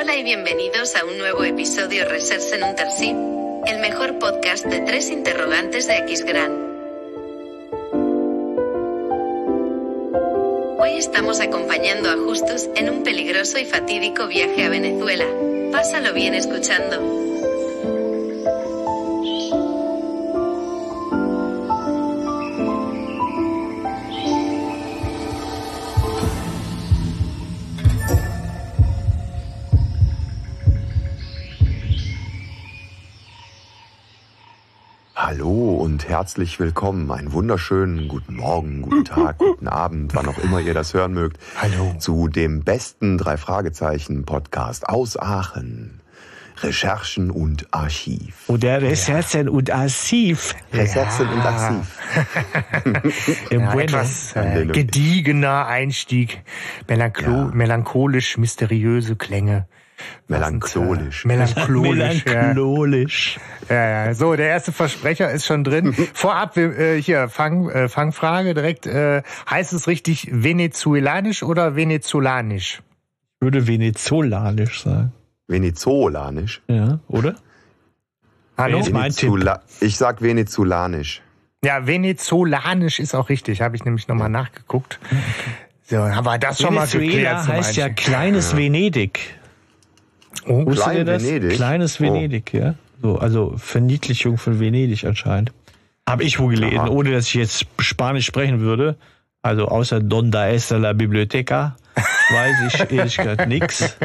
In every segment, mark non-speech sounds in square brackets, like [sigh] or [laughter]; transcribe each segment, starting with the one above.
Hola y bienvenidos a un nuevo episodio Reserse en un Tercí, el mejor podcast de tres interrogantes de X-Gran. Hoy estamos acompañando a Justus en un peligroso y fatídico viaje a Venezuela. Pásalo bien escuchando. Und herzlich willkommen. Einen wunderschönen guten Morgen, guten Tag, guten Abend, wann auch immer ihr das hören mögt. Hallo. Zu dem besten drei Fragezeichen Podcast aus Aachen. Recherchen und Archiv. Oder Recherchen und Archiv. Recherchen und Archiv. [laughs] Im Ja, etwas äh, gediegener Einstieg, Melancholo Ja. melancholisch, mysteriöse Klänge. Melancholisch. Melancholisch. ja. Melancholisch. Ja, ja. So, der erste Versprecher ist schon drin. [laughs] Vorab, wir, äh, hier, Fang, äh, Fangfrage direkt. Äh, heißt es richtig venezuelanisch oder venezolanisch? Ich würde venezolanisch sagen. Venezolanisch. Ja, oder? Hallo? Venezula ich sag venezolanisch. Ja, venezolanisch ist auch richtig. Habe ich nämlich nochmal nachgeguckt. So, aber das schon mal geklärt Venezuela heißt ja kleines Venedig. Oh, Klein? Venedig? Kleines Oh. Venedig, ja. So, also Verniedlichung von Venedig anscheinend. Habe ich wohl gelesen, Aha. ohne dass ich jetzt Spanisch sprechen würde. Also außer Donda está la biblioteca [laughs] weiß ich ehrlich gesagt nix.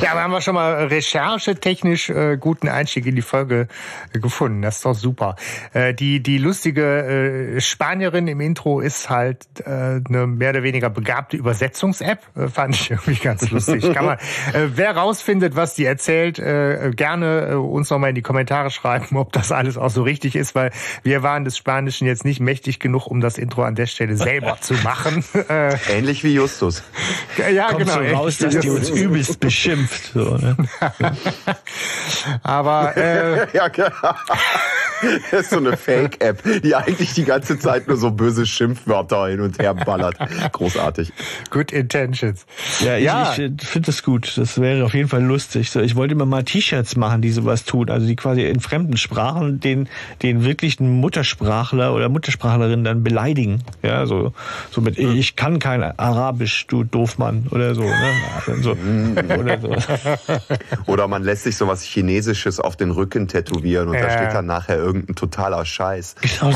Ja, aber haben wir schon mal recherchetechnisch äh, guten Einstieg in die Folge äh, gefunden. Das ist doch super. Äh, die, die lustige äh, Spanierin im Intro ist halt äh, eine mehr oder weniger begabte Übersetzungs-App. Äh, fand ich irgendwie ganz lustig. Kann man, äh, wer rausfindet, was die erzählt, äh, gerne äh, uns nochmal in die Kommentare schreiben, ob das alles auch so richtig ist, weil wir waren des Spanischen jetzt nicht mächtig genug, um das Intro an der Stelle selber zu machen. [laughs] Äh, Ähnlich wie Justus. [laughs] ja, Kommt genau. so raus, dass die uns übelst beschimpft. So, ne? [laughs] Aber äh, [laughs] Ja, genau. Das ist so eine Fake-App, die eigentlich die ganze Zeit nur so böse Schimpfwörter hin und her ballert. Großartig. good intentions. Ja, ich, Ja. ich finde das gut. Das wäre auf jeden Fall lustig. So, ich wollte immer mal T-Shirts machen, die sowas tun. Also die quasi in fremden Sprachen den, den wirklichen Muttersprachler oder Muttersprachlerin dann beleidigen. Ja, so, so mit, ich kann kein Arabisch, du Doofmann oder so. Ne? Also, so, [laughs] oder so. Oder man lässt sich sowas Chinesisches auf den Rücken tätowieren und da Ja. steht dann nachher irgendein totaler Scheiß. Genau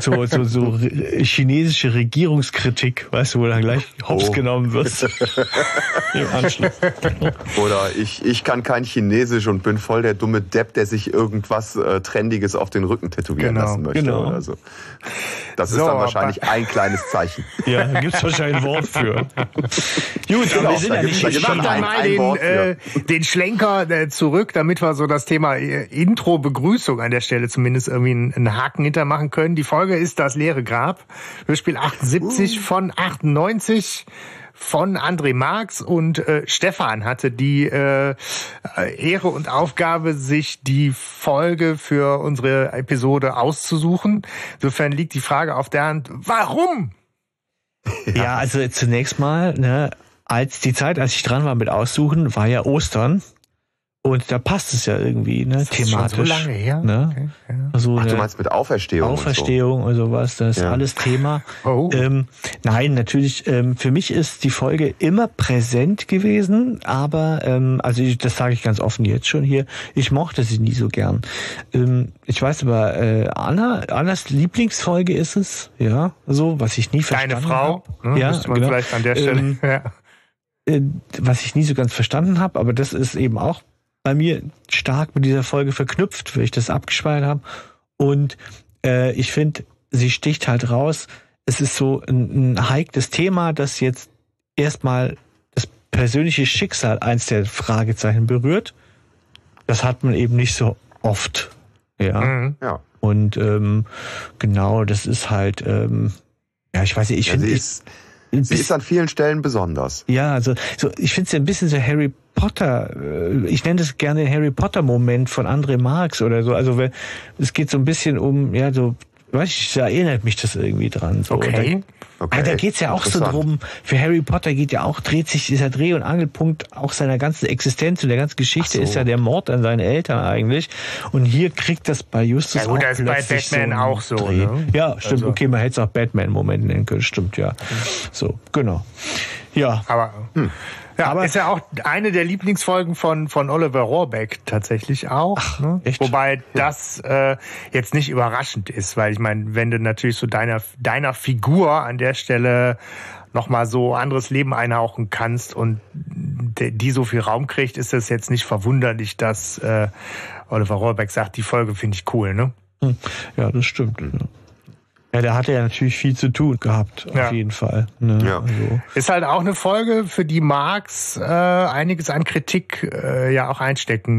so, so, so, so chinesische Regierungskritik, weißt du, wo dann gleich hops Oh. genommen wird. [laughs] Im Anschluss. Oder ich, ich kann kein Chinesisch und bin voll der dumme Depp, der sich irgendwas äh, Trendiges auf den Rücken tätowieren Genau, lassen möchte. genau. Oder so. Das ist So, dann aber- wahrscheinlich ein kleines Zeichen. Ja, da gibt's wahrscheinlich ein Wort für. Gut, Genau, wir sind da ja nicht gibt's Mach dann mal den, äh, den Schlenker äh, zurück, damit wir so das Thema äh, Intro-Begrüßung an der Stelle zumindest irgendwie einen, einen Haken hintermachen können. Die Folge ist Das leere Grab. Hörspiel 78 von 98 von André Marx und äh, Stefan hatte die äh, Ehre und Aufgabe, sich die Folge für unsere Episode auszusuchen. Insofern liegt die Frage auf der Hand, warum? Ja, also zunächst mal, ne, als die Zeit, als ich dran war mit Aussuchen, war ja Ostern. Und da passt es ja irgendwie, ne, Das ist schon thematisch. so lange her. Ne? Okay, ja. Also Ach, du eine meinst mit Auferstehung? Auferstehung und sowas, das ist Ja. alles Thema. [laughs] Oh. Ähm, nein, natürlich, ähm, für mich ist die Folge immer präsent gewesen, aber, ähm, also ich, das sage ich ganz offen jetzt schon hier, ich mochte sie nie so gern. Ähm, ich weiß aber, äh, Anna, Annas Lieblingsfolge ist es, ja, so, was ich nie verstanden Deine Frau, hab. ne, Ja, müsste man genau. vielleicht an der Stelle. Ähm, [laughs] ja. äh, was ich nie so ganz verstanden habe, aber das ist eben auch bei mir stark mit dieser Folge verknüpft, weil ich das abgespeichert habe. Und äh, ich finde, sie sticht halt raus. Es ist so ein, ein heikles Thema, das jetzt erstmal das persönliche Schicksal eins der Fragezeichen berührt. Das hat man eben nicht so oft. Ja. Mhm. Ja. Und ähm, genau, das ist halt, ähm, ja, ich weiß nicht, ich Ja, finde, sie ist, an vielen Stellen besonders. ja, also so, ich finde es ja ein bisschen so Harry Potter, äh, ich nenne das gerne den Harry Potter Moment von André Marx oder so. Also es geht so ein bisschen um ja so weiß ich, da erinnert mich das irgendwie dran. So. Okay. Da, Okay, ah, da geht's ja auch so drum, für Harry Potter geht ja auch, dreht sich dieser Dreh- und Angelpunkt auch seiner ganzen Existenz und der ganzen Geschichte so. ist ja der Mord an seinen Eltern eigentlich. Und hier kriegt das bei Justus Ja gut, auch das ist bei Batman so auch so, ne? Ja, stimmt. Also- Okay, man hätte es auch Batman-Moment nennen können. Stimmt, ja. So, genau. Ja, Aber, Hm. Ja, Aber- ist ja auch eine der Lieblingsfolgen von, von Oliver Rohrbeck tatsächlich auch. ne? echt? Wobei das äh, jetzt nicht überraschend ist, weil ich meine, wenn du natürlich so deiner, deiner Figur an der Stelle nochmal so anderes Leben einhauchen kannst und die so viel Raum kriegt, ist es jetzt nicht verwunderlich, dass äh, Oliver Rohrbeck sagt, die Folge finde ich cool, ne? Hm. Ja, das stimmt. Ja. Ja, der hatte ja natürlich viel zu tun gehabt, Ja. auf jeden Fall. Ne? Ja. Also, Ist halt auch eine Folge, für die Marx äh, einiges an Kritik äh, ja auch einstecken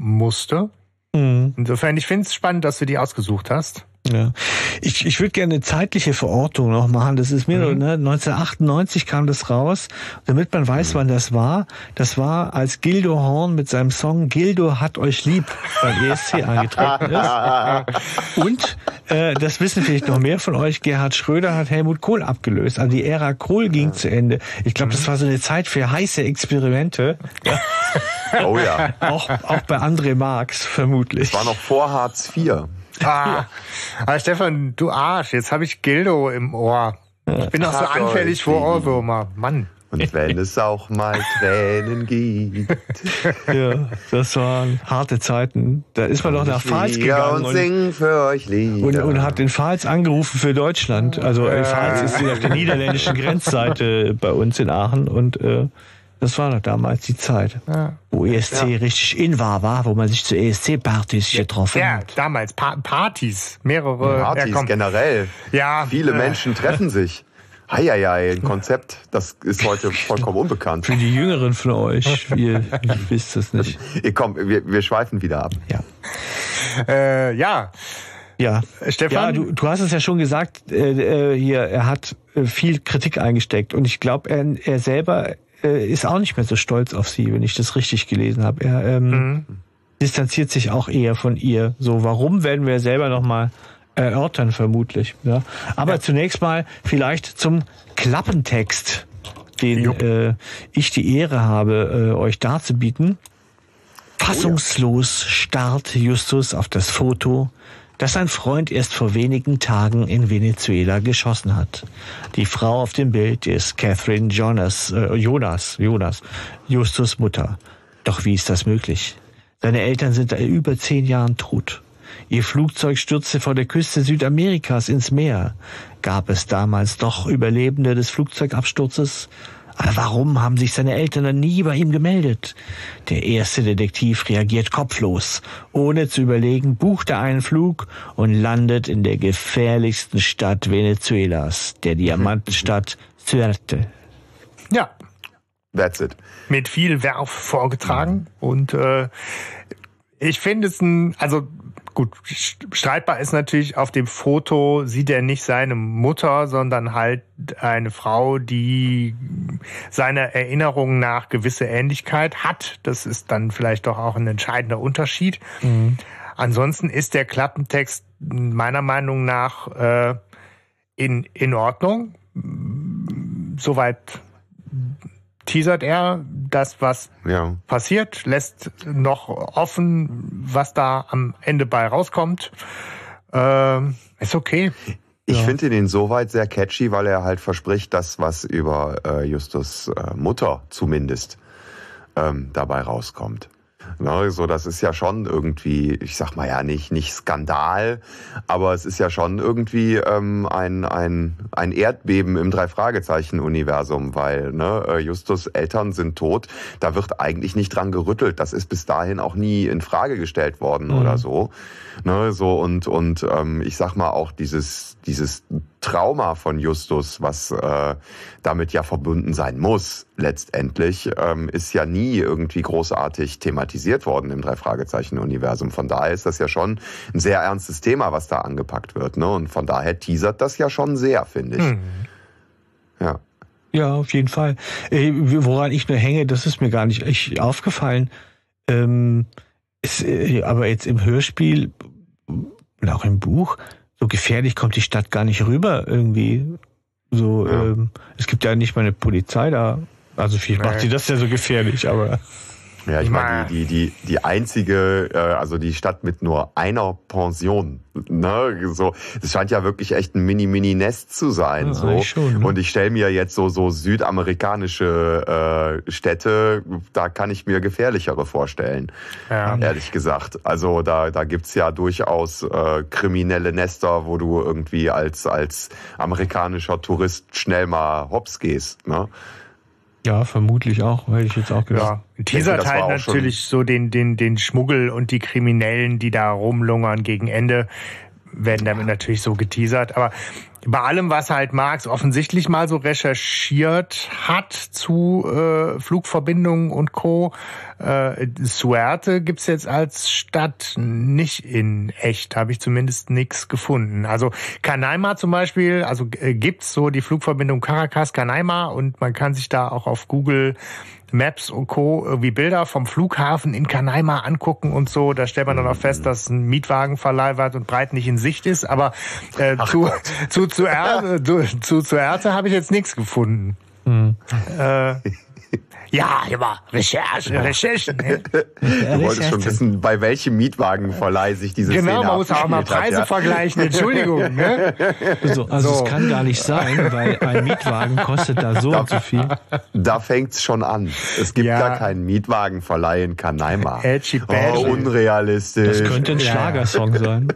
musste. mhm. Insofern, ich finde es spannend, dass du die ausgesucht hast. Ja. Ich, ich würde gerne eine zeitliche Verortung noch machen. Das ist mir Mhm. ne, 1998 kam das raus, damit man Mhm. weiß, wann das war. Das war, als Gildo Horn mit seinem Song Gildo hat euch lieb beim ESC [laughs] eingetreten ist. Und äh, das wissen vielleicht noch mehr von euch. Gerhard Schröder hat Helmut Kohl abgelöst. Also die Ära Kohl ging zu Ende. Ich glaube, Mhm. das war so eine Zeit für heiße Experimente. Ja, Oh ja. auch, auch bei André Marx vermutlich. War noch vor Hartz IV. Ah, [laughs] aber Stefan, du Arsch, jetzt habe ich Gildo im Ohr. Ich bin auch so anfällig vor. Ohrwürmer. Mann. Und wenn es auch mal Tränen gibt. [laughs] Ja, das waren harte Zeiten. Da ist man doch nach Pfalz gegangen und und, sing für euch Lieder. und, und hat in Pfalz angerufen für Deutschland. Also äh, Pfalz ist auf der niederländischen Grenzseite bei uns in Aachen und äh, das war doch damals die Zeit, Ja. wo ESC richtig in war, war, wo man sich zu ESC-Partys getroffen Ja, hat. damals pa Partys, mehrere. Partys ja, generell. Ja, Viele äh, Menschen treffen sich. Heieiei, ein Konzept, das ist heute vollkommen unbekannt. Für die Jüngeren von euch, ihr wisst es nicht. [laughs] Ihr kommt, wir, wir schweifen wieder ab. Ja. Äh, ja, Ja. Stefan? Ja, du, du hast es ja schon gesagt, äh, äh, hier, er hat äh, viel Kritik eingesteckt und ich glaube, er, er selber äh, ist auch nicht mehr so stolz auf sie, wenn ich das richtig gelesen habe. Er ähm, Mhm. distanziert sich auch eher von ihr. So, warum werden wir selber nochmal erörtern, vermutlich. Ja. Aber zunächst mal vielleicht zum Klappentext, den äh, ich die Ehre habe, äh, euch darzubieten. Fassungslos starrt Justus auf das Foto, das sein Freund erst vor wenigen Tagen in Venezuela geschossen hat. Die Frau auf dem Bild ist Catherine Jonas, äh, Jonas, Jonas, Justus Mutter. Doch wie ist das möglich? Seine Eltern sind seit über zehn Jahren tot. Ihr Flugzeug stürzte vor der Küste Südamerikas ins Meer. Gab es damals doch Überlebende des Flugzeugabsturzes? Aber warum haben sich seine Eltern dann nie bei ihm gemeldet? Der erste Detektiv reagiert kopflos. Ohne zu überlegen, bucht er einen Flug und landet in der gefährlichsten Stadt Venezuelas, der Diamantenstadt Suerte. ja, That's it. mit viel Werf vorgetragen. Und äh, ich finde es ein, also gut, streitbar ist natürlich, auf dem Foto sieht er nicht seine Mutter, sondern halt eine Frau, die seiner Erinnerung nach gewisse Ähnlichkeit hat. Das ist dann vielleicht doch auch ein entscheidender Unterschied. Ansonsten ist der Klappentext meiner Meinung nach äh, in, in Ordnung. Soweit teasert er das, was Ja. passiert, lässt noch offen, was da am Ende bei rauskommt. Ähm, ist okay. Ich Ja. finde ihn insoweit sehr catchy, weil er halt verspricht, dass was über äh, Justus äh, Mutter zumindest ähm, dabei rauskommt. Ne, so, das ist ja schon irgendwie, ich sag mal ja nicht, nicht Skandal, aber es ist ja schon irgendwie ähm, ein, ein, ein Erdbeben im Drei-Fragezeichen-Universum, weil ne, äh, Justus Eltern sind tot, da wird eigentlich nicht dran gerüttelt. Das ist bis dahin auch nie in Frage gestellt worden Mhm. oder so. Ne, so und, und ähm, ich sag mal auch dieses, dieses Trauma von Justus, was äh, damit ja verbunden sein muss, letztendlich, ähm, ist ja nie irgendwie großartig thematisiert worden im Drei-Fragezeichen-Universum. Von daher ist das ja schon ein sehr ernstes Thema, was da angepackt wird. Ne? Und von daher teasert das ja schon sehr, finde ich. Ja. Ja, auf jeden Fall. Äh, Woran ich nur hänge, das ist mir gar nicht echt aufgefallen. Ähm, ist, äh, aber jetzt im Hörspiel und auch im Buch so gefährlich kommt die Stadt gar nicht rüber irgendwie. So, Ja. ähm, es gibt ja nicht mal eine Polizei da. Also vielleicht macht sie das ja so gefährlich, aber Ja, ich meine, die, die, die, die einzige, äh, also die Stadt mit nur einer Pension, ne, so, es scheint ja wirklich echt ein Mini-Mini-Nest zu sein, Ja, so. schon, ne? Und ich stelle mir jetzt so, so südamerikanische äh, Städte, da kann ich mir gefährlichere vorstellen, Ja. ehrlich gesagt. Also da, da gibt's ja durchaus äh, kriminelle Nester, wo du irgendwie als, als amerikanischer Tourist schnell mal hops gehst, ne? Ja, vermutlich auch, hätte ich jetzt auch gedacht. Ja, teasert halt natürlich so den, den, den Schmuggel und die Kriminellen, die da rumlungern gegen Ende, werden damit natürlich so geteasert. Aber bei allem, was halt Marx offensichtlich mal so recherchiert hat zu äh, Flugverbindungen und Co., äh, Suerte gibt's jetzt als Stadt nicht in echt, habe ich zumindest nichts gefunden. Also Canaima zum Beispiel, also äh, gibt's so die Flugverbindung Caracas-Canaima und man kann sich da auch auf Google Maps und Co. irgendwie Bilder vom Flughafen in Canaima angucken und so. Da stellt man dann auch fest, dass ein Mietwagenverleih weit und breit nicht in Sicht ist. Aber äh, [laughs] zu, zu, zu, er, zu, zu, zu Erte habe ich jetzt nichts gefunden. Äh, [laughs] ja, immer Recherche, Recherchen. ne? [laughs] Du wolltest schon wissen, bei welchem Mietwagenverleih sich diese Genau, Szene man muss auch mal abgespielt hat, Preise ja. vergleichen. Entschuldigung. [laughs] Ne? So, also So. es kann gar nicht sein, weil ein Mietwagen kostet da so und so viel. Da fängt's schon an. Es gibt Ja. gar keinen Mietwagenverleih in Canaima. Edgy Oh, unrealistisch. Das könnte ein Ja, ja. Schlagersong sein.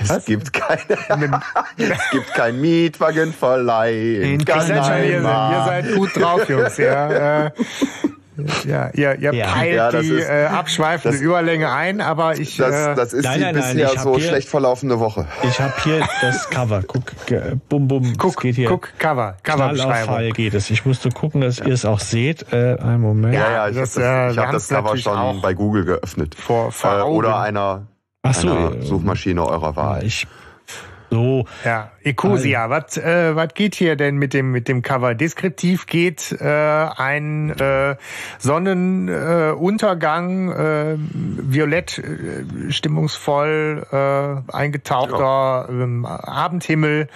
es gibt keine, [laughs] es gibt keinen Mietwagenverleih in, ihr, Canaima. ihr seid gut drauf, Jungs. Ja, äh, [laughs] ja ihr, ihr Ja. peilt Ja, das die ist- äh, abschweifende das- Überlänge ein, aber ich... das, äh, das ist Nein, die nein, bisher ich so hier- schlecht verlaufende Woche. Ich habe hier das Cover. Guck, bum bum. guck, geht hier. guck, Cover, Knall auf Fall Coverbeschreibung. geht es. Ich musste gucken, dass ihr es auch seht. Äh, einen Moment. Ja, Ja, ich das, habe äh, das, ich wir hab das Cover schon bei Google geöffnet. Vor, vor Äh, Augen. oder einer, Ach so, einer äh, Suchmaschine eurer Wahl. Ich, so, Ja, Ecosia, was äh, was geht hier denn mit dem mit dem Cover? Deskriptiv geht äh, ein äh, Sonnenuntergang, äh, äh, violett äh, stimmungsvoll äh, eingetauchter ähm, Abendhimmel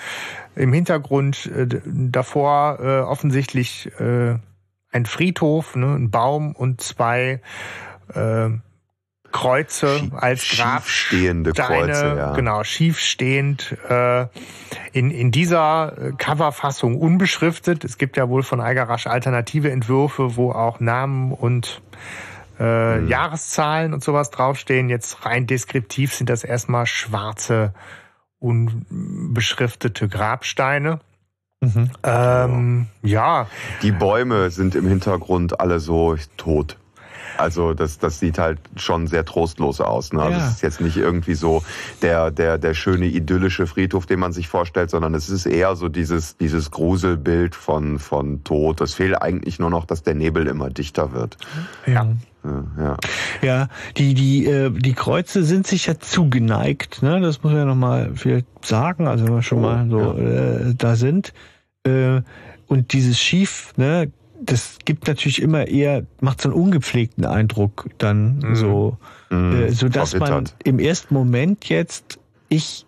im Hintergrund äh, davor äh, offensichtlich äh, ein Friedhof, ne, ein Baum und zwei äh, Kreuze Schief- als Grab schiefstehende Kreuze, ja. genau, schiefstehend, äh, in, in dieser äh, Coverfassung unbeschriftet. Es gibt ja wohl von Algarasch alternative Entwürfe, wo auch Namen und äh, Hm. Jahreszahlen und sowas draufstehen. Jetzt rein deskriptiv sind das erstmal schwarze, unbeschriftete Grabsteine. mhm. Ähm, ja, Die Bäume sind im Hintergrund alle so tot. Also das, das sieht halt schon sehr trostlos aus. Ne? Also Ja. es ist jetzt nicht irgendwie so der, der, der schöne idyllische Friedhof, den man sich vorstellt, sondern es ist eher so dieses, dieses Gruselbild von, von Tod. Es fehlt eigentlich nur noch, dass der Nebel immer dichter wird. ja. Ja, ja. Ja, die, die, äh, die Kreuze sind sich ja zugeneigt, ne? Das muss man ja nochmal viel sagen, also wenn wir schon Oh, mal so äh, da sind. Äh, und dieses Schief, ne, das gibt natürlich immer eher, macht so einen ungepflegten Eindruck dann Mhm. so, Mhm, äh, so dass man im ersten Moment jetzt, ich,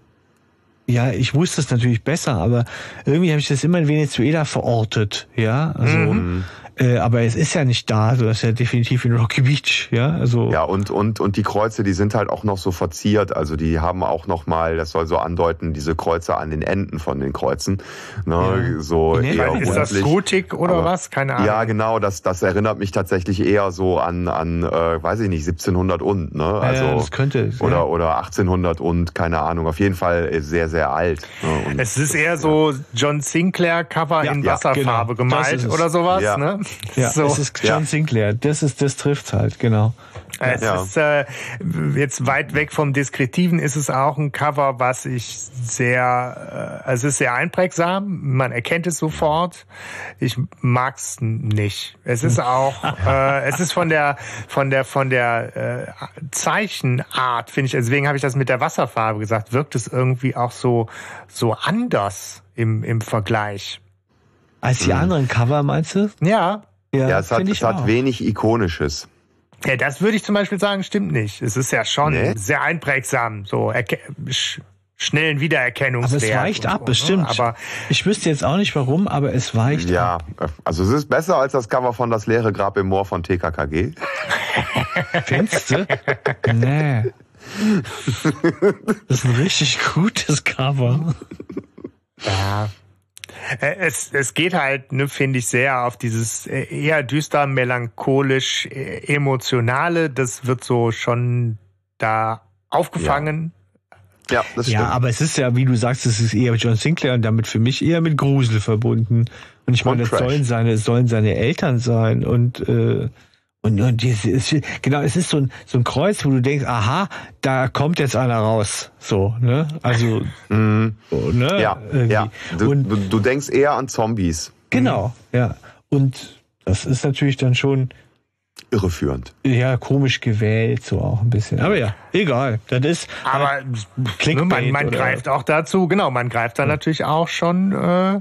ja, ich wusste es natürlich besser, aber irgendwie habe ich das immer in Venezuela verortet, ja, also, Mhm. Äh, aber es ist ja nicht da, so das ist ja definitiv in Rocky Beach, ja, also. Ja, und, und, und die Kreuze, die sind halt auch noch so verziert. Also die haben auch noch mal, das soll so andeuten, diese Kreuze an den Enden von den Kreuzen. Ne, Ja. So nennt eher Ist das. Gotik oder Aber- was? Keine Ahnung. Ja, genau, das, das erinnert mich tatsächlich eher so an, an äh, weiß ich nicht, 1700 und, ne? Also, ja, das könnte es, oder, ja. oder 1800 und, keine Ahnung, auf jeden Fall sehr, sehr alt. Ne? Es ist eher so John Sinclair Cover Ja, in ja, Wasserfarbe genau. Gemalt oder sowas, ne? Ja, so. es ist John Ja. Sinclair. Das ist, das trifft halt, genau. Es Ja. ist äh, jetzt weit weg vom Deskriptiven ist es auch ein Cover, was ich sehr, äh, also es ist sehr einprägsam. Man erkennt es sofort. Ich mag's nicht. Es ist [laughs] auch, äh, es ist von der von der von der äh, Zeichenart finde ich. Deswegen habe ich das mit der Wasserfarbe gesagt. Wirkt es irgendwie auch so so anders im im Vergleich. Als die anderen Cover, meinst du? Ja, ja, es hat, es hat wenig Ikonisches. Ja, das würde ich zum Beispiel sagen, stimmt nicht. Es ist ja schon Nee? sehr einprägsam. So erke- sch schnellen Wiedererkennungswert. Aber es weicht ab, so, bestimmt. Ne? Aber ich wüsste jetzt auch nicht warum, aber es weicht Ja, ab. also es ist besser als das Cover von Das leere Grab im Moor von TKKG. [laughs] Findest du? nee. [laughs] Das ist ein richtig gutes Cover. Ja. Äh, Es, es geht halt, ne, finde ich, sehr auf dieses äh, eher düster, melancholisch, äh, emotionale. Das wird so schon da aufgefangen. Ja, das stimmt. Ja, aber es ist ja, wie du sagst, es ist eher John Sinclair und damit für mich eher mit Grusel verbunden. Und ich meine, das Trash. sollen seine, es sollen seine Eltern sein und äh, und, und es ist, genau, es ist so ein, so ein Kreuz, wo du denkst, aha, da kommt jetzt einer raus. So, ne? Also, so, ne? Mhm. ja, Irgendwie. ja. Du, und du, du denkst eher an Zombies. genau, ja. Und das ist natürlich dann schon Irreführend. ja komisch gewählt, so auch ein bisschen. Aber ja, egal. Das ist Aber ne, Clickbait man, man greift auch dazu, genau, man greift dann natürlich auch schon äh,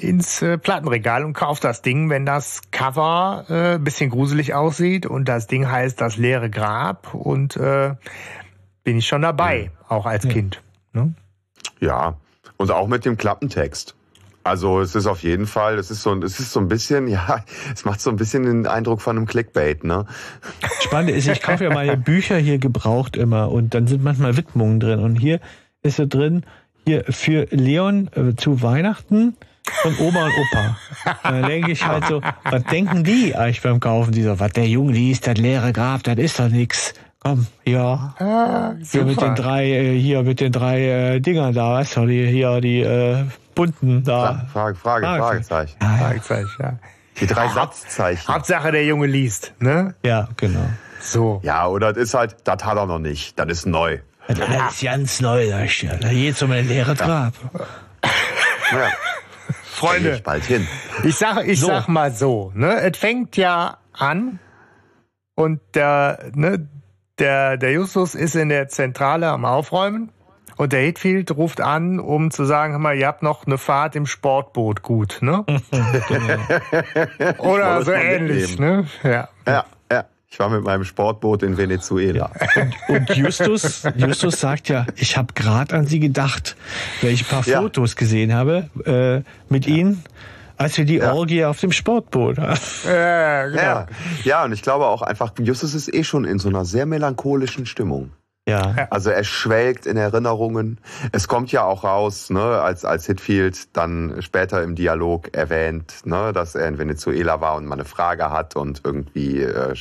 ins äh, Plattenregal und kauft das Ding, wenn das Cover äh, ein bisschen gruselig aussieht und das Ding heißt das leere Grab und äh, bin ich schon dabei, auch als Kind. Ne? Ja. Und auch mit dem Klappentext. Also es ist auf jeden Fall, es ist so, es ist so ein bisschen, [laughs] ja, es macht so ein bisschen den Eindruck von einem Clickbait, ne? Spannende ist, ich kaufe ja meine [laughs] Bücher hier gebraucht immer und dann sind manchmal Widmungen drin. Und hier ist so drin, hier für Leon äh, zu Weihnachten von Oma und Opa. Und dann denke ich halt so, was denken die eigentlich beim Kaufen? Die so, was der Junge liest, das leere Grab, das ist doch nix. Komm, ja. Ah, Hier mit den drei, äh, hier mit den drei äh, Dingern da, weißt du, die, hier die äh, bunten da. Frage, Frage, Fragezeichen. Ja, ja. Fragezeichen, ja. Die drei Satzzeichen. Hauptsache der Junge liest, ne? ja, genau. So. Ja, oder das ist halt, das hat er noch nicht. Das ist neu. Das ist ganz neu, da ja. Da geht's um ein leeres Grab. Ja, [laughs] Freunde, ich bald hin. Ich sag, ich So. sag mal so, ne, es fängt ja an und der, ne, der, der Justus ist in der Zentrale am Aufräumen und der Hitfield ruft an, um zu sagen, hör mal, ihr habt noch eine Fahrt im Sportboot, gut, ne? [laughs] Oder so ähnlich, ne? Ja. Ja, ja. Ich war mit meinem Sportboot in Venezuela. Und Justus, Justus sagt ja, ich habe gerade an Sie gedacht, weil ich ein paar Ja. Fotos gesehen habe äh, mit Ihnen, als wir die Ja. Orgie auf dem Sportboot hatten. Ja, genau. Ja, ja, und ich glaube auch einfach, Justus ist eh schon in so einer sehr melancholischen Stimmung. Ja. Also er schwelgt in Erinnerungen. Es kommt ja auch raus, ne, als, als Hitfield dann später im Dialog erwähnt, ne, dass er in Venezuela war und mal eine Frage hat und irgendwie äh,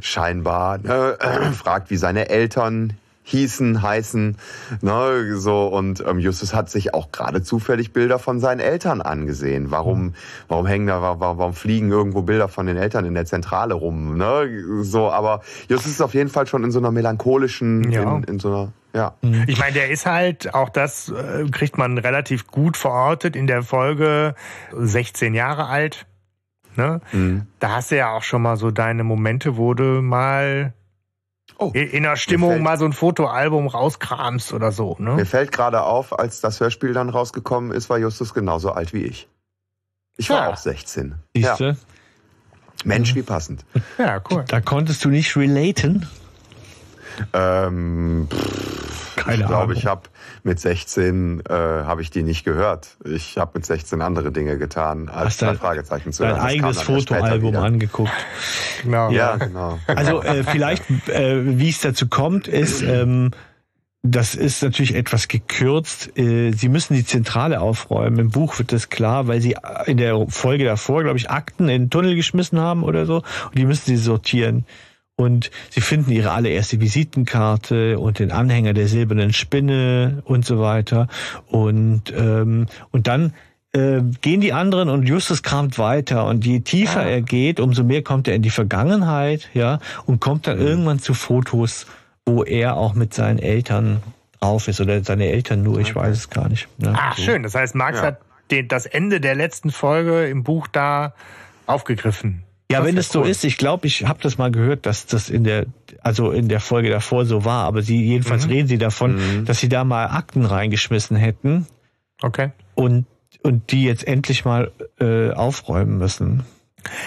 scheinbar ne, äh, [clears throat] fragt, wie seine Eltern hießen, heißen, ne, so und ähm, Justus hat sich auch gerade zufällig Bilder von seinen Eltern angesehen. Warum, warum hängen da, warum, warum fliegen irgendwo Bilder von den Eltern in der Zentrale rum, ne, so, aber Justus ist auf jeden Fall schon in so einer melancholischen, Ja. in, in so einer, ja. Ich meine, der ist halt, auch das äh, kriegt man relativ gut verortet in der Folge 16 Jahre alt. Ne? Mhm. Da hast du ja auch schon mal so deine Momente, wo du mal Oh, in der Stimmung fällt- mal so ein Fotoalbum rauskramst oder so. Mir Ne? fällt gerade auf, als das Hörspiel dann rausgekommen ist, war Justus genauso alt wie ich. Ich war Ja. auch 16. Ja. Siehst du? Mensch, wie passend. Ja, cool. Da konntest du nicht relaten. Ähm, pff, Keine ich glaube, Ahnung. ich habe mit 16 äh, habe ich die nicht gehört. Ich habe mit 16 andere Dinge getan, als Hast dein- Fragezeichen zu Dein hören. Kam eigenes Fotoalbum angeguckt. Genau. Ja, genau. Also äh, vielleicht, äh, wie es dazu kommt, ist, ähm, das ist natürlich etwas gekürzt. Äh, sie müssen die Zentrale aufräumen. Im Buch wird das klar, weil sie in der Folge davor, glaube ich, Akten in den Tunnel geschmissen haben oder so. Und die müssen sie sortieren. Und sie finden ihre allererste Visitenkarte und den Anhänger der silbernen Spinne und so weiter. Und, ähm, und dann äh, gehen die anderen und Justus kramt weiter. Und je tiefer er geht, umso mehr kommt er in die Vergangenheit, ja, und kommt dann irgendwann zu Fotos, wo er auch mit seinen Eltern drauf ist oder seine Eltern nur, ich weiß es gar nicht. Ne? Ach, schön. Das heißt, Max Ja. hat den, das Ende der letzten Folge im Buch da aufgegriffen. Ja, Das wenn es so cool. ist, ich glaube, ich habe das mal gehört, dass das in der, also in der Folge davor so war, aber sie jedenfalls reden sie davon, dass sie da mal Akten reingeschmissen hätten Okay. und und die jetzt endlich mal äh, aufräumen müssen.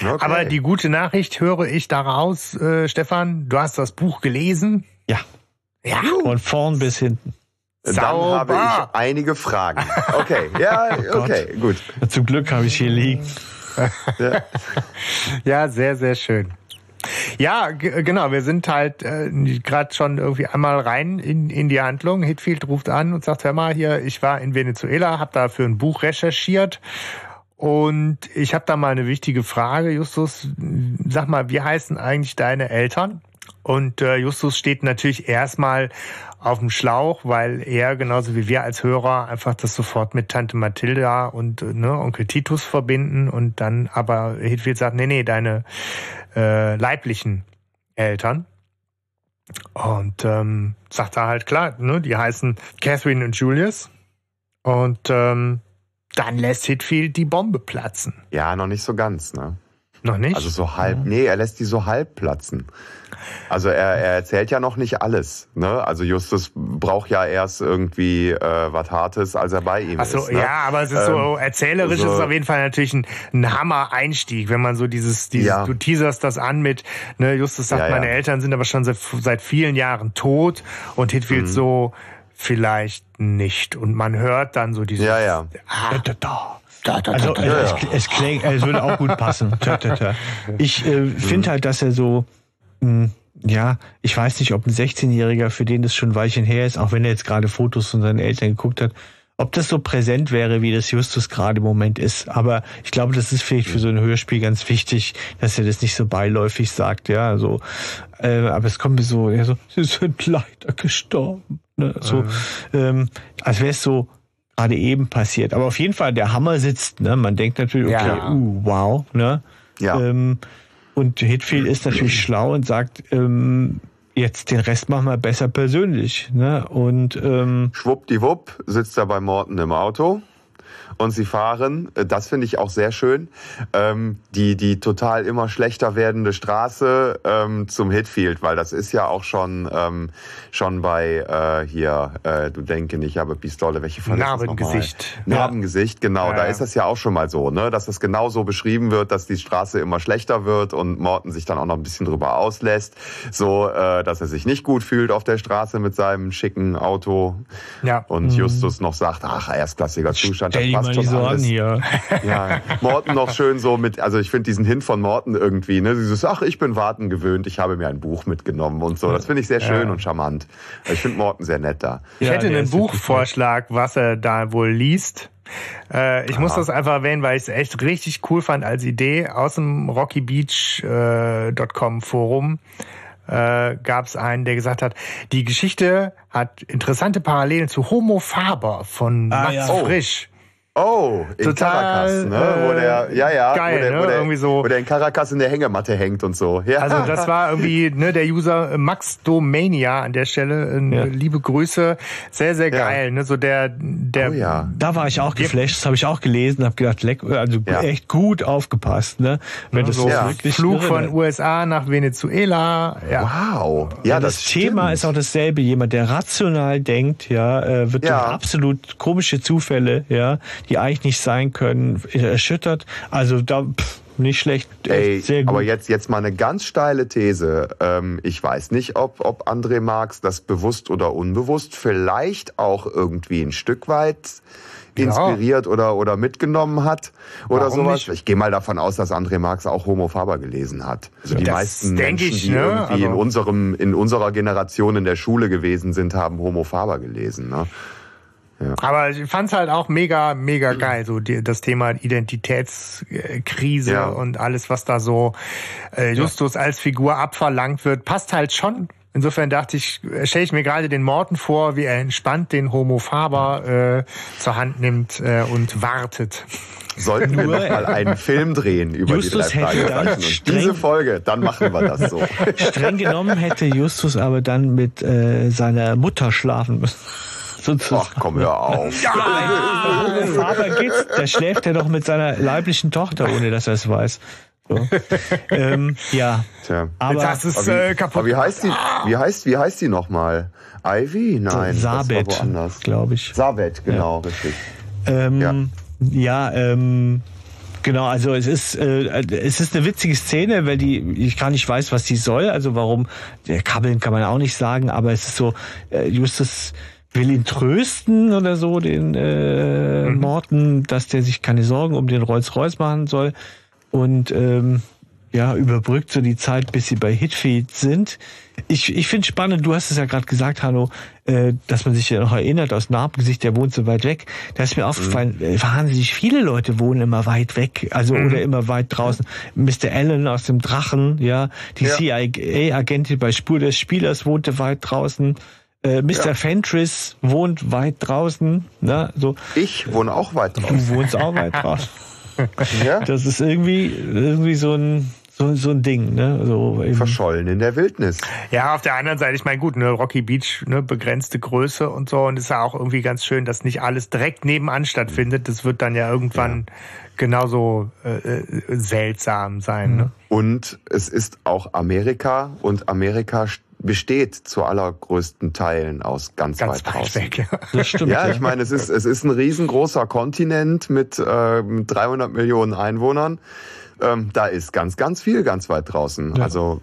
Okay. Aber die gute Nachricht höre ich daraus, äh, Stefan. Du hast das Buch gelesen. Ja, Ja. von vorn bis hinten. Dann habe ich einige Fragen. Okay, ja, [laughs] Oh okay, gut. Zum Glück habe ich hier liegen. Ja. [laughs] Ja, sehr, sehr schön. Ja, genau. Wir sind halt äh, gerade schon irgendwie einmal rein in, in die Handlung. Hitfield ruft an und sagt, hör mal hier, ich war in Venezuela, habe da für ein Buch recherchiert und ich habe da mal eine wichtige Frage, Justus. Sag mal, wie heißen eigentlich deine Eltern? Und äh, Justus steht natürlich erstmal auf dem Schlauch, weil er genauso wie wir als Hörer einfach das sofort mit Tante Mathilda und äh, ne, Onkel Titus verbinden und dann aber Hitfield sagt, nee, nee, deine äh, leiblichen Eltern. Und ähm, sagt er halt klar, ne, die heißen Catherine und Julius. Und ähm, dann lässt Hitfield die Bombe platzen. ja, noch nicht so ganz, ne? Noch nicht? Also so halb, nee, er lässt die so halb platzen. Also er, er erzählt ja noch nicht alles. Ne? Also Justus braucht ja erst irgendwie äh, was Hartes, als er bei ihm Ach so, ist. Ne? ja, aber es ist so Ähm, erzählerisch so- ist es auf jeden Fall natürlich ein, ein Hammer-Einstieg, wenn man so dieses, dieses Ja. du teaserst das an mit, ne, Justus sagt, Ja, ja. meine Eltern sind aber schon seit, seit vielen Jahren tot und Hitfield Mhm. so vielleicht nicht. Und man hört dann so dieses Ja, ja. Ah, Da, da. da, da, Also da, es, es, klingt, es würde auch gut passen. [laughs] Ich äh, finde halt, dass er so, ja, ich weiß nicht, ob ein 16-Jähriger, für den das schon ein Weilchen her ist, auch wenn er jetzt gerade Fotos von seinen Eltern geguckt hat, ob das so präsent wäre, wie das Justus gerade im Moment ist. Aber ich glaube, das ist vielleicht für so ein Hörspiel ganz wichtig, dass er das nicht so beiläufig sagt, ja, so. Äh, aber es kommt mir so, ja, so, [laughs] sie sind leider gestorben. Ne? So, ähm, als wäre es so, gerade eben passiert. Aber auf jeden Fall, der Hammer sitzt, ne? Man denkt natürlich, okay, Ja. uh, wow, ne? Ja. Ähm, und Hitfield ist natürlich schlau und sagt, ähm, jetzt den Rest machen wir besser persönlich, ne? Und ähm, Schwuppdiwupp sitzt er bei Morton im Auto und sie fahren, äh, das finde ich auch sehr schön, ähm, die, die total immer schlechter werdende Straße ähm, zum Hitfield, weil das ist ja auch schon, ähm, schon bei äh, hier, äh, du denke nicht, ich habe Pistole, welche von Narbengesicht. Narbengesicht, genau, Ja, da ist das ja auch schon mal so, ne, dass das genau so beschrieben wird, dass die Straße immer schlechter wird und Morton sich dann auch noch ein bisschen drüber auslässt, so, äh, dass er sich nicht gut fühlt auf der Straße mit seinem schicken Auto. Ja. und Justus noch sagt, ach, erstklassiger Zustand, das mal passt nicht schon so an alles. hier. [laughs] Ja, Morten noch schön so mit, also ich finde diesen Hint von Morten irgendwie, ne, dieses, ach, ich bin Warten gewöhnt, ich habe mir ein Buch mitgenommen und so, das finde ich sehr schön und charmant. Ich finde Morten sehr nett da. Ich Ja, hätte einen Buchvorschlag, was er da wohl liest. Äh, ich muss das einfach erwähnen, weil ich es echt richtig cool fand als Idee. Aus dem RockyBeach.com Forum äh, gab es einen, der gesagt hat, die Geschichte hat interessante Parallelen zu Homo Faber von Ah, Max ja. Oh. Frisch. Oh, in Total, Caracas, ne? wo der, ja, ja, geil, wo, der, ne? wo, der, Irgendwie so- wo der in Caracas in der Hängematte hängt und so. Ja. Also das war irgendwie ne, der User äh, Max Domania an der Stelle. Äh, Ja. Liebe Grüße, sehr sehr Ja. geil. Ne, so der der oh ja. Da war ich auch geflasht, das habe ich auch gelesen, habe gedacht, leck, also Ja. echt gut aufgepasst, ne? Wenn das so Ja. wirklich Flug irre- von USA nach Venezuela. Ja. Wow. Ja, das, das, Thema ist auch dasselbe. Jemand, der rational denkt, ja, äh, wird Ja. durch absolut komische Zufälle, ja, die eigentlich nicht sein können, erschüttert. Also da pff, nicht schlecht, Ey, sehr gut. aber jetzt, jetzt mal eine ganz steile These. Ähm, ich weiß nicht, ob, ob André Marx das bewusst oder unbewusst vielleicht auch irgendwie ein Stück weit inspiriert oder, oder mitgenommen hat oder Warum sowas. nicht? Ich gehe mal davon aus, dass André Marx auch Homo Faber gelesen hat. Also die Das meisten Menschen, ich, die ne? irgendwie in Also- unserem, in unserer Generation in der Schule gewesen sind, haben Homo Faber gelesen. Ne? Aber ich fand's halt auch mega, mega geil, so die, das Thema Identitätskrise Ja. und alles, was da so äh, Justus als Figur abverlangt wird, passt halt schon. Insofern dachte ich, stelle ich mir gerade den Morten vor, wie er entspannt den Homo Faber äh, zur Hand nimmt äh, und wartet. Sollten wir Nur- noch mal einen [laughs] Film drehen über Justus die drei hätte dann Fragezeichen und streng- diese Folge, dann machen wir das so. [laughs] Streng genommen hätte Justus aber dann mit äh, seiner Mutter schlafen müssen. Sozusagen. Ach komm, hör auf. Homo Faber geht's, da schläft er doch mit seiner leiblichen Tochter, ohne dass er es weiß. So. ähm, ja, Tja. aber das ist Aber wie, äh, kaputt. aber wie heißt die? Wie heißt, wie heißt die nochmal? Ivy? Nein, Sabet, glaube ich. Sabet, genau, richtig. Ähm, ja, ähm, genau, also es ist, äh, es ist eine witzige Szene, weil die, ich gar nicht weiß, was die soll, also warum, der Kabbeln kann man auch nicht sagen, aber es ist so, äh, Justus will ihn trösten oder so, den äh, Mhm. Morten, dass der sich keine Sorgen um den Rolls-Royce machen soll. Und ähm, ja, überbrückt so die Zeit, bis sie bei Hitfield sind. Ich, ich finde spannend, du hast es ja gerade gesagt, Hanno, äh, dass man sich ja noch erinnert, aus Narbengesicht, der wohnt so weit weg. Da ist mir aufgefallen, äh, wahnsinnig viele Leute wohnen immer weit weg, also oder immer weit draußen. Mr. Allen aus dem Drachen, ja, die Ja. CIA-Agentin bei Spur des Spielers wohnte weit draußen. Äh, Mr. Ja. Fentress wohnt weit draußen, ne, so. Ich wohne auch weit draußen. Du wohnst auch weit draußen. [laughs] Ja? Das ist irgendwie, irgendwie so ein, so, so ein Ding, ne? So eben. Verschollen in der Wildnis. Ja, auf der anderen Seite, ich meine, gut, ne, Rocky Beach, ne, begrenzte Größe und so. Und es ist ja auch irgendwie ganz schön, dass nicht alles direkt nebenan stattfindet. Das wird dann ja irgendwann genauso äh, äh, seltsam sein. Ne? Und es ist auch Amerika und Amerika besteht zu allergrößten Teilen aus ganz, Ganz weit weit draußen. weg. Ja. Das stimmt. Ja, ich meine, es ist, es ist ein riesengroßer Kontinent mit, äh, mit 300 Millionen Einwohnern. Ähm, da ist ganz, ganz viel ganz weit draußen. Ja. Also,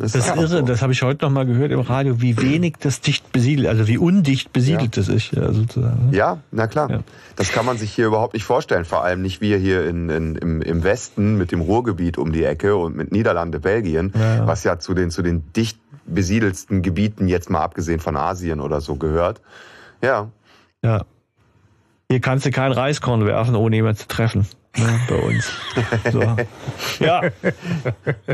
es Das ist irre, so. das habe ich heute noch mal gehört im Radio, wie wenig das dicht besiedelt, also wie undicht besiedelt das ist, ja, sozusagen. Ja, na klar. Ja. Das kann man sich hier überhaupt nicht vorstellen. Vor allem nicht wir hier in, in, im, im Westen mit dem Ruhrgebiet um die Ecke und mit Niederlande, Belgien, Ja, ja. was ja zu den, zu den dicht besiedelsten Gebieten, jetzt mal abgesehen von Asien oder so, gehört. Ja. Ja. Hier kannst du kein Reiskorn werfen, ohne jemanden zu treffen. Ne, bei uns. So. Ja.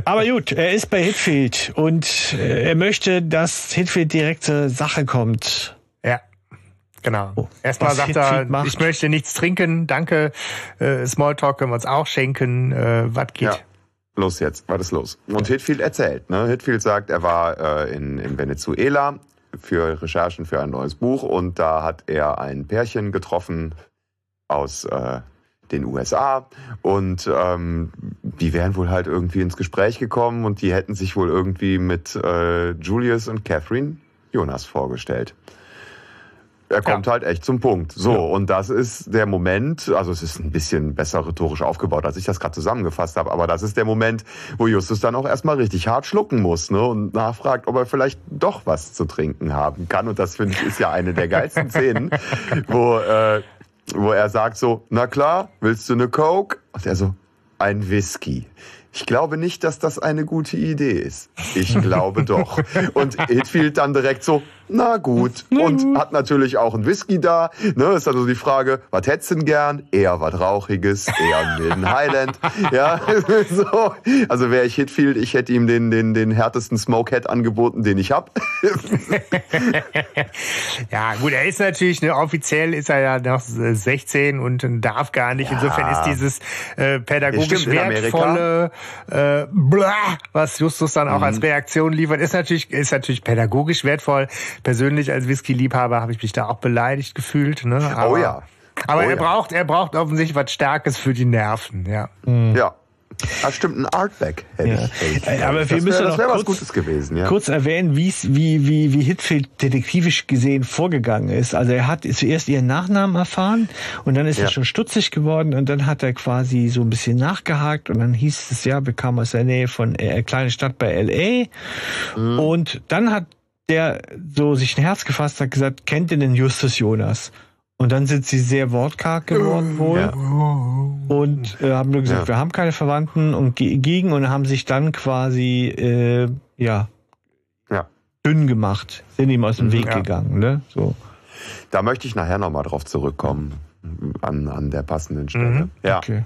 Aber gut, er ist bei Hitfield und äh, er möchte, dass Hitfield direkt zur Sache kommt. Ja. Genau. Oh, Erstmal sagt er, macht. ich möchte nichts trinken, danke. Äh, Smalltalk können wir uns auch schenken. Äh, was geht? Ja. Los jetzt, was ist los? Und Hitfield erzählt. Ne? Hitfield sagt, er war äh, in, in Venezuela für Recherchen für ein neues Buch und da hat er ein Pärchen getroffen aus äh, den USA und ähm, die wären wohl halt irgendwie ins Gespräch gekommen und die hätten sich wohl irgendwie mit äh, Julius und Catherine Jonas vorgestellt. Er kommt halt echt zum Punkt. So, und das ist der Moment, also es ist ein bisschen besser rhetorisch aufgebaut, als ich das gerade zusammengefasst habe, aber das ist der Moment, wo Justus dann auch erstmal richtig hart schlucken muss ne, und nachfragt, ob er vielleicht doch was zu trinken haben kann. Und das finde ich ist ja eine der geilsten Szenen, wo, äh, wo er sagt so, na klar, willst du eine Coke? Und er so, ein Whisky. Ich glaube nicht, dass das eine gute Idee ist. Ich glaube doch. Und Hitfield dann direkt so, na gut. Und hat natürlich auch einen Whisky da. Ne, ist also die Frage, was hättest du denn gern? Eher was Rauchiges, eher einen milden Highland. [laughs] Ja, [laughs] so. Also wäre ich Hitfield, ich hätte ihm den, den, den härtesten Smokehead angeboten, den ich hab. [laughs] Ja, gut, er ist natürlich, ne, offiziell ist er ja noch 16 und darf gar nicht. Insofern ist dieses äh, pädagogisch Amerika. wertvolle äh, blah, was Justus dann auch Mhm. als Reaktion liefert, ist natürlich, ist natürlich pädagogisch wertvoll. Persönlich als Whisky-Liebhaber habe ich mich da auch beleidigt gefühlt. Ne? Aber, Oh ja. Aber Oh er ja. braucht, er braucht offensichtlich was Starkes für die Nerven, ja. Ja. Ah, stimmt, ein Artback hätte Ja. ich. Hätte aber wir das müssen wäre noch wär was kurz- Gutes gewesen, ja. Kurz erwähnen, wie's, wie, wie, wie Hitfield detektivisch gesehen vorgegangen ist. Also er hat zuerst ihren Nachnamen erfahren und dann ist Ja. er schon stutzig geworden und dann hat er quasi so ein bisschen nachgehakt und dann hieß es ja, wir kamen aus der Nähe von äh, kleine Stadt bei LA Mhm. und dann hat der so sich ein Herz gefasst, hat gesagt, kennt ihr den Justus Jonas? Und dann sind sie sehr wortkarg geworden wohl Ja. und äh, haben nur gesagt, Ja. wir haben keine Verwandten und ge- gegen und haben sich dann quasi äh, ja Ja. dünn gemacht, sind ihm aus dem Weg Ja. gegangen, ne? So. Da möchte ich nachher nochmal drauf zurückkommen. An, an der passenden Stelle. Mhm. Ja. Okay.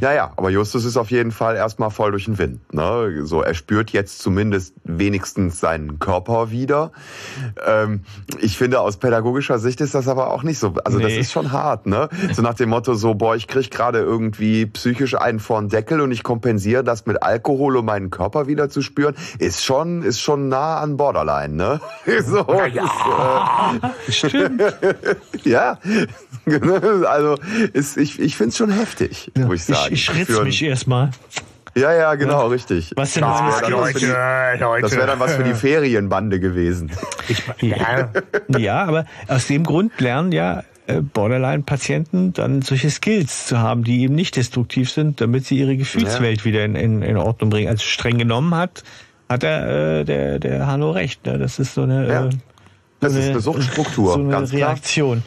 Ja, ja, aber Justus ist auf jeden Fall erstmal voll durch den Wind. Ne? So, er spürt jetzt zumindest wenigstens seinen Körper wieder. Ähm, ich finde, aus pädagogischer Sicht ist das aber auch nicht so. Also das Nee. ist schon hart, ne? So nach dem Motto, so, boah, ich krieg gerade irgendwie psychisch einen vor den Deckel und ich kompensiere das mit Alkohol, um meinen Körper wieder zu spüren, ist schon, ist schon nah an Borderline, ne? [laughs] So, ja. Stimmt. [laughs] Ja, [laughs] also ist, ich, ich finde es schon heftig, muss ich ich, sagen. ich ritz Für ein- mich erstmal. Ja, ja, genau, richtig. Was denn das wäre dann, was für die- wär dann was für die [laughs] Ferienbande gewesen. Ja. [laughs] Ja, aber aus dem Grund lernen ja äh, Borderline-Patienten dann solche Skills zu haben, die eben nicht destruktiv sind, damit sie ihre Gefühlswelt wieder in, in, in Ordnung bringen. Also streng genommen hat, hat er äh, der, der Hanno recht. Ne? Das ist so eine Ja. äh, Das ist eine Suchtstruktur, so eine ganz klar. Reaktion.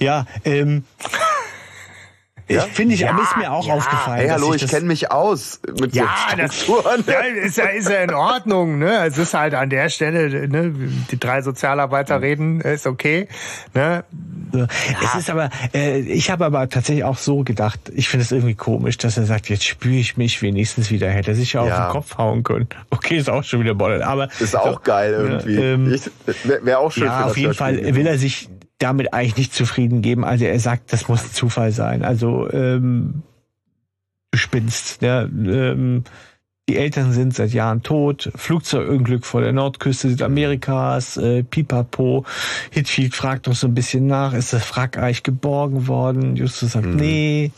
Ja, ähm, Ja? ich finde ich, Ja, ist mir auch ja. aufgefallen. Hey, hallo, ich das- kenne mich aus mit Ja, das Suchtstrukturen. [laughs] ja, ist, ja, ist ja in Ordnung. Ne? Es ist halt an der Stelle, ne, die drei Sozialarbeiter reden, ist okay. Ne? Es ist aber, äh, ich habe aber tatsächlich auch so gedacht, ich finde es irgendwie komisch, dass er sagt, jetzt spüre ich mich wenigstens wieder. Hätte er sich ja auf den Kopf hauen können. Okay, ist auch schon wieder Bollert, aber Ist auch geil irgendwie. ähm, Ich- Wäre wär auch schön für ja, das auf jeden Fall will er sich damit eigentlich nicht zufrieden geben. Also er sagt, das muss Zufall sein. Also ähm, du spinnst. Ja, ähm, die Eltern sind seit Jahren tot. Flugzeugunglück vor der Nordküste Südamerikas. Äh, Pipapo. Hitfield fragt noch so ein bisschen nach. Ist das Wrack eigentlich geborgen worden? Justus sagt, Mhm. nee.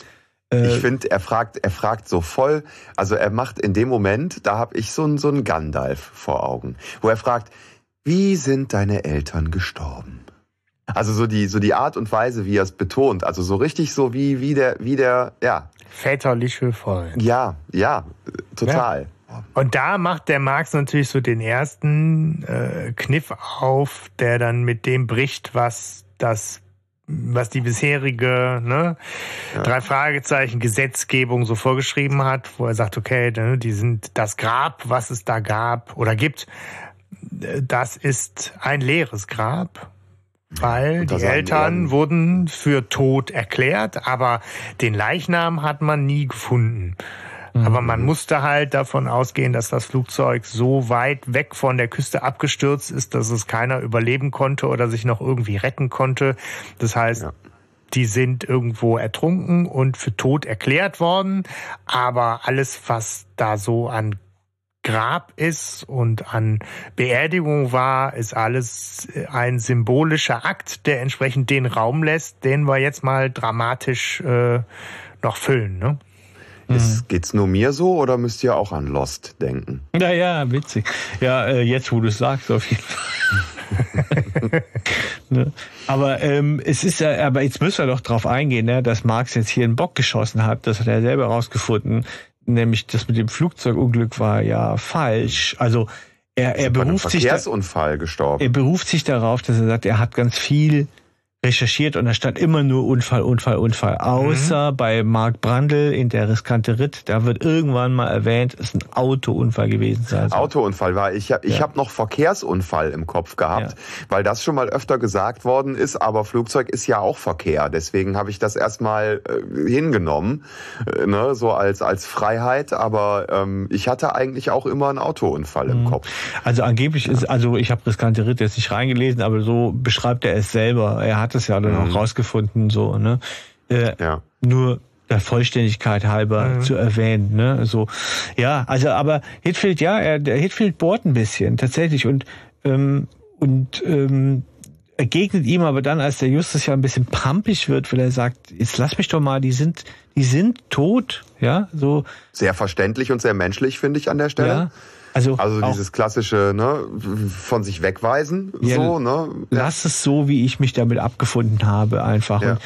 Äh, Ich finde, er fragt, er fragt so voll, also er macht in dem Moment, da habe ich so einen so einen Gandalf vor Augen, wo er fragt, wie sind deine Eltern gestorben? Also so die so die Art und Weise, wie er es betont, also so richtig so wie wie der wie der ja. Väterliche Freund. ja ja total. Und da macht der Marx natürlich so den ersten äh, Kniff auf, der dann mit dem bricht, was das was die bisherige ne, drei Fragezeichen Gesetzgebung so vorgeschrieben hat, wo er sagt, okay, ne, die sind das Grab, was es da gab oder gibt, äh, das ist ein leeres Grab. Weil die Eltern wurden für tot erklärt, aber den Leichnam hat man nie gefunden. Aber man musste halt davon ausgehen, dass das Flugzeug so weit weg von der Küste abgestürzt ist, dass es keiner überleben konnte oder sich noch irgendwie retten konnte. Das heißt, Ja. die sind irgendwo ertrunken und für tot erklärt worden. Aber alles, was da so an Grab ist und an Beerdigung war, ist alles ein symbolischer Akt, der entsprechend den Raum lässt, den wir jetzt mal dramatisch äh, noch füllen. Ne? Ist, geht's nur mir so oder müsst ihr auch an Lost denken? Ja, ja, witzig. Ja, äh, jetzt, wo du es sagst, auf jeden Fall. [laughs] ne? Aber ähm, es ist ja, aber jetzt müssen wir doch drauf eingehen, ne, dass Marx jetzt hier einen Bock geschossen hat. Das hat er selber rausgefunden. Nämlich das mit dem Flugzeugunglück war ja falsch. Also er, er beruft sich da, Verkehrsunfall gestorben. er beruft sich darauf, dass er sagt, er hat ganz viel recherchiert und da stand immer nur Unfall, Unfall, Unfall. Außer bei Mark Brandl in der riskante Ritt, da wird irgendwann mal erwähnt, es ist ein Autounfall gewesen sein. Autounfall war. Ich, ich Ja. habe noch Verkehrsunfall im Kopf gehabt, Ja. weil das schon mal öfter gesagt worden ist, aber Flugzeug ist ja auch Verkehr. Deswegen habe ich das erstmal äh, hingenommen, äh, ne, so als, als Freiheit. Aber ähm, ich hatte eigentlich auch immer einen Autounfall Mhm. im Kopf. Also angeblich ist, also ich habe riskante Ritt jetzt nicht reingelesen, aber so beschreibt er es selber. Er hat es ja dann auch rausgefunden, so, ne? Äh, Ja. nur der Vollständigkeit halber zu erwähnen, ne? So, ja, also aber Hitfield, ja, er, der Hitfield bohrt ein bisschen tatsächlich und ähm, und ähm, er gegnet ihm aber dann, als der Justus ja ein bisschen pampig wird, weil er sagt, jetzt lass mich doch mal, die sind, die sind tot, ja, so, Sehr verständlich und sehr menschlich, finde ich an der Stelle. ja. Also, Also dieses klassische, ne, von sich wegweisen, Ja, so, ne? lass es so, wie ich mich damit abgefunden habe, einfach. Ja.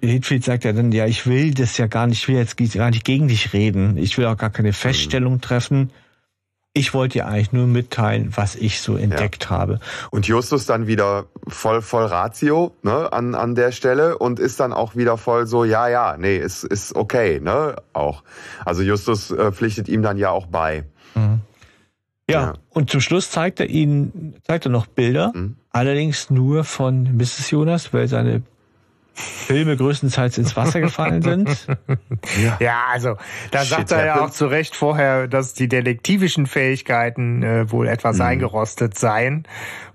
Hitfield sagt ja dann, ja, ich will das ja gar nicht, ich will jetzt gar nicht gegen dich reden. Ich will auch gar keine Feststellung treffen. Ich wollte dir eigentlich nur mitteilen, was ich so entdeckt habe. Und Justus dann wieder voll, voll Ratio, ne, an, an der Stelle und ist dann auch wieder voll so, ja, ja, nee, ist, ist okay, ne, auch. Also Justus äh, pflichtet ihm dann ja auch bei. Ja, Ja. und zum Schluss zeigt er ihnen, zeigt er noch Bilder, Mhm. allerdings nur von Mrs. Jonas, weil seine Filme größtenteils ins Wasser gefallen sind. [laughs] Ja, also da Shit sagt er ja auch zu Recht vorher, dass die detektivischen Fähigkeiten äh, wohl etwas eingerostet seien,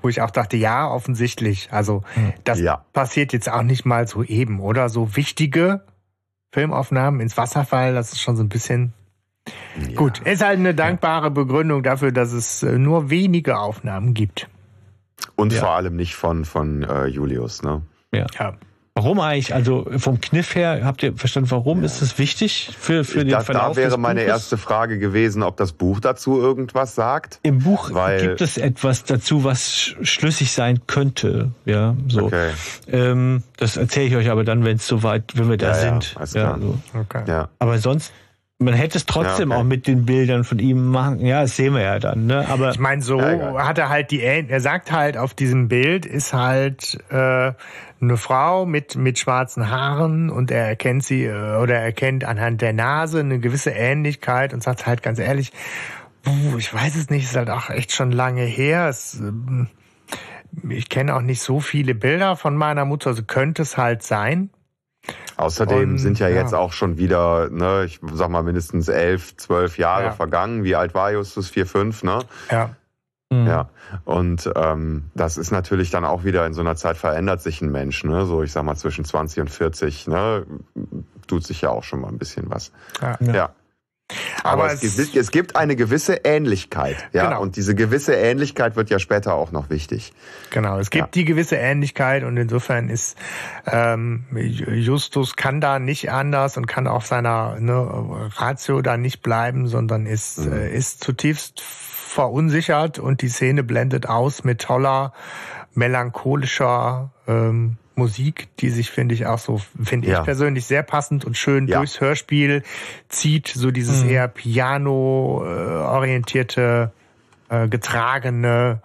wo ich auch dachte, ja, offensichtlich. Also das Ja. passiert jetzt auch nicht mal so eben, oder? So wichtige Filmaufnahmen ins Wasser fallen, das ist schon so ein bisschen Ja. gut. Ist halt eine dankbare Begründung dafür, dass es äh, nur wenige Aufnahmen gibt. Und Ja. vor allem nicht von, von äh, Julius, ne? Ja. Ja. Warum eigentlich? Also vom Kniff her, habt ihr verstanden, warum ist es wichtig für, für den Da, Verlauf da wäre des meine Buches? erste Frage gewesen, ob das Buch dazu irgendwas sagt. Im Buch Weil- gibt es etwas dazu, was sch- schlüssig sein könnte. Ja, so. Okay. Ähm, das erzähle ich euch aber dann, wenn es soweit, wenn wir da Ja, ja, sind. ja, klar. so. Okay. Ja. Aber sonst Man hätte es trotzdem Ja, okay. auch mit den Bildern von ihm machen. Ja, das sehen wir ja dann. Ne? Aber Ich meine, so Ja, hat er halt die, Ähn- er sagt halt, auf diesem Bild ist halt äh, eine Frau mit, mit schwarzen Haaren und er erkennt sie äh, oder er erkennt anhand der Nase eine gewisse Ähnlichkeit und sagt halt ganz ehrlich, puh, ich weiß es nicht, ist halt auch echt schon lange her. Es, ähm, ich kenne auch nicht so viele Bilder von meiner Mutter, also könnte es halt sein. Außerdem Und, sind ja, ja. jetzt auch schon wieder, ne, ich sag mal mindestens elf, zwölf Jahre Ja. vergangen. Wie alt war Justus? Vier, fünf, ne? Ja. hm. Ja. Und ähm, das ist natürlich dann auch wieder in so einer Zeit verändert sich ein Mensch, ne? So, ich sag mal, zwischen 20 und 40, ne? Tut sich ja auch schon mal ein bisschen was. Ja. Ja. Aber, Aber es, es- gibt, es gibt eine gewisse Ähnlichkeit, ja. Genau. Und diese gewisse Ähnlichkeit wird ja später auch noch wichtig. Genau, es gibt Ja. die gewisse Ähnlichkeit und insofern ist ähm, Justus kann da nicht anders und kann auf seiner ne, Ratio da nicht bleiben, sondern ist, Mhm. äh, ist zutiefst verunsichert und die Szene blendet aus mit toller, melancholischer ähm, Musik, die sich, finde ich, auch so, finde Ja. ich persönlich sehr passend und schön Ja. durchs Hörspiel zieht, so dieses eher piano-orientierte, äh, getragene,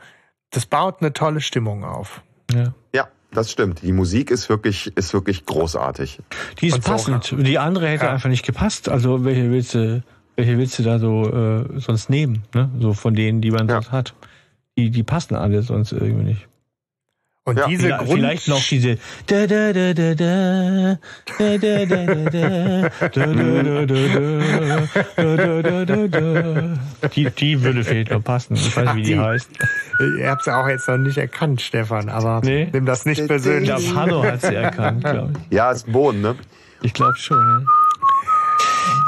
das baut eine tolle Stimmung auf. Ja. Ja, das stimmt. Die Musik ist wirklich, ist wirklich großartig. Die ist Und so- passend. Die andere hätte Ja. einfach nicht gepasst. Also welche willst du, welche willst du da so äh, sonst nehmen? Ne? So von denen, die man Ja. sonst hat. Die, die passen alle sonst irgendwie nicht. Und Ja. diese Vielleicht, Grund vielleicht noch diese da da da da da da da da da da da da da da da da da da Die, die würde vielleicht noch passen. Ich weiß nicht, wie die Die. heißt. Ihr habt es ja auch jetzt noch nicht erkannt, Stefan, aber Nee. nimm das nicht Ich persönlich. glaube, Hanno hat sie erkannt, glaube ich. Ja, ist ein Boden, ne? Ich glaube schon.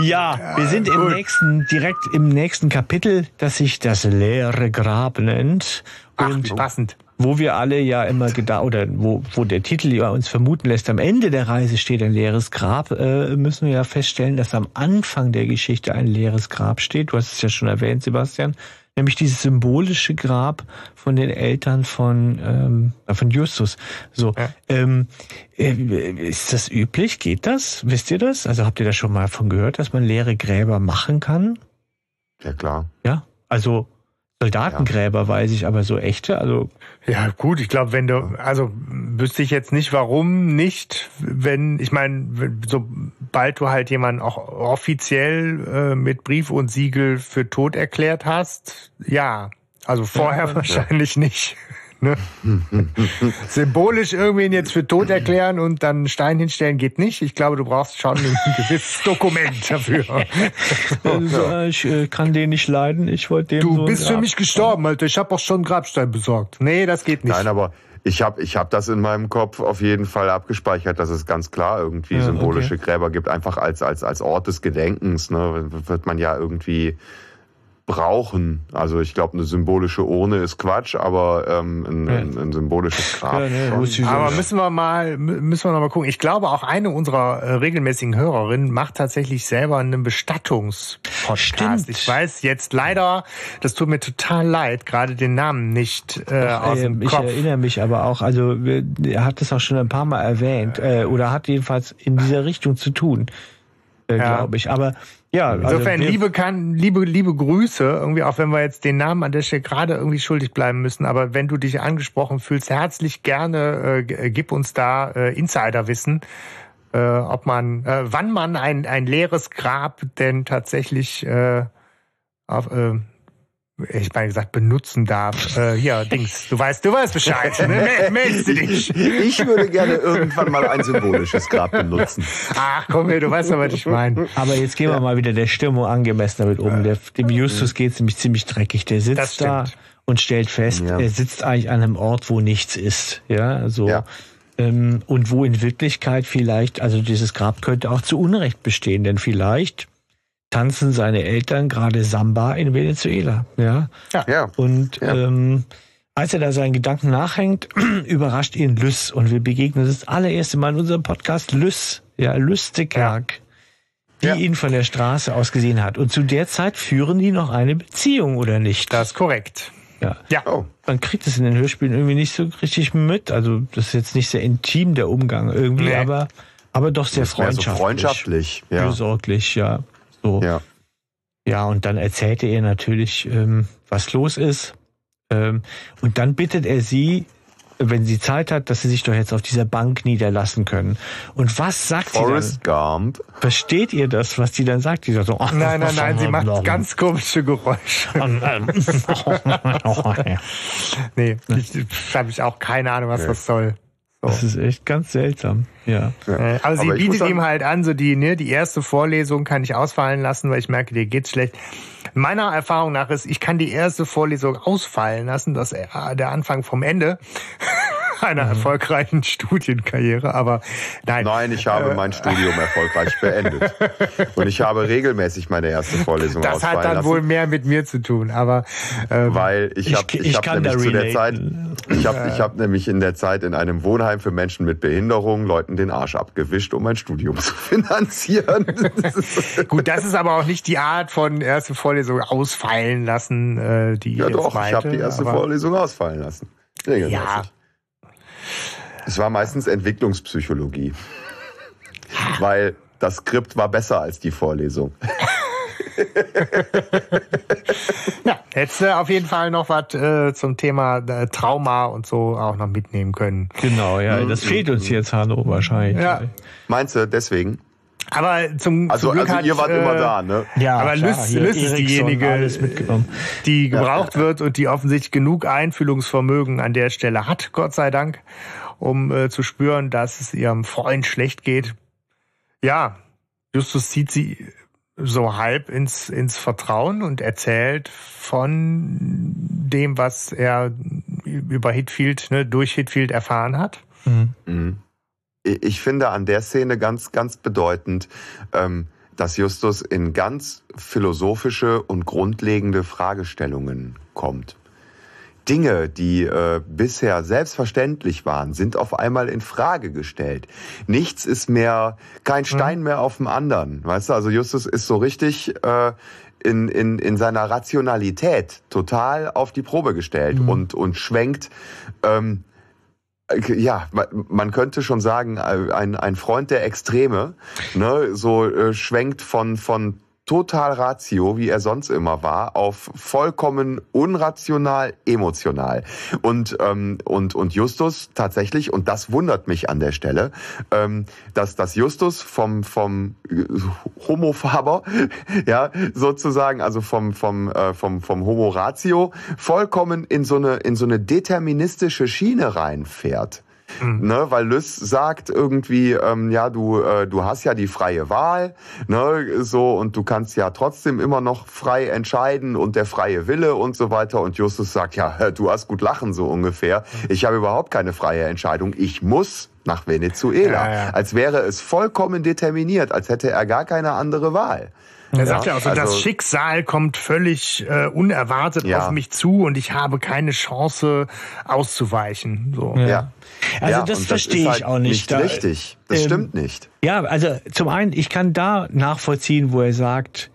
Ja, ja wir sind im gut. nächsten, direkt im nächsten Kapitel, das sich das leere Grab nennt. Ach, Und passend. Wo wir alle ja immer gedacht, oder wo, wo der Titel ja uns vermuten lässt, am Ende der Reise steht ein leeres Grab, äh, müssen wir ja feststellen, dass am Anfang der Geschichte ein leeres Grab steht. Du hast es ja schon erwähnt, Sebastian. Nämlich dieses symbolische Grab von den Eltern von, ähm, von Justus. So, Ja. ähm, äh, ist das üblich? Geht das? Wisst ihr das? Also habt ihr da schon mal von gehört, dass man leere Gräber machen kann? Ja, klar. Ja, also Soldatengräber weiß ich, aber so echte, also Ja, gut, ich glaube, wenn du, also wüsste ich jetzt nicht, warum nicht, wenn, ich meine, sobald du halt jemanden auch offiziell äh, mit Brief und Siegel für tot erklärt hast, ja. Also vorher wahrscheinlich nicht. Ne? [laughs] Symbolisch irgendwen jetzt für tot erklären und dann einen Stein hinstellen geht nicht. Ich glaube, du brauchst schon ein gewisses [laughs] Dokument dafür. Also, ich äh, kann den nicht leiden. Ich wollte den Du so bist für mich gestorben, Alter. Ich habe auch schon einen Grabstein besorgt. Nee, das geht nicht. Nein, aber ich habe ich hab das in meinem Kopf auf jeden Fall abgespeichert, dass es ganz klar irgendwie Ja, symbolische okay. Gräber gibt, einfach als, als, als Ort des Gedenkens, ne, wird man ja irgendwie brauchen. Also ich glaube, eine symbolische Urne ist Quatsch, aber ähm, ein, Ja. ein, ein symbolisches Grab. Ja, ne, schon. ich Aber müssen wir mal, mü- müssen wir noch mal gucken. Ich glaube, auch eine unserer äh, regelmäßigen Hörerinnen macht tatsächlich selber einen Bestattungspodcast. Stimmt. Ich weiß jetzt leider, das tut mir total leid, gerade den Namen nicht äh, aus dem Ähm, ich Kopf. erinnere mich aber auch, also er hat das auch schon ein paar Mal erwähnt, äh, oder hat jedenfalls in dieser Richtung zu tun, äh, Ja. glaube ich. Aber ja, also Insofern wir- liebe, kann, liebe, liebe Grüße, irgendwie, auch wenn wir jetzt den Namen an der Stelle gerade irgendwie schuldig bleiben müssen, aber wenn du dich angesprochen fühlst, herzlich gerne, äh, äh, gib uns da äh, Insiderwissen, äh, ob man, äh, wann man ein, ein leeres Grab denn tatsächlich äh, auf, äh, ich meine gesagt, benutzen darf. Äh, hier, [laughs] Dings, du weißt, du weißt Bescheid. Ne? [laughs] Mel- Meldest du dich. Ich würde gerne irgendwann mal ein symbolisches Grab benutzen. Ach komm her, du weißt ja, was ich meine. Aber jetzt gehen wir mal wieder der Stimmung angemessen damit um. Der, dem Justus geht's nämlich ziemlich dreckig. Der sitzt da und stellt fest, Ja. er sitzt eigentlich an einem Ort, wo nichts ist. Ja, so. Ja. Ähm, und wo in Wirklichkeit vielleicht, also dieses Grab könnte auch zu Unrecht bestehen, denn vielleicht tanzen seine Eltern gerade Samba in Venezuela. Ja. Ja. Und Ja. ähm, als er da seinen Gedanken nachhängt, [clears throat] überrascht ihn Lys und wir begegnen das allererste Mal in unserem Podcast Lys, ja, Lüstekerk, die Ja. ihn von der Straße aus gesehen hat. Und zu der Zeit führen die noch eine Beziehung, oder nicht? Das ist korrekt. ja. Ja. Oh. Man kriegt es in den Hörspielen irgendwie nicht so richtig mit. Also das ist jetzt nicht sehr intim, der Umgang irgendwie, Nee. aber, aber doch sehr wäre so freundschaftlich. freundschaftlich. Ja. Fürsorglich, ja. So. Ja. Ja, und dann erzählt er ihr natürlich, ähm, was los ist. Ähm, und dann bittet er sie, wenn sie Zeit hat, dass sie sich doch jetzt auf dieser Bank niederlassen können. Und was sagt Forrest sie dann? Gump. Versteht ihr das, was die dann sagt? Die sagt so, ach, Nein, nein, nein, sie macht ganz komische Geräusche. Nee, ich, habe ich auch keine Ahnung, was das soll. Das ist echt ganz seltsam. Ja. Äh, Aber sie Aber bietet ihm halt an, so die, ne, die erste Vorlesung kann ich ausfallen lassen, weil ich merke, dir geht's schlecht. Meiner Erfahrung nach ist, ich kann die erste Vorlesung ausfallen lassen, das ist äh, der Anfang vom Ende einer Mhm. erfolgreichen Studienkarriere. Aber nein. Nein, ich habe Äh, mein Studium erfolgreich beendet. Und ich habe regelmäßig meine erste Vorlesung Das hat dann lassen. wohl mehr mit mir zu tun, aber ähm, weil ich Ich- habe ich, ich hab kann nämlich zu der Zeit ich habe ich hab nämlich in der Zeit in einem Wohnheim für Menschen mit Behinderung Leuten den Arsch abgewischt, um mein Studium [laughs] zu finanzieren. [laughs] Gut, das ist aber auch nicht die Art von erste Vorlesung ausfallen lassen, äh, die ja ich jetzt doch, ich meinte, habe die erste Vorlesung ausfallen lassen. Ja. Es war meistens Entwicklungspsychologie. Weil das Skript war besser als die Vorlesung. [laughs] Ja, hättest du auf jeden Fall noch was äh, zum Thema äh, Trauma und so auch noch mitnehmen können. Genau, ja. Das fehlt uns jetzt, Hanno, wahrscheinlich. Ja. Meinst du deswegen? Aber zum, Also, zum Glück also hat, ihr wart äh, immer da, ne? Ja, Aber klar, Lys, ist diejenige, die gebraucht wird und die offensichtlich genug Einfühlungsvermögen an der Stelle hat, Gott sei Dank, um äh, zu spüren, dass es ihrem Freund schlecht geht. Ja, Justus zieht sie so halb ins, ins Vertrauen und erzählt von dem, was er über Hitfield, ne, durch Hitfield erfahren hat. Mhm. Ich ich finde an der Szene ganz, ganz bedeutend, ähm, dass Justus in ganz philosophische und grundlegende Fragestellungen kommt. Dinge, die äh, bisher selbstverständlich waren, sind auf einmal in Frage gestellt. Nichts ist mehr, kein Stein mehr auf dem anderen. Weißt du, also Justus ist so richtig äh, in, in, in seiner Rationalität total auf die Probe gestellt und, und schwenkt ähm, ja, ma- man könnte schon sagen, äh, ein, ein Freund der Extreme, ne, so äh, schwenkt von, von total ratio, wie er sonst immer war, auf vollkommen unrational, emotional. Und, ähm, und, und Justus tatsächlich, und das wundert mich an der Stelle, ähm, dass, dass Justus vom, vom äh, Homofaber, [laughs] ja, sozusagen, also vom, vom, äh, vom, vom Homo ratio, vollkommen in so eine, in so eine deterministische Schiene reinfährt. Ne, weil Lys sagt irgendwie, ähm, ja, du, äh, du hast ja die freie Wahl, ne, so, und du kannst ja trotzdem immer noch frei entscheiden und der freie Wille und so weiter. Und Justus sagt, ja, [laughs] du hast gut lachen, so ungefähr. Ich habe überhaupt keine freie Entscheidung. Ich muss nach Venezuela. Ja, ja. Als wäre es vollkommen determiniert, als hätte er gar keine andere Wahl. Er sagt ja auch so, also- das Schicksal kommt völlig äh, unerwartet Ja. auf mich zu und ich habe keine Chance auszuweichen. So. Ja. Also ja, das verstehe ich halt auch nicht. Nicht Da- richtig. Das ähm, stimmt nicht. Ja, also zum einen, ich kann da nachvollziehen, wo er sagt,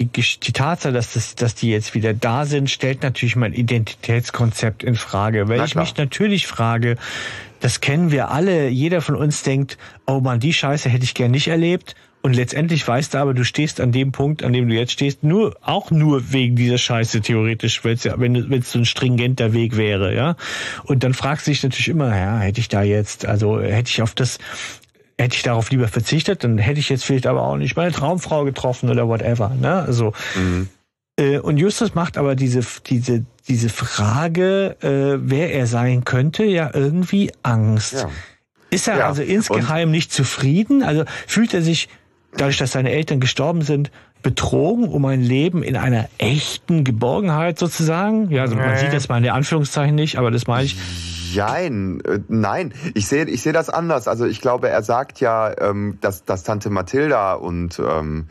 die, die Tatsache, dass, das, dass die jetzt wieder da sind, stellt natürlich mein Identitätskonzept in Frage. Weil Na ich klar. mich natürlich frage, das kennen wir alle, jeder von uns denkt, oh man, die Scheiße hätte ich gern nicht erlebt. Und letztendlich weißt du aber, du stehst an dem Punkt, an dem du jetzt stehst, nur auch nur wegen dieser Scheiße theoretisch, wenn's ja, wenn es so ein stringenter Weg wäre, ja. Und dann fragst du dich natürlich immer, ja, hätte ich da jetzt, also hätte ich auf das, hätte ich darauf lieber verzichtet, dann hätte ich jetzt vielleicht aber auch nicht meine Traumfrau getroffen oder whatever, ne? Also äh, und Justus macht aber diese diese diese Frage, äh, wer er sein könnte, ja irgendwie Angst. Ja. Ist er Ja, also insgeheim nicht zufrieden? Also fühlt er sich, dadurch, dass seine Eltern gestorben sind, betrogen um ein Leben in einer echten Geborgenheit sozusagen? Ja, also man sieht das mal in der Anführungszeichen nicht, aber das meine ich. Jein, äh, nein, ich sehe ich sehe das anders. Also ich glaube, er sagt ja, ähm, dass, dass Tante Mathilda und ähm,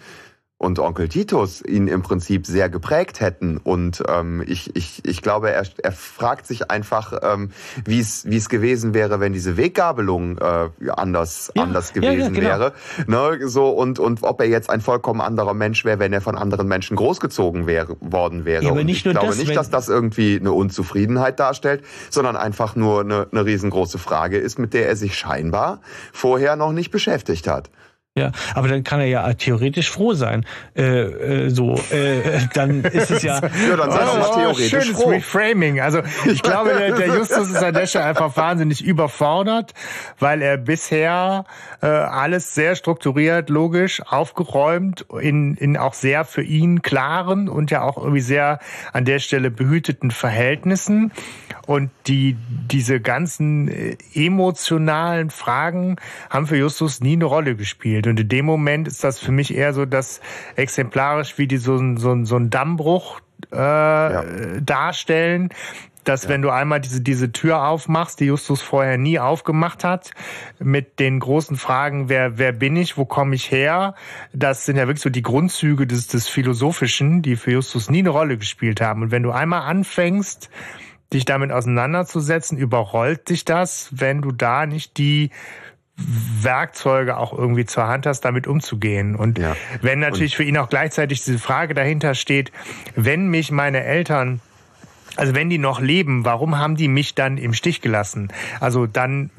und Onkel Titus ihn im Prinzip sehr geprägt hätten. Und ähm, ich, ich, ich glaube, er, er fragt sich einfach, ähm, wie es wie es gewesen wäre, wenn diese Weggabelung äh, anders, Ja, anders ja, ja, gewesen genau. wäre. Ne, so, und, und ob er jetzt ein vollkommen anderer Mensch wäre, wenn er von anderen Menschen großgezogen wäre, worden wäre. Ja, aber nicht ich nur glaube das, nicht, dass das irgendwie eine Unzufriedenheit darstellt, sondern einfach nur eine, eine riesengroße Frage ist, mit der er sich scheinbar vorher noch nicht beschäftigt hat. Ja, aber dann kann er ja theoretisch froh sein. Äh, äh, so, äh, dann ist es ja. [laughs] ja, dann sei doch mal Oh, theoretisch schönes froh. Reframing. Also ich glaube, der, der Justus ist an der Stelle einfach wahnsinnig überfordert, weil er bisher äh, alles sehr strukturiert, logisch, aufgeräumt, in, in auch sehr für ihn klaren und ja auch irgendwie sehr an der Stelle behüteten Verhältnissen. Und die, diese ganzen äh, emotionalen Fragen haben für Justus nie eine Rolle gespielt. Und in dem Moment ist das für mich eher so das exemplarisch wie die so, ein- so, ein- so ein Dammbruch äh, darstellen, dass wenn du einmal diese, diese Tür aufmachst, die Justus vorher nie aufgemacht hat, mit den großen Fragen, wer, wer bin ich, wo komme ich her, das sind ja wirklich so die Grundzüge des, des Philosophischen, die für Justus nie eine Rolle gespielt haben. Und wenn du einmal anfängst, dich damit auseinanderzusetzen, überrollt dich das, wenn du da nicht die Werkzeuge auch irgendwie zur Hand hast, damit umzugehen. Und Ja. wenn natürlich für ihn auch gleichzeitig diese Frage dahinter steht, wenn mich meine Eltern also wenn die noch leben, warum haben die mich dann im Stich gelassen? Also dann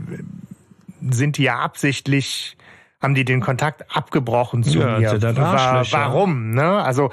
sind die ja absichtlich, haben die den Kontakt abgebrochen zu Ja, mir. sind dann Wa- Arschlöcher. warum? Ne? Also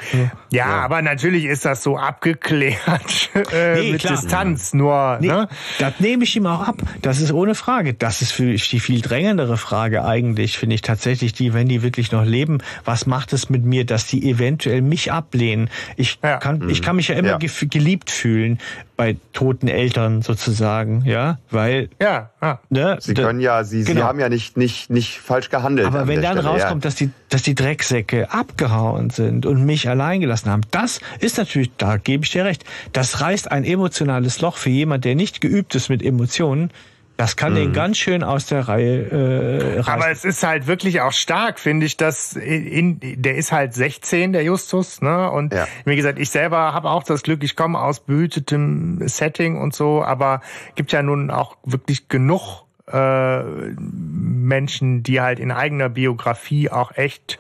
ja, aber natürlich ist das so abgeklärt [laughs] äh, Nee, mit klar. Distanz. Nur Nee, ne? das nehme ich ihm auch ab. Das ist ohne Frage. Das ist für die viel drängendere Frage eigentlich, finde ich tatsächlich die, wenn die wirklich noch leben, was macht es mit mir, dass die eventuell mich ablehnen? Ich Ja. kann, ich kann mich ja immer Ja. geliebt fühlen bei toten Eltern sozusagen, ja, weil, ja, ja. ne, Sie können ja, Sie, Sie Genau. haben ja nicht, nicht, nicht falsch gehandelt. Aber an wenn dann Stelle, rauskommt, dass die, dass die Drecksäcke abgehauen sind und mich allein gelassen haben, das ist natürlich, da gebe ich dir recht, das reißt ein emotionales Loch für jemand, der nicht geübt ist mit Emotionen. Das kann Mhm. den ganz schön aus der Reihe äh, reißen. Aber es ist halt wirklich auch stark, finde ich, dass in, der ist halt 16, der Justus, ne? Und Ja. wie gesagt, ich selber habe auch das Glück, ich komme aus behütetem Setting und so, aber gibt ja nun auch wirklich genug äh, Menschen, die halt in eigener Biografie auch echt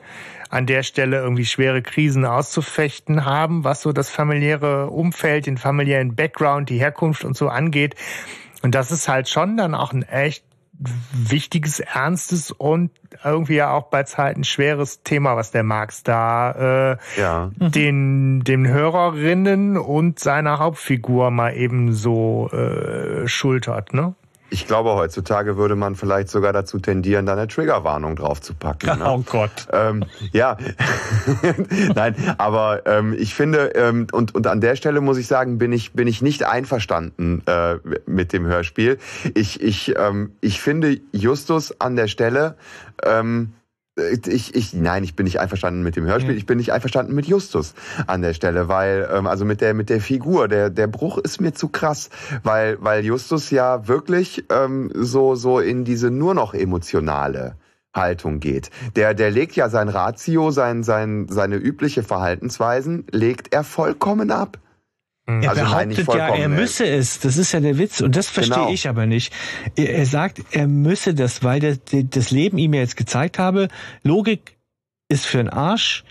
an der Stelle irgendwie schwere Krisen auszufechten haben, was so das familiäre Umfeld, den familiären Background, die Herkunft und so angeht. Und das ist halt schon dann auch ein echt wichtiges, ernstes und irgendwie ja auch bei Zeiten schweres Thema, was der Marx da äh, Ja. den, den Hörerinnen und seiner Hauptfigur mal eben so äh, schultert, ne? Ich glaube, heutzutage würde man vielleicht sogar dazu tendieren, da eine Triggerwarnung drauf zu packen. Ne? [laughs] oh Gott. Ähm, ja, [laughs] nein, aber ähm, ich finde, ähm, und, und an der Stelle muss ich sagen, bin ich, bin ich nicht einverstanden äh, mit dem Hörspiel. Ich, ich, ähm, ich finde Justus an der Stelle, ähm, ich, ich, nein, ich bin nicht einverstanden mit dem Hörspiel. Ich bin nicht einverstanden mit Justus an der Stelle, weil ähm, also mit der mit der Figur, der der Bruch ist mir zu krass, weil weil Justus ja wirklich ähm, so so in diese nur noch emotionale Haltung geht. Der der legt ja sein Ratio, sein sein seine übliche Verhaltensweisen legt er vollkommen ab. Er Also behauptet ja, er müsse es. Das ist ja der Witz. Und das verstehe Genau. ich aber nicht. Er, er sagt, er müsse das, weil der, das Leben ihm ja jetzt gezeigt habe, Logik ist für den Arsch.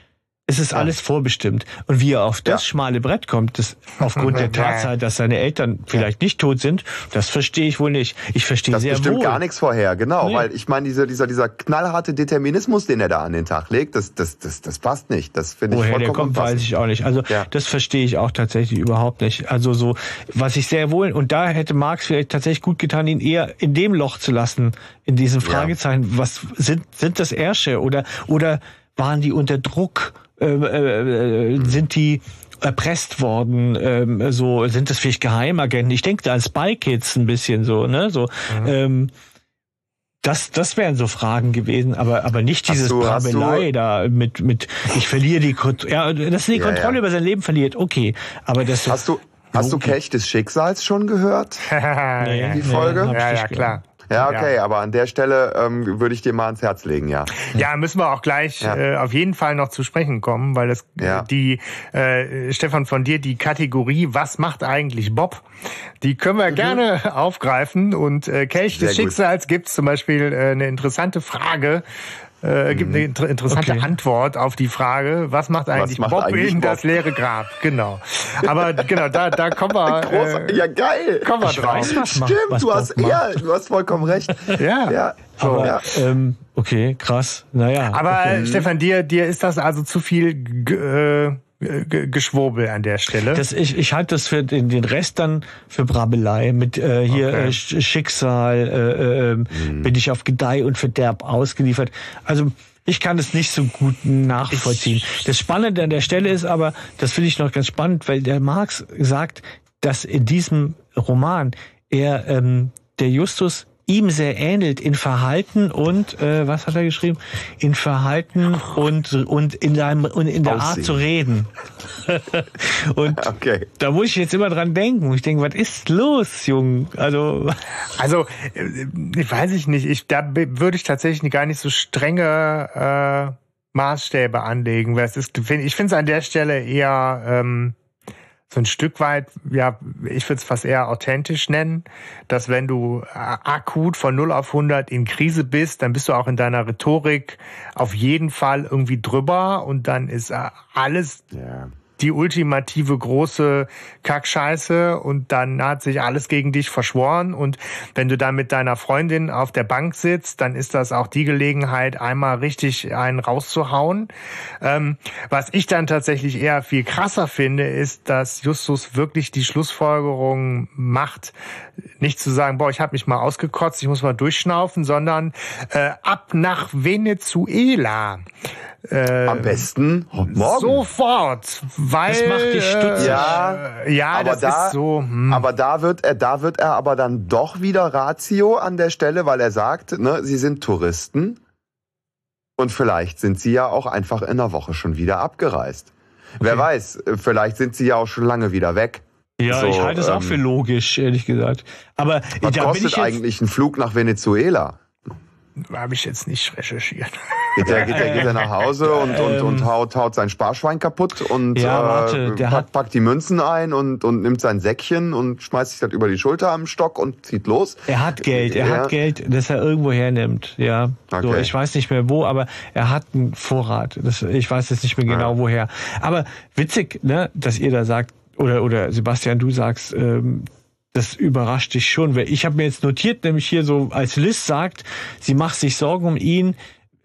Es ist Ja. alles vorbestimmt. Und wie er auf das Ja. schmale Brett kommt, das aufgrund der [laughs] Tatsache, dass seine Eltern vielleicht nicht tot sind, das verstehe ich wohl nicht. Ich verstehe Das sehr bestimmt wohl. gar nichts vorher, genau, Nee. weil ich meine, dieser, dieser, dieser knallharte Determinismus, den er da an den Tag legt, das, das, das, das passt nicht. Das finde ich Woher vollkommen der kommt, weiß ich auch nicht. Also Ja. das verstehe ich auch tatsächlich überhaupt nicht. Also so, was ich sehr wohl, und da hätte Marx vielleicht tatsächlich gut getan, ihn eher in dem Loch zu lassen, in diesen Fragezeichen. Was sind, sind das Ärsche oder, oder waren die unter Druck? Ähm, äh, äh, sind die erpresst worden, ähm, so sind das vielleicht Geheimagenten. Ich denke da an Spy Kids ein bisschen so, ne? So, ähm, das, das wären so Fragen gewesen, aber, aber nicht Hast dieses du- hast du- Brabbelei da mit, mit, ich verliere die Kontrolle, ja, dass er die Ja, Kontrolle ja. über sein Leben verliert, okay, aber das Hast du, hast du. Kelch des Schicksals schon gehört? [laughs] Nee, die Folge? Ja, ja, gehört. klar. Ja, okay, aber an der Stelle ähm, würde ich dir mal ans Herz legen, ja. Ja, müssen wir auch gleich Ja. äh, auf jeden Fall noch zu sprechen kommen, weil das Ja. äh, die äh, Stefan von dir die Kategorie Was macht eigentlich Bob? Die können wir gerne aufgreifen und äh, Kelch des Mhm. Gut. Schicksals gibt zum Beispiel äh, eine interessante Frage. Äh, gibt eine inter interessante okay. Antwort auf die Frage, was macht eigentlich was macht Bob eigentlich in Bob? das leere Grab? Genau. Aber genau, da, da kommen wir. [laughs] Äh, ja, geil. Kommen wir ich drauf. Weiß, was Stimmt, was du hast, ja, du hast vollkommen recht. [laughs] ja. ja. So, aber, ja. Ähm, okay, krass. Naja. Aber okay. Stefan, dir, dir ist das also zu viel äh, Geschwurbel an der Stelle. Das, ich, ich halte das für den, den Rest dann für Brabelei mit äh, hier okay. äh, Schicksal, äh, äh, mhm. bin ich auf Gedeih und Verderb ausgeliefert. Also ich kann das nicht so gut nachvollziehen. Ich das Spannende an der Stelle ist aber, das finde ich noch ganz spannend, weil der Marx sagt, dass in diesem Roman er ähm, der Justus ihm sehr ähnelt in Verhalten und äh, was hat er geschrieben? In Verhalten und und in seinem und in der Aussehen. Art zu reden. [laughs] und okay. da muss ich jetzt immer dran denken. Ich denke, was ist los, Jung? Also [laughs] also äh, weiß ich nicht. Ich da würde ich tatsächlich gar nicht so strenge äh, Maßstäbe anlegen. Weil es ist, ich finde es an der Stelle eher ähm, so ein Stück weit, ja, ich würde es fast eher authentisch nennen, dass wenn du akut von 0 auf 100 in Krise bist, dann bist du auch in deiner Rhetorik auf jeden Fall irgendwie drüber und dann ist alles ja die ultimative große Kackscheiße und dann hat sich alles gegen dich verschworen und wenn du dann mit deiner Freundin auf der Bank sitzt, dann ist das auch die Gelegenheit, einmal richtig einen rauszuhauen. Ähm, was ich dann tatsächlich eher viel krasser finde, ist, dass Justus wirklich die Schlussfolgerung macht, nicht zu sagen, boah, ich habe mich mal ausgekotzt, ich muss mal durchschnaufen, sondern äh, ab nach Venezuela. Äh, Am besten morgen. Sofort, weil das macht dich stutzig. ja, ja, aber das da, ist so. Hm. Aber da wird er, da wird er aber dann doch wieder Ratio an der Stelle, weil er sagt, ne, sie sind Touristen und vielleicht sind sie ja auch einfach in der Woche schon wieder abgereist. Okay. Wer weiß, vielleicht sind sie ja auch schon lange wieder weg. Ja, so, ich halte es ähm, auch für logisch, ehrlich gesagt. Aber was da kostet jetzt, eigentlich ein Flug nach Venezuela? Habe ich jetzt nicht recherchiert. Geht er, geht er, geht er nach Hause [laughs] und, und, und ähm. haut, haut sein Sparschwein kaputt und ja, warte, äh, packt, packt, die Münzen ein und, und nimmt sein Säckchen und schmeißt sich das über die Schulter am Stock und zieht los. Er hat Geld, er ja. hat Geld, das er irgendwo hernimmt. Ja, okay. so, ich weiß nicht mehr wo, aber er hat einen Vorrat. Das, ich weiß jetzt nicht mehr genau ja. woher. Aber witzig, ne, dass ihr da sagt, oder, oder Sebastian, du sagst, ähm, das überrascht dich schon, weil ich habe mir jetzt notiert, nämlich hier so als Liz sagt, sie macht sich Sorgen um ihn,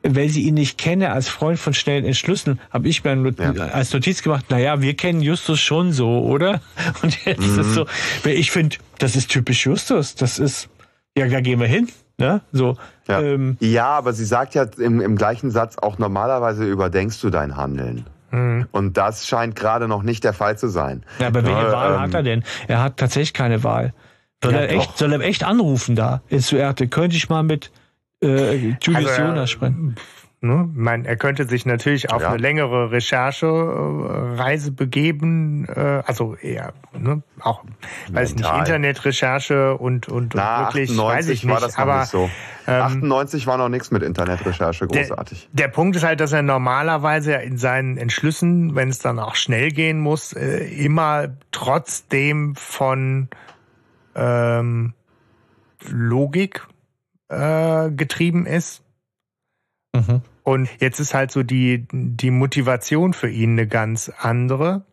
weil sie ihn nicht kenne als Freund von schnellen Entschlüssen, habe ich mir Not ja. als Notiz gemacht, naja, wir kennen Justus schon so, oder? [laughs] Und jetzt mhm. ist so, ich finde, das ist typisch Justus, das ist, ja, da gehen wir hin. Ne? So, ja. Ähm, ja, aber sie sagt ja im, im gleichen Satz auch normalerweise überdenkst du dein Handeln. Mhm. Und das scheint gerade noch nicht der Fall zu sein. Ja, aber welche ja, Wahl ähm, hat er denn? Er hat tatsächlich keine Wahl. Soll, ja, er, echt, soll er echt anrufen da in Suerte? Könnte ich mal mit äh, Julius also, Jonas sprechen? Ne? Mein, er könnte sich natürlich auf ja. eine längere Recherchereise begeben, äh, also eher ne? auch, weiß nicht, Internetrecherche und und, Na, und wirklich, weiß ich nicht, war das aber nicht so. Ähm, 98 war noch nichts mit Internetrecherche großartig. Der, der, Punkt ist halt, dass er normalerweise in seinen Entschlüssen, wenn es dann auch schnell gehen muss, äh, immer trotzdem von ähm, Logik äh, getrieben ist Mhm. Und jetzt ist halt so die, die Motivation für ihn eine ganz andere.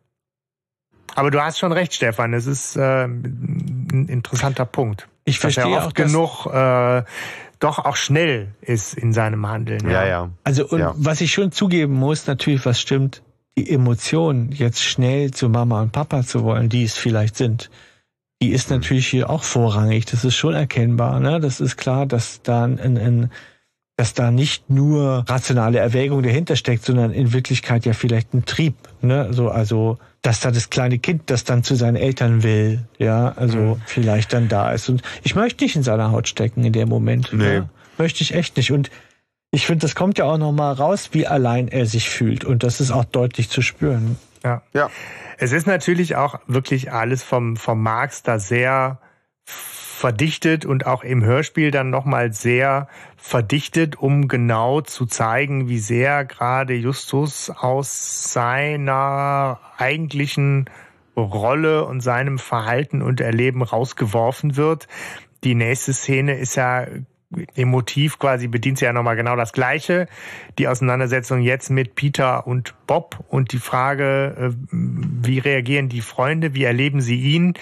Aber du hast schon recht, Stefan. Es ist äh, ein interessanter Punkt. Ich verstehe dass er oft auch, genug äh, doch auch schnell ist in seinem Handeln. Ja, ja. ja. Also und ja. was ich schon zugeben muss, natürlich, was stimmt, die Emotion, jetzt schnell zu Mama und Papa zu wollen, die es vielleicht sind, die ist mhm. natürlich hier auch vorrangig. Das ist schon erkennbar. Ne? Das ist klar, dass da ein, ein dass da nicht nur rationale Erwägung dahinter steckt, sondern in Wirklichkeit ja vielleicht ein Trieb, ne? So, also, dass da das kleine Kind, das dann zu seinen Eltern will, ja, also mhm. vielleicht dann da ist. Und ich möchte nicht in seiner Haut stecken in dem Moment. Nee. Ja? Möchte ich echt nicht. Und ich finde, das kommt ja auch nochmal raus, wie allein er sich fühlt. Und das ist auch deutlich zu spüren. Ja. Ja. Es ist natürlich auch wirklich alles vom, vom Marx da sehr verdichtet und auch im Hörspiel dann nochmal sehr verdichtet, um genau zu zeigen, wie sehr gerade Justus aus seiner eigentlichen Rolle und seinem Verhalten und Erleben rausgeworfen wird. Die nächste Szene ist ja emotiv quasi bedient sie ja nochmal genau das Gleiche. Die Auseinandersetzung jetzt mit Peter und Bob und die Frage, äh, wie reagieren die Freunde, wie erleben sie ihn?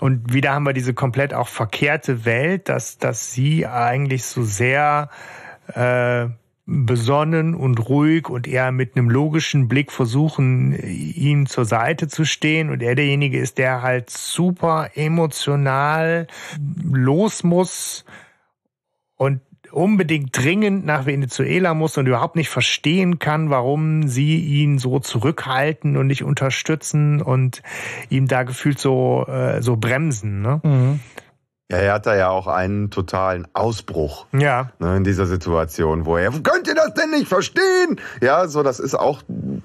Und wieder haben wir diese komplett auch verkehrte Welt, dass, dass sie eigentlich so sehr äh, besonnen und ruhig und eher mit einem logischen Blick versuchen, ihm zur Seite zu stehen. Und er derjenige ist, der halt super emotional los muss und unbedingt dringend nach Venezuela muss und überhaupt nicht verstehen kann, warum sie ihn so zurückhalten und nicht unterstützen und ihm da gefühlt so, äh, so bremsen. Ne? Mhm. Ja, er hat da ja auch einen totalen Ausbruch ja. ne, in dieser Situation, wo er, könnt ihr das denn nicht verstehen? Ja, so, das ist auch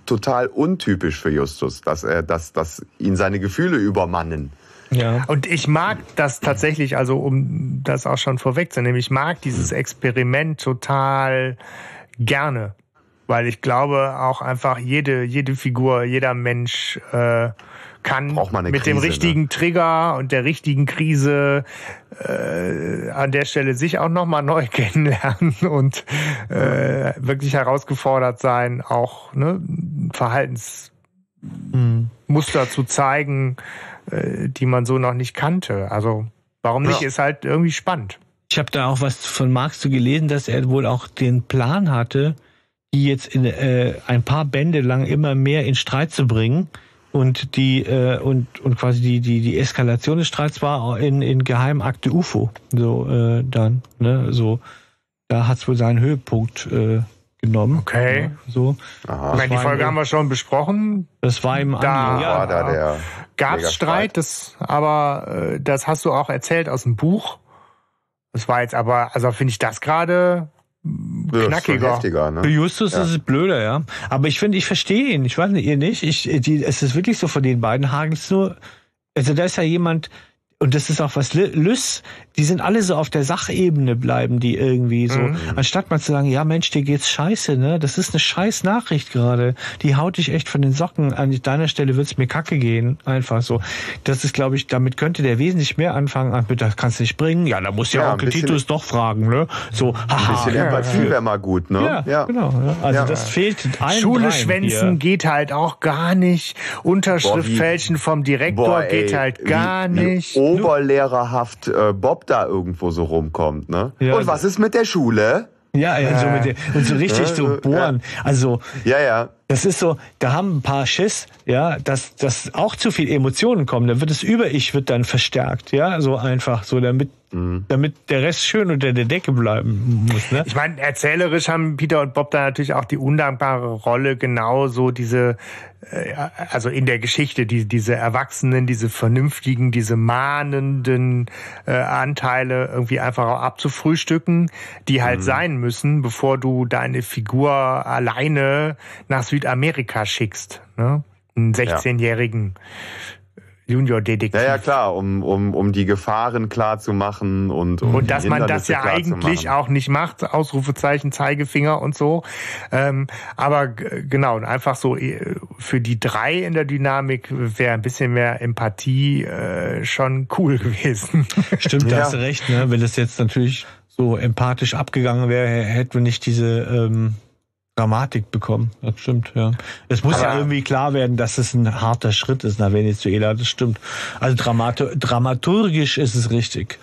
total untypisch für Justus, dass er, dass, dass ihn seine Gefühle übermannen. Ja. Und ich mag das tatsächlich, also um das auch schon vorwegzunehmen, ich mag dieses Experiment total gerne, weil ich glaube auch einfach jede, jede Figur, jeder Mensch, äh, kann mit Krise, dem richtigen ne? Trigger und der richtigen Krise äh, an der Stelle sich auch nochmal neu [laughs] kennenlernen und äh, wirklich herausgefordert sein, auch ne, Verhaltensmuster mhm. zu zeigen, äh, die man so noch nicht kannte. Also warum nicht, ja. ist halt irgendwie spannend. Ich habe da auch was von Marx zu gelesen, dass er wohl auch den Plan hatte, die jetzt in, äh, ein paar Bände lang immer mehr in Streit zu bringen und die äh, und und quasi die die die Eskalation des Streits war in in Geheimakte UFO so äh, dann ne so da hat's wohl seinen Höhepunkt äh, genommen okay ja, so Aha. ich meine, die Folge haben wir schon besprochen das war im da ja, war da der gab's Streit das aber äh, das hast du auch erzählt aus dem Buch das war jetzt aber also finde ich das gerade knackiger. Heftiger, ne? Für Justus ja. ist es blöder, ja. Aber ich finde, ich verstehe ihn. Ich weiß nicht, ihr nicht. Ich, die, es ist wirklich so von den beiden Hagens nur. Also da ist ja jemand, und das ist auch was Lys, die sind alle so auf der Sachebene bleiben, die irgendwie so, mhm. anstatt mal zu sagen, ja Mensch, dir geht's scheiße, ne? Das ist eine scheiß Nachricht gerade. Die haut dich echt von den Socken. An deiner Stelle wird's mir kacke gehen. Einfach so. Das ist, glaube ich, damit könnte der wesentlich mehr anfangen. Ach, das kannst du nicht bringen. Ja, da muss ja, ja Onkel Titus doch fragen, ne? So, haha. Ein bisschen Empathie wäre mal gut, ne? Ja, ja. genau. Ja. Also ja. das fehlt allen Schule schwänzen hier. geht halt auch gar nicht. Unterschrift Boah, fälschen vom Direktor Boah, ey, geht halt gar wie, nicht. Wie oberlehrerhaft äh, Bob da irgendwo so rumkommt, ne? Ja, und was ist mit der Schule? Ja, ja, so mit der, und so richtig so bohren. Also, ja, ja. Das ist so, da haben ein paar Schiss, ja, dass, dass auch zu viel Emotionen kommen. Dann wird das Über-Ich wird dann verstärkt, ja, so einfach, so damit, mhm. damit der Rest schön unter der Decke bleiben muss. Ne? Ich meine, erzählerisch haben Peter und Bob da natürlich auch die undankbare Rolle, genau so diese, äh, also in der Geschichte, die, diese Erwachsenen, diese vernünftigen, diese mahnenden äh, Anteile irgendwie einfach auch abzufrühstücken, die halt mhm. sein müssen, bevor du deine Figur alleine nach Süd Südamerika schickst, ne? Einen 16-jährigen Junior-Detektiv. Ja, ja, klar, um, um, um die Gefahren klar zu machen und um Und dass man das ja eigentlich auch nicht macht, Ausrufezeichen, Zeigefinger und so. Ähm, aber genau, einfach so äh, für die drei in der Dynamik wäre ein bisschen mehr Empathie äh, schon cool [laughs] gewesen. Stimmt, ja. da hast du recht, ne? Wenn das jetzt natürlich so empathisch abgegangen wäre, hätten wir nicht diese ähm, Dramatik bekommen. Das stimmt, ja. Es muss Aber ja irgendwie klar werden, dass es ein harter Schritt ist nach Venezuela. Das stimmt. Also dramat dramaturgisch ist es richtig.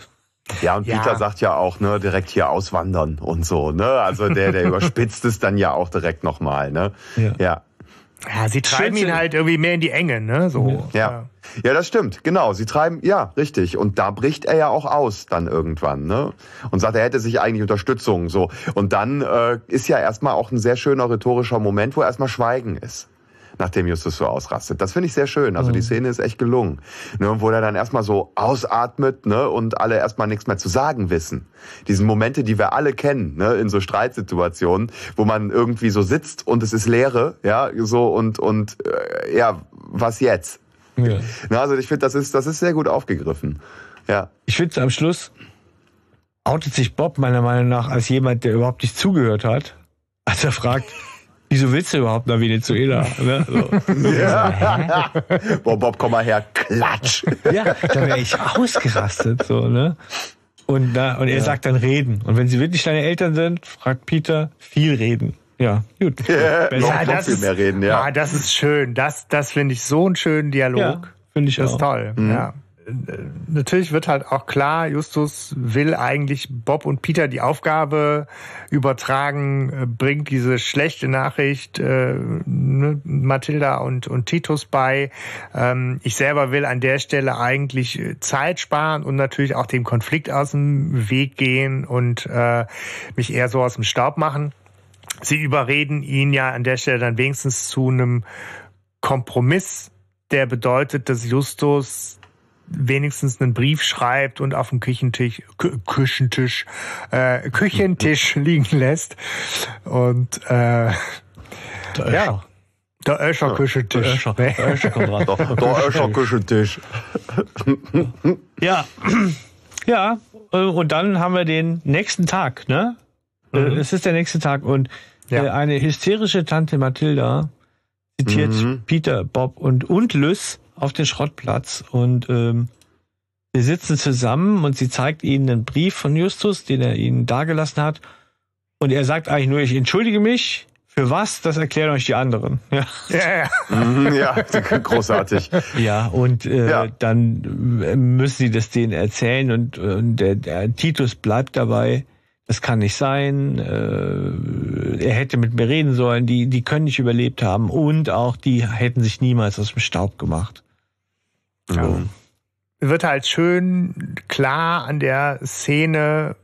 Ja, und ja. Peter sagt ja auch, ne, direkt hier auswandern und so, ne? Also der, der [laughs] überspitzt es dann ja auch direkt nochmal, ne? Ja. ja. Ja, sie treiben Schütze. ihn halt irgendwie mehr in die Enge, ne? So. Ja. ja. das stimmt, genau. Sie treiben, ja, richtig. Und da bricht er ja auch aus dann irgendwann, ne? Und sagt, er hätte sich eigentlich Unterstützung, so. Und dann äh, ist ja erstmal auch ein sehr schöner rhetorischer Moment, wo erstmal Schweigen ist nachdem Justus so ausrastet. Das finde ich sehr schön. Also mhm. die Szene ist echt gelungen. Ne, wo er dann erstmal so ausatmet ne, und alle erstmal nichts mehr zu sagen wissen. Diese Momente, die wir alle kennen, ne, in so Streitsituationen, wo man irgendwie so sitzt und es ist Leere, ja, so und und äh, ja, was jetzt? Ja. Na, also ich finde, das ist das ist sehr gut aufgegriffen. Ja. Ich finde am Schluss outet sich Bob meiner Meinung nach als jemand, der überhaupt nicht zugehört hat, als er fragt, Wieso willst du überhaupt nach Venezuela? Ne? So. [laughs] Ja. [laughs] Boah, Bob, komm mal her, klatsch. [laughs] Ja, da wäre ich ausgerastet. So, ne? Und, na, und er ja. sagt dann reden. Und wenn sie wirklich deine Eltern sind, fragt Peter, viel reden. Ja, gut. Ja, ja das viel mehr reden, ja. Ah, das ist schön. Das, das finde ich so einen schönen Dialog. Ja, finde ich das auch. ist toll. Mhm. Ja natürlich wird halt auch klar, Justus will eigentlich Bob und Peter die Aufgabe übertragen, äh, bringt diese schlechte Nachricht äh, ne, Mathilda und, und Titus bei. Ähm, ich selber will an der Stelle eigentlich Zeit sparen und natürlich auch dem Konflikt aus dem Weg gehen und äh, mich eher so aus dem Staub machen. Sie überreden ihn ja an der Stelle dann wenigstens zu einem Kompromiss, der bedeutet, dass Justus wenigstens einen Brief schreibt und auf dem Küchentisch, Kü Küchentisch, äh, Küchentisch [laughs] liegen lässt. Und äh, ja. Der Öscher Küchentisch. [laughs] Der Öscher. Der Öscher Küchentisch. [laughs] Ja. [clears throat] Ja. Und dann haben wir den nächsten Tag, ne? Mhm. Es ist der nächste Tag und ja. Äh, eine hysterische Tante Mathilda zitiert mhm. Peter, Bob und, und Lys auf den Schrottplatz und ähm, wir sitzen zusammen und sie zeigt ihnen einen Brief von Justus, den er ihnen dargelassen hat. Und er sagt eigentlich nur, ich entschuldige mich. Für was? Das erklären euch die anderen. [laughs] Ja, ja, ja. Mhm, ja [laughs] großartig. Ja, und äh, ja. dann müssen sie das denen erzählen und, und der, der Titus bleibt dabei. Das kann nicht sein. Äh, er hätte mit mir reden sollen. Die, die können nicht überlebt haben. Und auch die hätten sich niemals aus dem Staub gemacht. Ja. Wird halt schön klar an der Szene,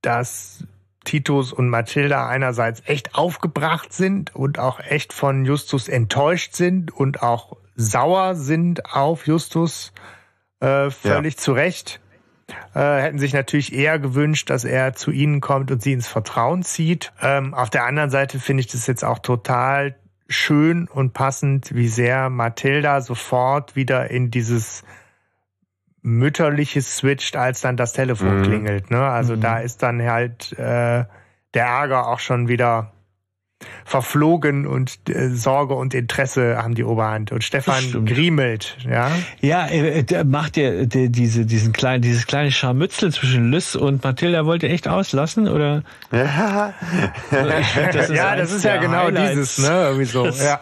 dass Titus und Mathilda einerseits echt aufgebracht sind und auch echt von Justus enttäuscht sind und auch sauer sind auf Justus, äh, völlig ja. zu Recht. Äh, hätten sich natürlich eher gewünscht, dass er zu ihnen kommt und sie ins Vertrauen zieht. Ähm, auf der anderen Seite finde ich das jetzt auch total schön und passend, wie sehr Mathilda sofort wieder in dieses mütterliches switcht, als dann das Telefon mhm. klingelt. Ne? Also mhm. da ist dann halt äh, der Ärger auch schon wieder verflogen und äh, Sorge und Interesse haben die Oberhand. Und Stefan griemelt, ja. Ja, äh, der macht ja der, diese, diesen kleinen, dieses kleine Scharmützel zwischen Lys und Mathilda wollte echt auslassen, oder? Ja, das [laughs] ja, das ist ja genau Highlights dieses, ne, irgendwie so. Ja.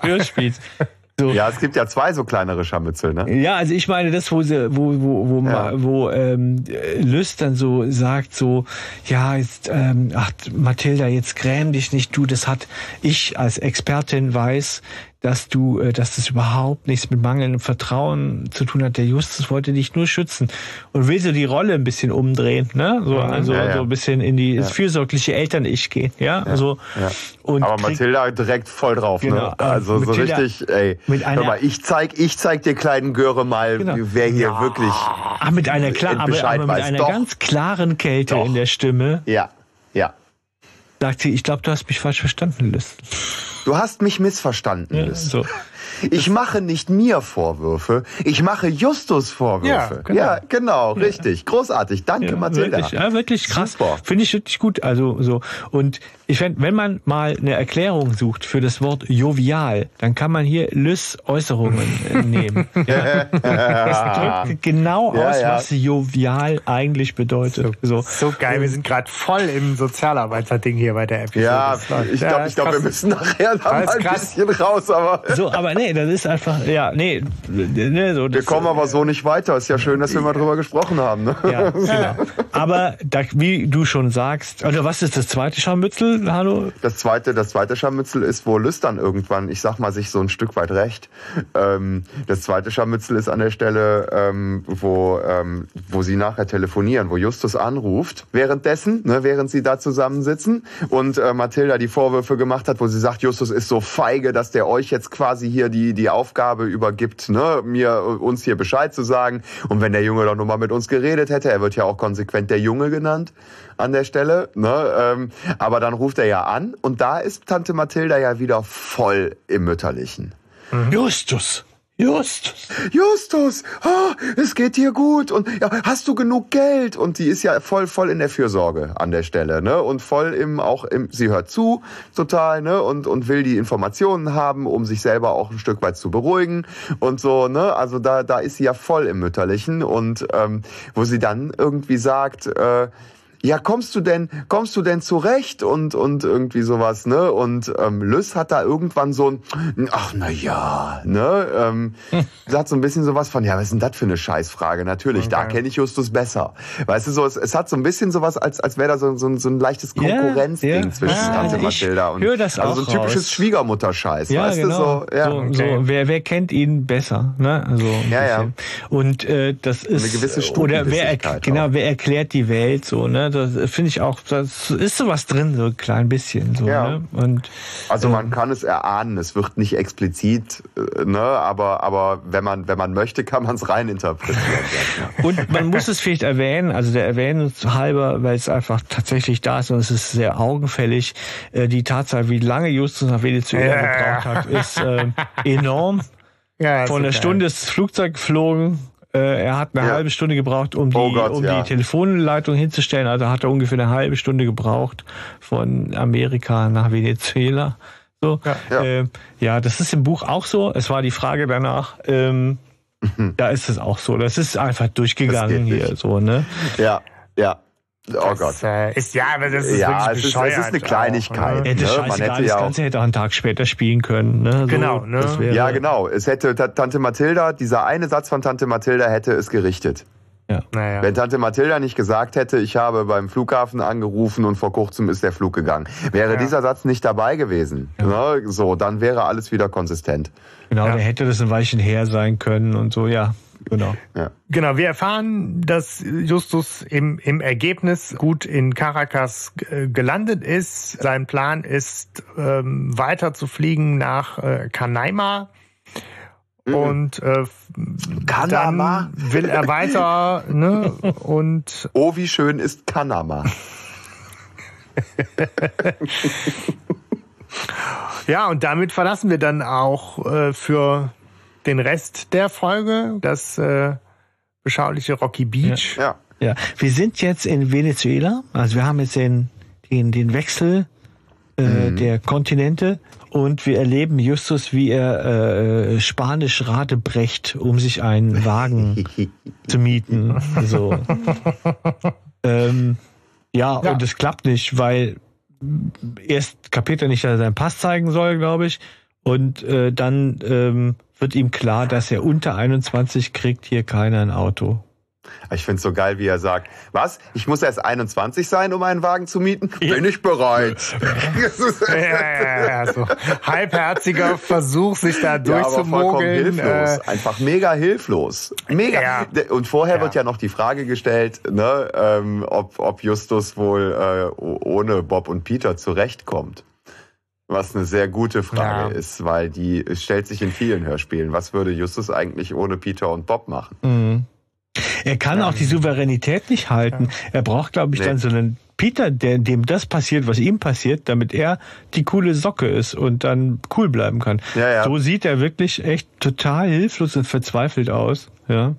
So. Ja, es gibt ja zwei so kleinere Scharmützel, ne? Ja, also ich meine das, wo sie, wo, wo, wo, ja. wo ähm, Lüst dann so sagt, so, ja, jetzt, ähm, ach, Mathilda, jetzt gräm dich nicht, du, das hat ich als Expertin weiß, dass du, äh, dass das überhaupt nichts mit mangelndem Vertrauen zu tun hat. Der Justus wollte dich nur schützen und will so die Rolle ein bisschen umdrehen, ne? So, mhm. also ja, ja. so ein bisschen in die ja. fürsorgliche Eltern-Ich gehen, ja? Also und aber Mathilda direkt voll drauf, ne? genau, ne? Also Mathilda so richtig, ey, mit einer, hör mal, ich zeig, ich zeig dir kleinen Göre mal, genau. wer hier wirklich ah, mit einer klar, aber, aber mit einer Doch. ganz klaren Kälte Doch. in der Stimme. Ja. Sagt sie, ich glaube, du hast mich falsch verstanden, Liz. Du hast mich missverstanden, ja, so. Ich mache nicht mir Vorwürfe, ich mache Justus Vorwürfe. Ja, genau, ja, genau ja. richtig. Großartig. Danke, ja, Mathilda. Wirklich, ja, wirklich krass. Finde ich wirklich gut. Also so. Und ich finde, wenn man mal eine Erklärung sucht für das Wort jovial, dann kann man hier Lys Äußerungen äh, [laughs] nehmen. Ja. das drückt genau aus, was jovial eigentlich bedeutet. So, so. so geil. Wir sind gerade voll im Sozialarbeiter-Ding hier bei der Episode. Ja, ich glaube, ich glaub, wir müssen nachher da mal ein bisschen raus. Aber [laughs] so, aber nee, das ist einfach, ja, nee. nee so, wir kommen aber so nicht weiter. Ist ja schön, dass wir mal drüber gesprochen haben. Ne? Ja, genau. Aber da, wie du schon sagst, oder was ist das zweite Scharmützel? Hallo? Das zweite, das zweite Scharmützel ist, wo Lüstern irgendwann, ich sag mal, sich so ein Stück weit recht. Ähm, das zweite Scharmützel ist an der Stelle, ähm, wo, ähm, wo sie nachher telefonieren, wo Justus anruft, währenddessen, ne, während sie da zusammensitzen und äh, Mathilda die Vorwürfe gemacht hat, wo sie sagt, Justus ist so feige, dass der euch jetzt quasi hier die, die Aufgabe übergibt, ne, mir, uns hier Bescheid zu sagen. Und wenn der Junge doch nur mal mit uns geredet hätte, er wird ja auch konsequent der Junge genannt an der Stelle. Ne? Ähm, aber dann ruft er ja an und da ist Tante Mathilda ja wieder voll im Mütterlichen. Mhm. Justus. Justus. Justus, oh, es geht dir gut und ja, hast du genug Geld? Und die ist ja voll, voll in der Fürsorge an der Stelle, ne? Und voll im, auch im, sie hört zu, total, ne? Und, und will die Informationen haben, um sich selber auch ein Stück weit zu beruhigen und so, ne? Also da, da ist sie ja voll im Mütterlichen und ähm, wo sie dann irgendwie sagt, äh, ja, kommst du denn, kommst du denn zurecht und und irgendwie sowas, ne? Und ähm, Lys hat da irgendwann so ein, ach na ja, ne? Ähm, hm. [laughs] sagt so ein bisschen sowas von, ja, was ist denn das für eine Scheißfrage? Natürlich, okay. da kenne ich Justus besser. Weißt du so, es, es hat so ein bisschen sowas, als als wäre da so, so, so ein leichtes Konkurrenzding ja, ja. zwischen ah, Tante Mathilda und das also so ein typisches Schwiegermutterscheiß, ja, weißt genau. du so, ja. So, okay. so, wer wer kennt ihn besser, ne? Also ja, ja. Und äh, das ist eine gewisse oder wer genau, wer erklärt die Welt so, ne? Das finde ich auch, das ist sowas drin, so ein klein bisschen. So, ja. ne? Und, also man ähm, kann es erahnen, es wird nicht explizit, äh, ne? aber, aber wenn, man, wenn man möchte, kann man es rein interpretieren. [laughs] und man muss es vielleicht erwähnen, also der Erwähnung halber, weil es einfach tatsächlich da ist und es ist sehr augenfällig, äh, die Tatsache, wie lange Justus nach Venezuela ja. gebraucht hat, ist äh, enorm. [laughs] Ja, Von der Stunde ist das Flugzeug geflogen, er hat eine ja. halbe Stunde gebraucht, um die, oh Gott, um ja. die Telefonleitung hinzustellen. Also hat er ungefähr eine halbe Stunde gebraucht von Amerika nach Venezuela. So, ja, ja. Äh, ja, das ist im Buch auch so. Es war die Frage danach. Ähm, mhm. Da ist es auch so. Das ist einfach durchgegangen hier. So, ne? Ja, ja. Oh Gott. Äh, ist, ja, aber das ist ja, wirklich es ist, es ist eine Kleinigkeit. Auch, ne? ne? Man hätte ja das Ganze hätte auch einen Tag später spielen können. Ne? So, genau. Ne? ja, genau. Es hätte Tante Mathilda, dieser eine Satz von Tante Mathilda hätte es gerichtet. Ja. Naja. Wenn Tante Mathilda nicht gesagt hätte, ich habe beim Flughafen angerufen und vor kurzem ist der Flug gegangen, wäre ja. dieser Satz nicht dabei gewesen. Ja. Ne? So, dann wäre alles wieder konsistent. Genau, ja. der hätte das ein Weilchen her sein können und so, ja. Genau. Ja. Genau, wir erfahren, dass Justus im, im Ergebnis gut in Caracas äh, gelandet ist. Sein Plan ist, ähm, weiter zu fliegen nach äh, Canaima. Mhm. Und äh, dann will er weiter, [laughs] ne? Und oh, wie schön ist Kanama. [laughs] ja, und damit verlassen wir dann auch äh, für den Rest der Folge, das äh, beschauliche Rocky Beach. Ja. ja. wir sind jetzt in Venezuela, also wir haben jetzt den, den, den Wechsel äh, mhm. der Kontinente und wir erleben Justus, wie er äh, Spanisch Rate brecht, um sich einen Wagen [laughs] zu mieten. So. [laughs] ähm, ja, ja, und es klappt nicht, weil erst kapiert er nicht, dass er seinen Pass zeigen soll, glaube ich. Und äh, dann ähm, wird ihm klar, dass er unter 21 kriegt hier keiner ein Auto. Ich finde es so geil, wie er sagt, was? Ich muss erst 21 sein, um einen Wagen zu mieten? Bin ich bereit. ja, [laughs] ja, ja, so halbherziger Versuch, sich da durchzumogeln. Ja, hilflos. Äh, Einfach mega hilflos. Mega. Und vorher wird ja noch die Frage gestellt, ne, ähm, ob, ob Justus wohl äh, ohne Bob und Peter zurechtkommt. Was eine sehr gute Frage ja. ist, weil die stellt sich in vielen Hörspielen. Was würde Justus eigentlich ohne Peter und Bob machen? Mhm. Er kann ja. auch die Souveränität nicht halten. Ja. Er braucht, glaube ich, nee. dann so einen Peter, der, dem das passiert, was ihm passiert, damit er die coole Socke ist und dann cool bleiben kann. So sieht er wirklich echt total hilflos und verzweifelt aus. Ja.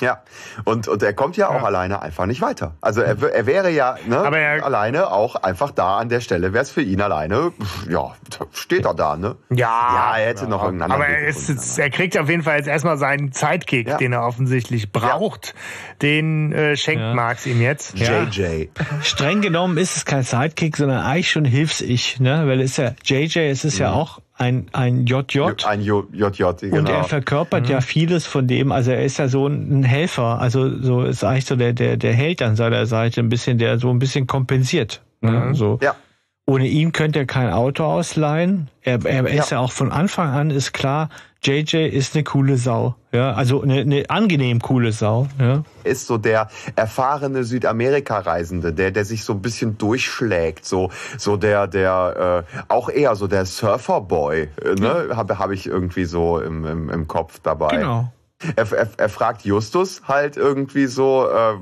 Ja, und, und er kommt ja auch ja. alleine einfach nicht weiter. Also er, er wäre ja ne, Aber er, alleine auch einfach da an der Stelle, wäre es für ihn alleine, ja, steht er da, ne? Ja. Ja, er hätte ja. noch irgendeinen Aber er, ist jetzt, er kriegt auf jeden Fall jetzt erstmal seinen Zeitkick, ja. den er offensichtlich braucht. Den äh, schenkt ja. Marx ihm jetzt. JJ. Streng genommen ist es kein Sidekick, sondern eigentlich schon Hilfs-Ich, ne? Weil es ist ja, JJ, es ist mhm. ja auch ein, ein JJ. Ein JJ, genau. Und er verkörpert mhm. ja vieles von dem, also er ist ja so ein Helfer, also so ist eigentlich so der, der, der Held an seiner Seite, ein bisschen, der so ein bisschen kompensiert. Ne? Mhm. So. Ja. Ohne ihn könnte er kein Auto ausleihen. Er, er ja. ist ja auch von Anfang an, ist klar, JJ ist eine coole Sau. Ja, also eine, eine angenehm coole Sau. Ja. Ist so der erfahrene Südamerika-Reisende, der, der sich so ein bisschen durchschlägt. So, so der, der, äh, auch eher so der Surferboy, äh, ne? Habe hab ich irgendwie so im, im, im Kopf dabei. Genau. Er, er, er fragt Justus halt irgendwie so, äh,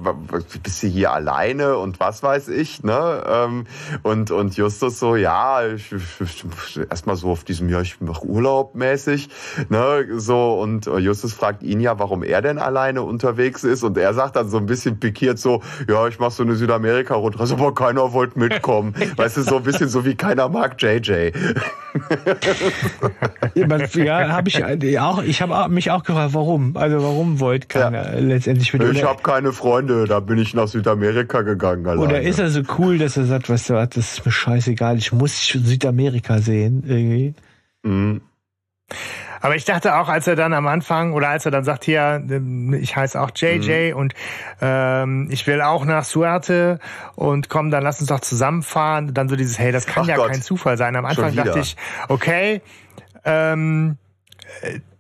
bist du hier alleine und was weiß ich, ne? Ähm, und, und Justus so, ja, ich, ich, erstmal so auf diesem, ja, ich mache Urlaub mäßig, ne? So, und Justus fragt ihn ja, warum er denn alleine unterwegs ist. Und er sagt dann so ein bisschen pikiert so, ja, ich mache so eine Südamerika-Rundreise, aber keiner wollte mitkommen. [laughs] weißt du, so ein bisschen so wie keiner mag JJ. ja, habe ich auch, ich habe mich auch gefragt, warum? Also warum wollte keiner ja. letztendlich mit Ich habe keine Freunde, da bin ich nach Südamerika gegangen. Alleine. Oder ist er so cool, dass er sagt, weißt du was, das ist mir scheißegal, ich muss Südamerika sehen irgendwie. Mhm. Aber ich dachte auch, als er dann am Anfang oder als er dann sagt, hier, ich heiße auch JJ mhm. und ähm, ich will auch nach Suerte und komm, dann lass uns doch zusammenfahren. Dann so dieses, hey, das kann Ach ja Gott. kein Zufall sein. Am Anfang dachte ich, okay, ähm,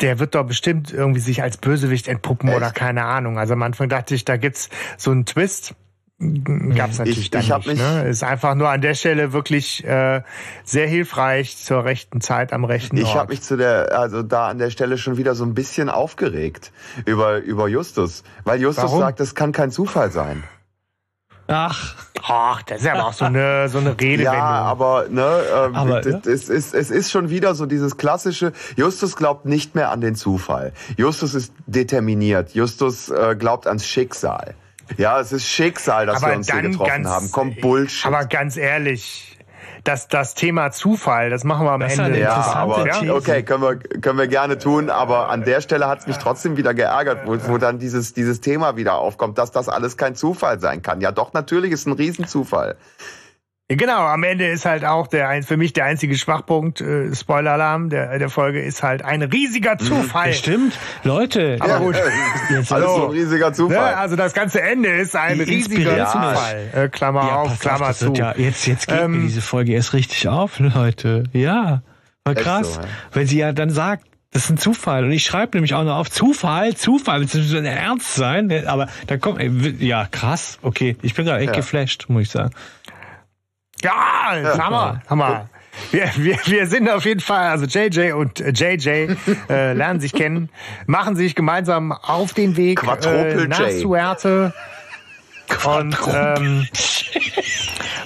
der wird doch bestimmt irgendwie sich als Bösewicht entpuppen Echt? oder keine Ahnung. Also am Anfang dachte ich, da gibt's so einen Twist. Gab's natürlich ich, dann ich nicht. Ne? Ist einfach nur an der Stelle wirklich äh, sehr hilfreich zur rechten Zeit am rechten Ort. Ich habe mich zu der, also da an der Stelle schon wieder so ein bisschen aufgeregt über über Justus, weil Justus Warum? sagt, das kann kein Zufall sein. Ach. Ach, das ist ja aber auch so eine, so eine Redewendung. Ja, aber, ne, ähm, aber, ja? Es, ist, es ist schon wieder so dieses klassische, Justus glaubt nicht mehr an den Zufall. Justus ist determiniert. Justus äh, glaubt ans Schicksal. Ja, es ist Schicksal, dass aber wir uns hier getroffen ganz, haben. Kommt Bullshit. Aber ganz ehrlich, das, das Thema Zufall, das machen wir am das Ende. Ja, aber ja? okay, können wir, können wir gerne tun, aber an der Stelle hat es mich trotzdem wieder geärgert, wo, wo dann dieses, dieses Thema wieder aufkommt, dass das alles kein Zufall sein kann. Ja, doch, natürlich ist ein Riesenzufall. Genau, am Ende ist halt auch der für mich der einzige Schwachpunkt, äh, Spoiler-Alarm der, der Folge ist halt ein riesiger mhm. Zufall. Stimmt, Leute. Aber gut. Jetzt alles so ein riesiger Zufall. Ne? Also das ganze Ende ist ein Die riesiger Zufall. Äh, Klammer ja, auf, Klammer auf, zu. Ja, jetzt, jetzt geht ähm, mir diese Folge erst richtig auf, [laughs] Leute. Ja, war krass. So, ja. Weil sie ja dann sagt, das ist ein Zufall. Und ich schreibe nämlich auch noch auf Zufall, Zufall, das soll ernst sein. Aber da kommt, ja, krass, okay. Ich bin gerade echt ja. geflasht, muss ich sagen. Ja, ja. Hammer, Hammer. Wir, wir, wir sind auf jeden Fall, also JJ und JJ äh, lernen sich kennen, machen sich gemeinsam auf den Weg äh, nach Suerte. Und ähm,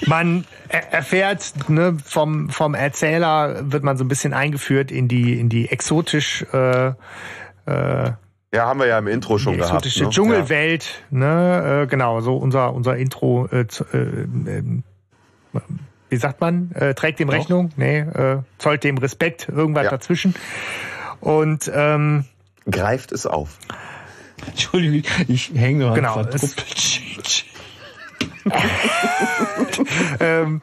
man erfährt ne, vom, vom Erzähler, wird man so ein bisschen eingeführt in die, in die exotisch äh, äh, ja, haben wir ja im Intro schon die gehabt. Exotische ne? Dschungelwelt, ja. ne, äh, genau, so unser, unser Intro äh, äh, wie sagt man, äh, trägt dem Rechnung, nee, äh, zollt dem Respekt, irgendwas ja. dazwischen. Und ähm, greift es auf. Entschuldigung, ich hänge noch genau, an [laughs] [laughs] ähm,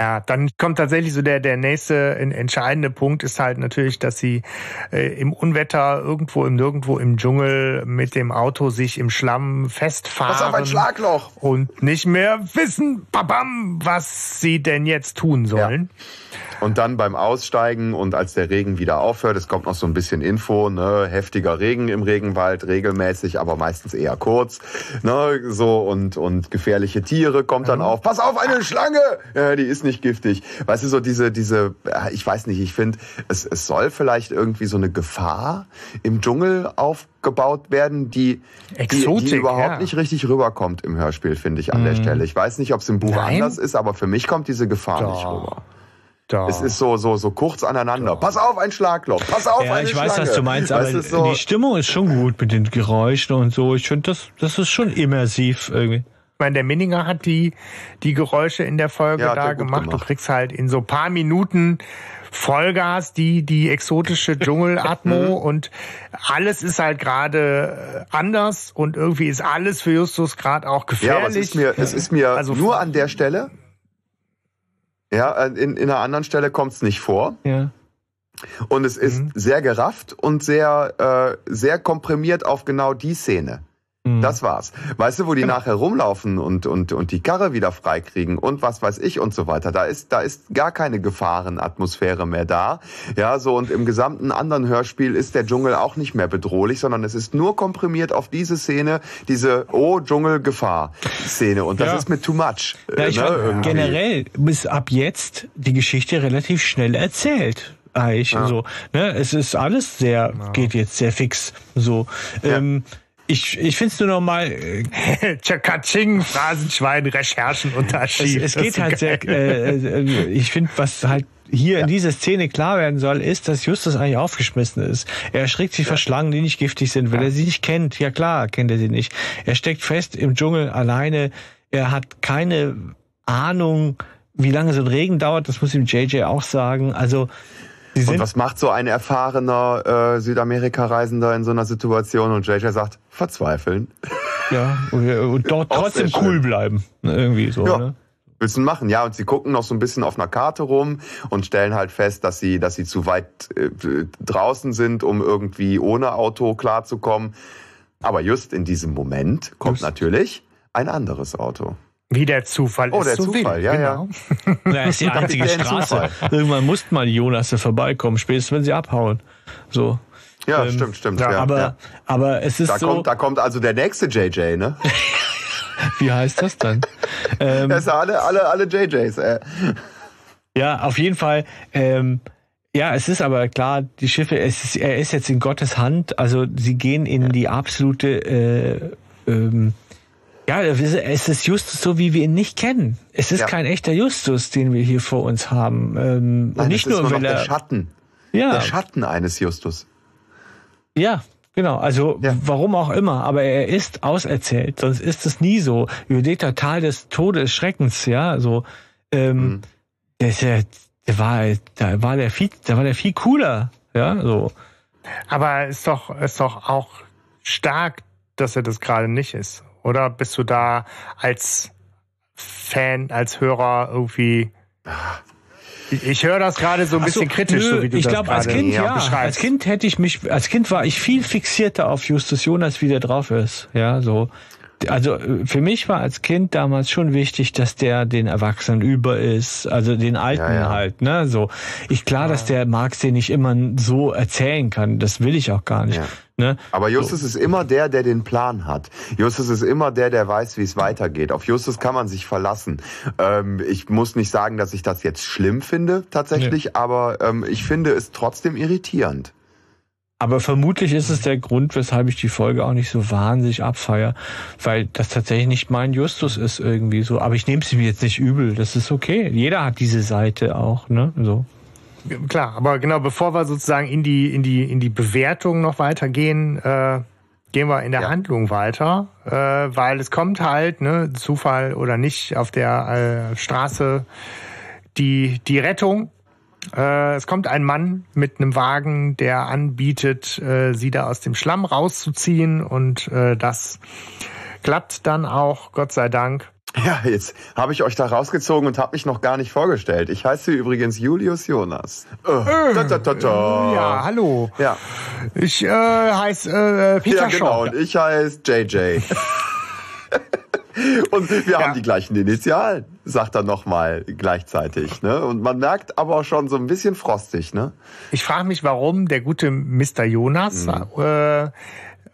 ja, dann kommt tatsächlich so der, der nächste entscheidende Punkt ist halt natürlich, dass sie äh, im Unwetter irgendwo im Nirgendwo im Dschungel mit dem Auto sich im Schlamm festfahren. Was auf ein Schlagloch! Und nicht mehr wissen, babam, was sie denn jetzt tun sollen. Ja. Und dann beim Aussteigen und als der Regen wieder aufhört, es kommt noch so ein bisschen Info, ne, heftiger Regen im Regenwald, regelmäßig, aber meistens eher kurz, ne, so und und gefährliche Tiere kommt dann auf. Pass auf, eine Schlange, ja, die ist nicht giftig. Weißt du so diese diese, ich weiß nicht, ich finde, es es soll vielleicht irgendwie so eine Gefahr im Dschungel aufgebaut werden, die Exotik, die, die überhaupt ja. nicht richtig rüberkommt im Hörspiel, finde ich an mhm. der Stelle. Ich weiß nicht, ob es im Buch Nein. anders ist, aber für mich kommt diese Gefahr Doch. nicht rüber. Da. Es ist so, so, so kurz aneinander. Da. Pass auf, ein Schlagloch. Pass auf, ja, eine ich Schlange. weiß, was du meinst, aber so die Stimmung ist schon gut mit den Geräuschen und so. Ich finde, das, das ist schon immersiv irgendwie. Ich meine, der Minninger hat die, die Geräusche in der Folge ja, da gemacht. gemacht. Du kriegst halt in so paar Minuten Vollgas, die, die exotische Dschungelatmo [laughs] mhm. und alles ist halt gerade äh, anders und irgendwie ist alles für Justus gerade auch gefährlich. Ja, aber es ist mir, es ist mir also nur an der Stelle ja, in, in einer anderen Stelle kommt es nicht vor. Ja. Und es ist mhm. sehr gerafft und sehr, äh, sehr komprimiert auf genau die Szene. Mhm. Das war's. Weißt du, wo die nachher rumlaufen und, und, und die Karre wieder freikriegen und was weiß ich und so weiter. Da ist, da ist gar keine Gefahrenatmosphäre mehr da. Ja, so und im gesamten anderen Hörspiel ist der Dschungel auch nicht mehr bedrohlich, sondern es ist nur komprimiert auf diese Szene, diese Oh, Dschungel, Gefahr Szene. Und das ja. ist mir too much. Ja, ich ne, generell bis ab jetzt die Geschichte relativ schnell erzählt Eich, ja. so. Ne? Es ist alles sehr, ja. geht jetzt sehr fix. So. Ähm, ich, ich finde es nur noch mal. Äh, [laughs] Chakaching, Phrasenschwein, Recherchen, Unterschied. Es, es geht halt sehr. Äh, äh, ich finde, was halt hier ja. in dieser Szene klar werden soll, ist, dass Justus eigentlich aufgeschmissen ist. Er erschrickt sich ja. vor Schlangen, die nicht giftig sind, weil ja. er sie nicht kennt. Ja klar, kennt er sie nicht. Er steckt fest im Dschungel alleine. Er hat keine Ahnung, wie lange so ein Regen dauert. Das muss ihm JJ auch sagen. Also und was macht so ein erfahrener äh, Südamerika-Reisender in so einer Situation? Und JJ sagt, verzweifeln. Ja, und, dort trotzdem cool bleiben. Irgendwie so, ja. ne? willst du machen? Ja, und sie gucken noch so ein bisschen auf einer Karte rum und stellen halt fest, dass sie, dass sie zu weit äh, draußen sind, um irgendwie ohne Auto klarzukommen. Aber just in diesem Moment kommt just. natürlich ein anderes Auto. Wie der Zufall oh, ist. Oh, der Zufall, will. ja, genau. ja. Das ist die [laughs] einzige Straße. Irgendwann muss mal Jonas da vorbeikommen, spätestens wenn sie abhauen. So. Ja, ähm, stimmt, stimmt. Ja, aber, ja. aber es ist da so. Kommt, da kommt also der nächste JJ, ne? [laughs] Wie heißt das dann? [laughs] ähm, das sind alle, alle, alle JJs. Äh. Ja, auf jeden Fall. Ähm, ja, es ist aber klar, die Schiffe, es ist, er ist jetzt in Gottes Hand. Also sie gehen in die absolute. Äh, ähm, ja, es ist Justus so, wie wir ihn nicht kennen. Es ist ja. kein echter Justus, den wir hier vor uns haben. Ähm, Nein, und nicht nur, nur weil er. Der Schatten. Ja. Der Schatten eines Justus. Ja, Genau, also ja. warum auch immer, aber er ist auserzählt, sonst ist es nie so. Judeta Tal des Todes, Schreckens, ja, so. Ähm, mhm. der, ja, der war, da war der viel, da war der viel cooler, ja, so. Aber ist doch, ist doch auch stark, dass er das gerade nicht ist, oder? Bist du da als Fan, als Hörer irgendwie ich höre das gerade so ein bisschen so, kritisch, nö, so wie du ich das glaube, als Kind ja. Als Kind hätte ich mich, als Kind war ich viel fixierter auf Justus Jonas, wie der drauf ist. Ja, so. Also für mich war als Kind damals schon wichtig, dass der den Erwachsenen über ist, also den Alten ja, ja. halt, ne? So. Ich klar, dass der Marx den nicht immer so erzählen kann. Das will ich auch gar nicht. Ne? Aber Justus so. ist immer der, der den Plan hat. Justus ist immer der, der weiß, wie es weitergeht. Auf Justus kann man sich verlassen. Ähm, ich muss nicht sagen, dass ich das jetzt schlimm finde, tatsächlich, nee. aber ähm, ich finde es trotzdem irritierend. Aber vermutlich ist es der Grund, weshalb ich die Folge auch nicht so wahnsinnig abfeier, weil das tatsächlich nicht mein Justus ist irgendwie so. Aber ich nehme es mir jetzt nicht übel. Das ist okay. Jeder hat diese Seite auch, ne? So. Klar, aber genau, bevor wir sozusagen in die, in die, in die Bewertung noch weitergehen, äh, gehen wir in der ja. Handlung weiter, äh, weil es kommt halt, ne, Zufall oder nicht, auf der äh, Straße die, die Rettung. Äh, es kommt ein Mann mit einem Wagen, der anbietet, äh, sie da aus dem Schlamm rauszuziehen und äh, das klappt dann auch, Gott sei Dank. Ja, jetzt habe ich euch da rausgezogen und habe mich noch gar nicht vorgestellt. Ich heiße übrigens Julius Jonas. Äh, da, da, da, da. Ja, hallo. Ja. Ich äh, heiße äh, Peter Ja, genau. Schock. Und ich heiße JJ. [laughs] und wir ja. haben die gleichen Initialen, sagt er nochmal gleichzeitig. Ne? Und man merkt aber auch schon so ein bisschen frostig. Ne? Ich frage mich, warum der gute Mr. Jonas mhm. äh,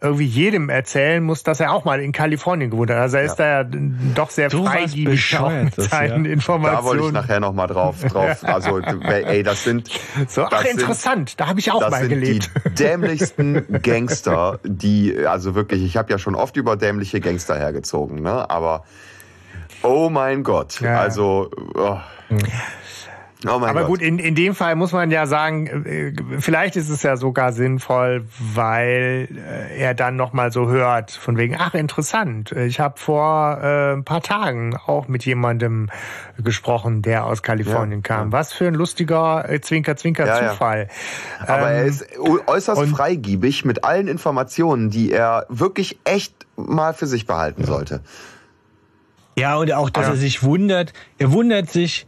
irgendwie jedem erzählen muss, dass er auch mal in Kalifornien gewohnt hat. Also er ist ja. da ja doch sehr du freigiebig mit seinen ja. Informationen. Da wollte ich nachher noch mal drauf. drauf. [laughs] Also ey, das sind so ach interessant. Sind, da habe ich auch mal gelebt. Die [laughs] dämlichsten Gangster, die also wirklich. Ich habe ja schon oft über dämliche Gangster hergezogen, ne? Aber oh mein Gott, ja. also. Oh. Oh Aber Gott. gut, in, in dem Fall muss man ja sagen, äh, vielleicht ist es ja sogar sinnvoll, weil äh, er dann nochmal so hört, von wegen, ach interessant, ich habe vor äh, ein paar Tagen auch mit jemandem gesprochen, der aus Kalifornien ja, kam. Ja. Was für ein lustiger äh, Zwinker-Zwinker-Zufall. Ja, Aber ähm, er ist äußerst freigiebig mit allen Informationen, die er wirklich echt mal für sich behalten sollte. Ja, und auch, dass er sich wundert, er wundert sich,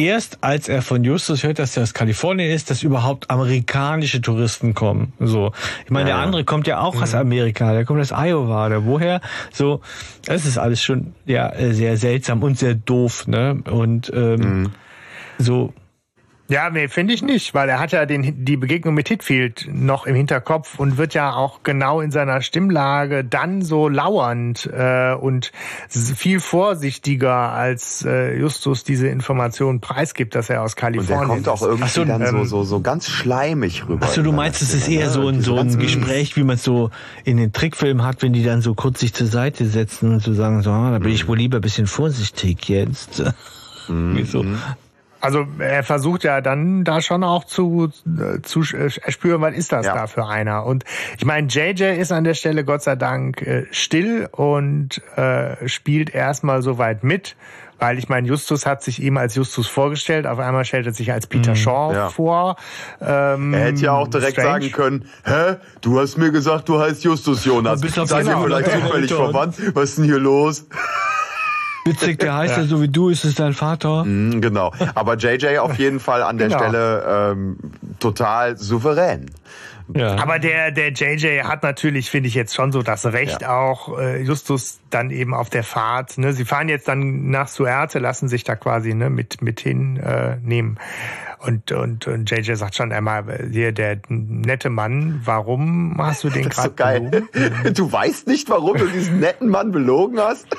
erst als er von Justus hört, dass er aus Kalifornien ist, dass überhaupt amerikanische Touristen kommen. So, ich meine, ja, der andere kommt ja auch ja. aus mhm. Amerika, der kommt aus Iowa oder woher. So, das ist alles schon ja sehr seltsam und sehr doof, ne? Und ähm, mhm. so Ja, nee, finde ich nicht, weil er hat ja den, die Begegnung mit Hitfield noch im Hinterkopf und wird ja auch genau in seiner Stimmlage dann so lauernd äh, und viel vorsichtiger, als äh, Justus diese Information preisgibt, dass er aus Kalifornien und der kommt auch irgendwie so, dann ähm, so, so, so ganz schleimig rüber. Achso, du meinst, es ist eher so ein, so ein Gespräch, wie man es so in den Trickfilmen hat, wenn die dann so kurz sich zur Seite setzen und so sagen, so, ah, da bin ich wohl lieber ein bisschen vorsichtig jetzt. Mhm. [laughs] Wieso? Also er versucht ja dann da schon auch zu, äh, zu erspüren, was ist das ja. da für einer. Und ich meine, JJ ist an der Stelle Gott sei Dank äh, still und äh, spielt erstmal so weit mit. Weil ich meine, Justus hat sich ihm als Justus vorgestellt, auf einmal stellt er sich als Peter mhm, Shaw ja. vor. Ähm, er hätte ja auch direkt strange. sagen können, hä, du hast mir gesagt, du heißt Justus Jonas. Seid ihr vielleicht zufällig verwandt? Was ist denn hier los? Witzig, der heißt ja. ja so wie du, ist es dein Vater. Mhm, genau. Aber JJ auf jeden Fall an der genau. Stelle ähm, total souverän. Ja. Aber der, der JJ hat natürlich, finde ich jetzt schon so das Recht ja. auch, äh, Justus dann eben auf der Fahrt. Ne? Sie fahren jetzt dann nach Suerte, lassen sich da quasi ne, mit, mit hinnehmen. Äh, und, und, und JJ sagt schon einmal, hier der nette Mann, warum hast du den gerade so geil. Belogen? [laughs] Du weißt nicht, warum du diesen netten Mann belogen hast? [laughs]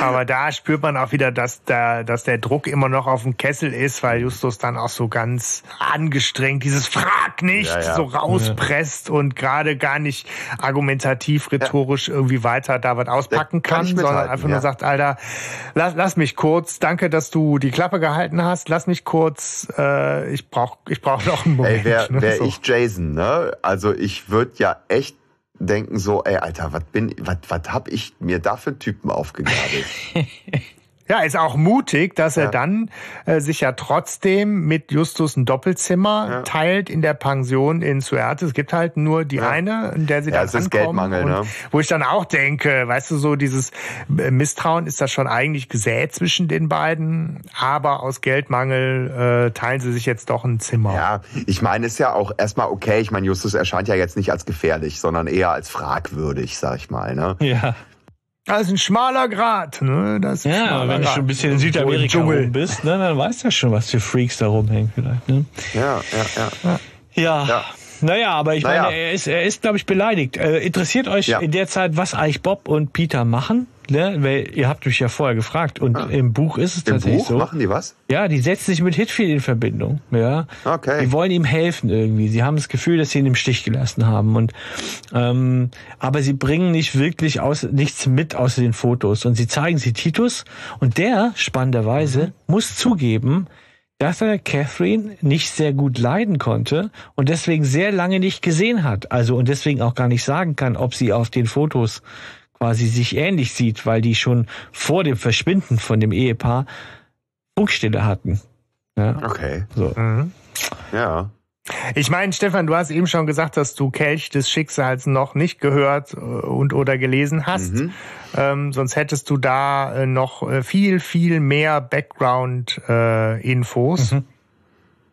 Aber da spürt man auch wieder, dass der, dass der Druck immer noch auf dem Kessel ist, weil Justus dann auch so ganz angestrengt dieses Frag nicht ja, ja. so rauspresst ja. und gerade gar nicht argumentativ, rhetorisch irgendwie weiter da was auspacken kann, kann sondern einfach nur sagt, Alter, lass, lass mich kurz, danke, dass du die Klappe gehalten hast, lass mich kurz, äh, ich brauch, ich brauch noch einen Moment. Ey, wär, wär ne? so. ich Jason, ne? Also ich würde ja echt denken so, ey, Alter, was bin, was, was hab ich mir da für Typen aufgegabelt? [laughs] Ja, ist auch mutig, dass ja. er dann äh, sich ja trotzdem mit Justus ein Doppelzimmer ja. teilt in der Pension in Suerte. Es gibt halt nur die ja. eine, in der sie ja, dann es ist Geldmangel, ne? Wo ich dann auch denke, weißt du, so dieses äh, Misstrauen ist da schon eigentlich gesät zwischen den beiden, aber aus Geldmangel äh, teilen sie sich jetzt doch ein Zimmer. Ja, ich meine, ist ja auch erstmal okay. Ich meine, Justus erscheint ja jetzt nicht als gefährlich, sondern eher als fragwürdig, sag ich mal, ne? Ja. Das ist ein schmaler Grat, ne? Das ist ja, wenn du schon ein bisschen in Südamerika rum bist, ne, dann weißt du ja schon, was für Freaks da rumhängen vielleicht, ne? Ja, ja, ja. Ja. ja. Naja, aber ich naja. meine, er ist, er ist, glaube ich, beleidigt. Äh, interessiert euch ja. in der Zeit, was eigentlich Bob und Peter machen? Ne? Weil ihr habt mich ja vorher gefragt und ah. im Buch ist es Im tatsächlich Buch? so. Machen die was? Ja, die setzen sich mit Hitfield in Verbindung. Ja. Okay. Die wollen ihm helfen irgendwie. Sie haben das Gefühl, dass sie ihn im Stich gelassen haben und ähm, aber sie bringen nicht wirklich aus, nichts mit außer den Fotos und sie zeigen sie Titus und der spannenderweise mhm. muss zugeben, dass er Catherine nicht sehr gut leiden konnte und deswegen sehr lange nicht gesehen hat. Also und deswegen auch gar nicht sagen kann, ob sie auf den Fotos quasi sich ähnlich sieht, weil die schon vor dem Verschwinden von dem Ehepaar Funkstille hatten. Ja. Okay. So. Mhm. Ja. Ich meine, Stefan, du hast eben schon gesagt, dass du Kelch des Schicksals noch nicht gehört äh, und oder gelesen hast. Mhm. Ähm, sonst hättest du da äh, noch äh, viel, viel mehr Background-Infos. Äh, mhm.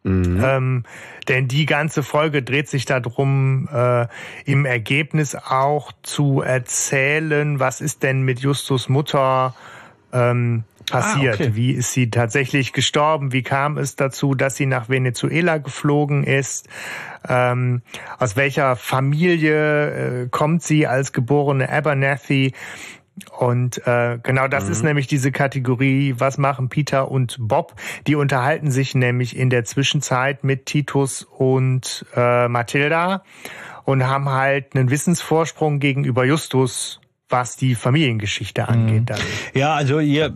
Mhm. Ähm, denn die ganze Folge dreht sich darum, äh, im Ergebnis auch zu erzählen, was ist denn mit Justus Mutter ähm, passiert? Ah, okay. Wie ist sie tatsächlich gestorben? Wie kam es dazu, dass sie nach Venezuela geflogen ist? Ähm, aus welcher Familie äh, kommt sie als geborene Abernathy? Und äh, genau das mhm. ist nämlich diese Kategorie, was machen Peter und Bob? Die unterhalten sich nämlich in der Zwischenzeit mit Titus und äh, Mathilda und haben halt einen Wissensvorsprung gegenüber Justus was die Familiengeschichte angeht. Dann. Ja, also ihr,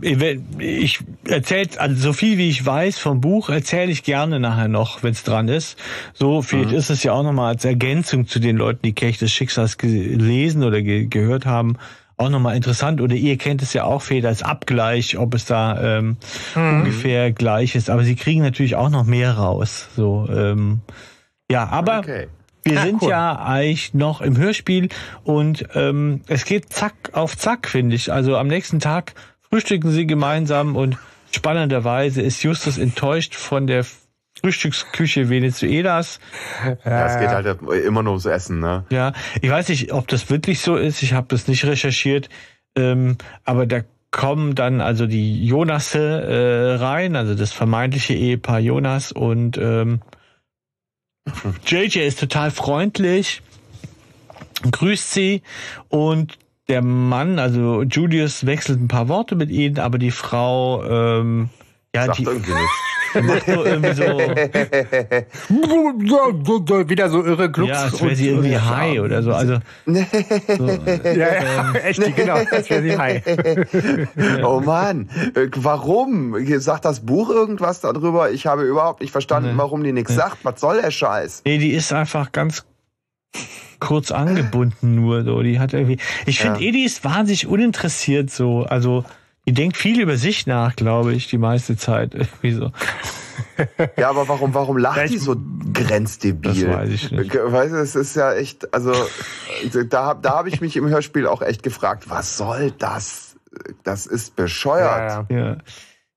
ich erzählt also so viel wie ich weiß vom Buch erzähle ich gerne nachher noch, wenn es dran ist. So vielleicht mhm. ist es ja auch nochmal als Ergänzung zu den Leuten, die Kelch des Schicksals gelesen oder ge gehört haben auch nochmal interessant. Oder ihr kennt es ja auch, Feder als Abgleich, ob es da ähm, mhm. ungefähr gleich ist. Aber sie kriegen natürlich auch noch mehr raus. So, ähm, ja, aber okay. wir ja, sind cool. ja eigentlich noch im Hörspiel und ähm, es geht zack auf zack, finde ich. Also am nächsten Tag frühstücken sie gemeinsam und spannenderweise ist Justus enttäuscht von der Frühstücksküche Venezuelas. [laughs] Ja, es geht halt immer nur ums Essen, ne? Ja, ich weiß nicht, ob das wirklich so ist. Ich habe das nicht recherchiert, ähm, aber da kommen dann also die Jonasse äh, rein, also das vermeintliche Ehepaar Jonas und ähm, JJ ist total freundlich, grüßt sie und der Mann, also Julius, wechselt ein paar Worte mit ihnen, aber die Frau, ähm, ja, Sagt die irgendwie [laughs] nichts. macht so irgendwie so, [laughs] Wieder so irre Glucks. ja, als wäre und- sie irgendwie high oder so. Also [laughs] so, Ja, ja, echt, genau, das wäre sie high. Oh Mann, äh, warum? Sagt das Buch irgendwas darüber? Ich habe überhaupt nicht verstanden, Nee. warum die nichts sagt. Was soll der Scheiß? nee, die ist einfach ganz kurz angebunden nur so. Die hat irgendwie. Ich finde, Ja. Edi ist wahnsinnig uninteressiert so. Also die denkt viel über sich nach, glaube ich, die meiste Zeit. Irgendwie so. [laughs] Ja, aber warum, warum lacht Vielleicht- die so grenzdebil? Das weiß ich nicht. Weißt du, es ist ja echt, also da, hab- da habe ich mich im Hörspiel auch echt gefragt, was soll das? Das ist bescheuert. Ja, ja. Ja.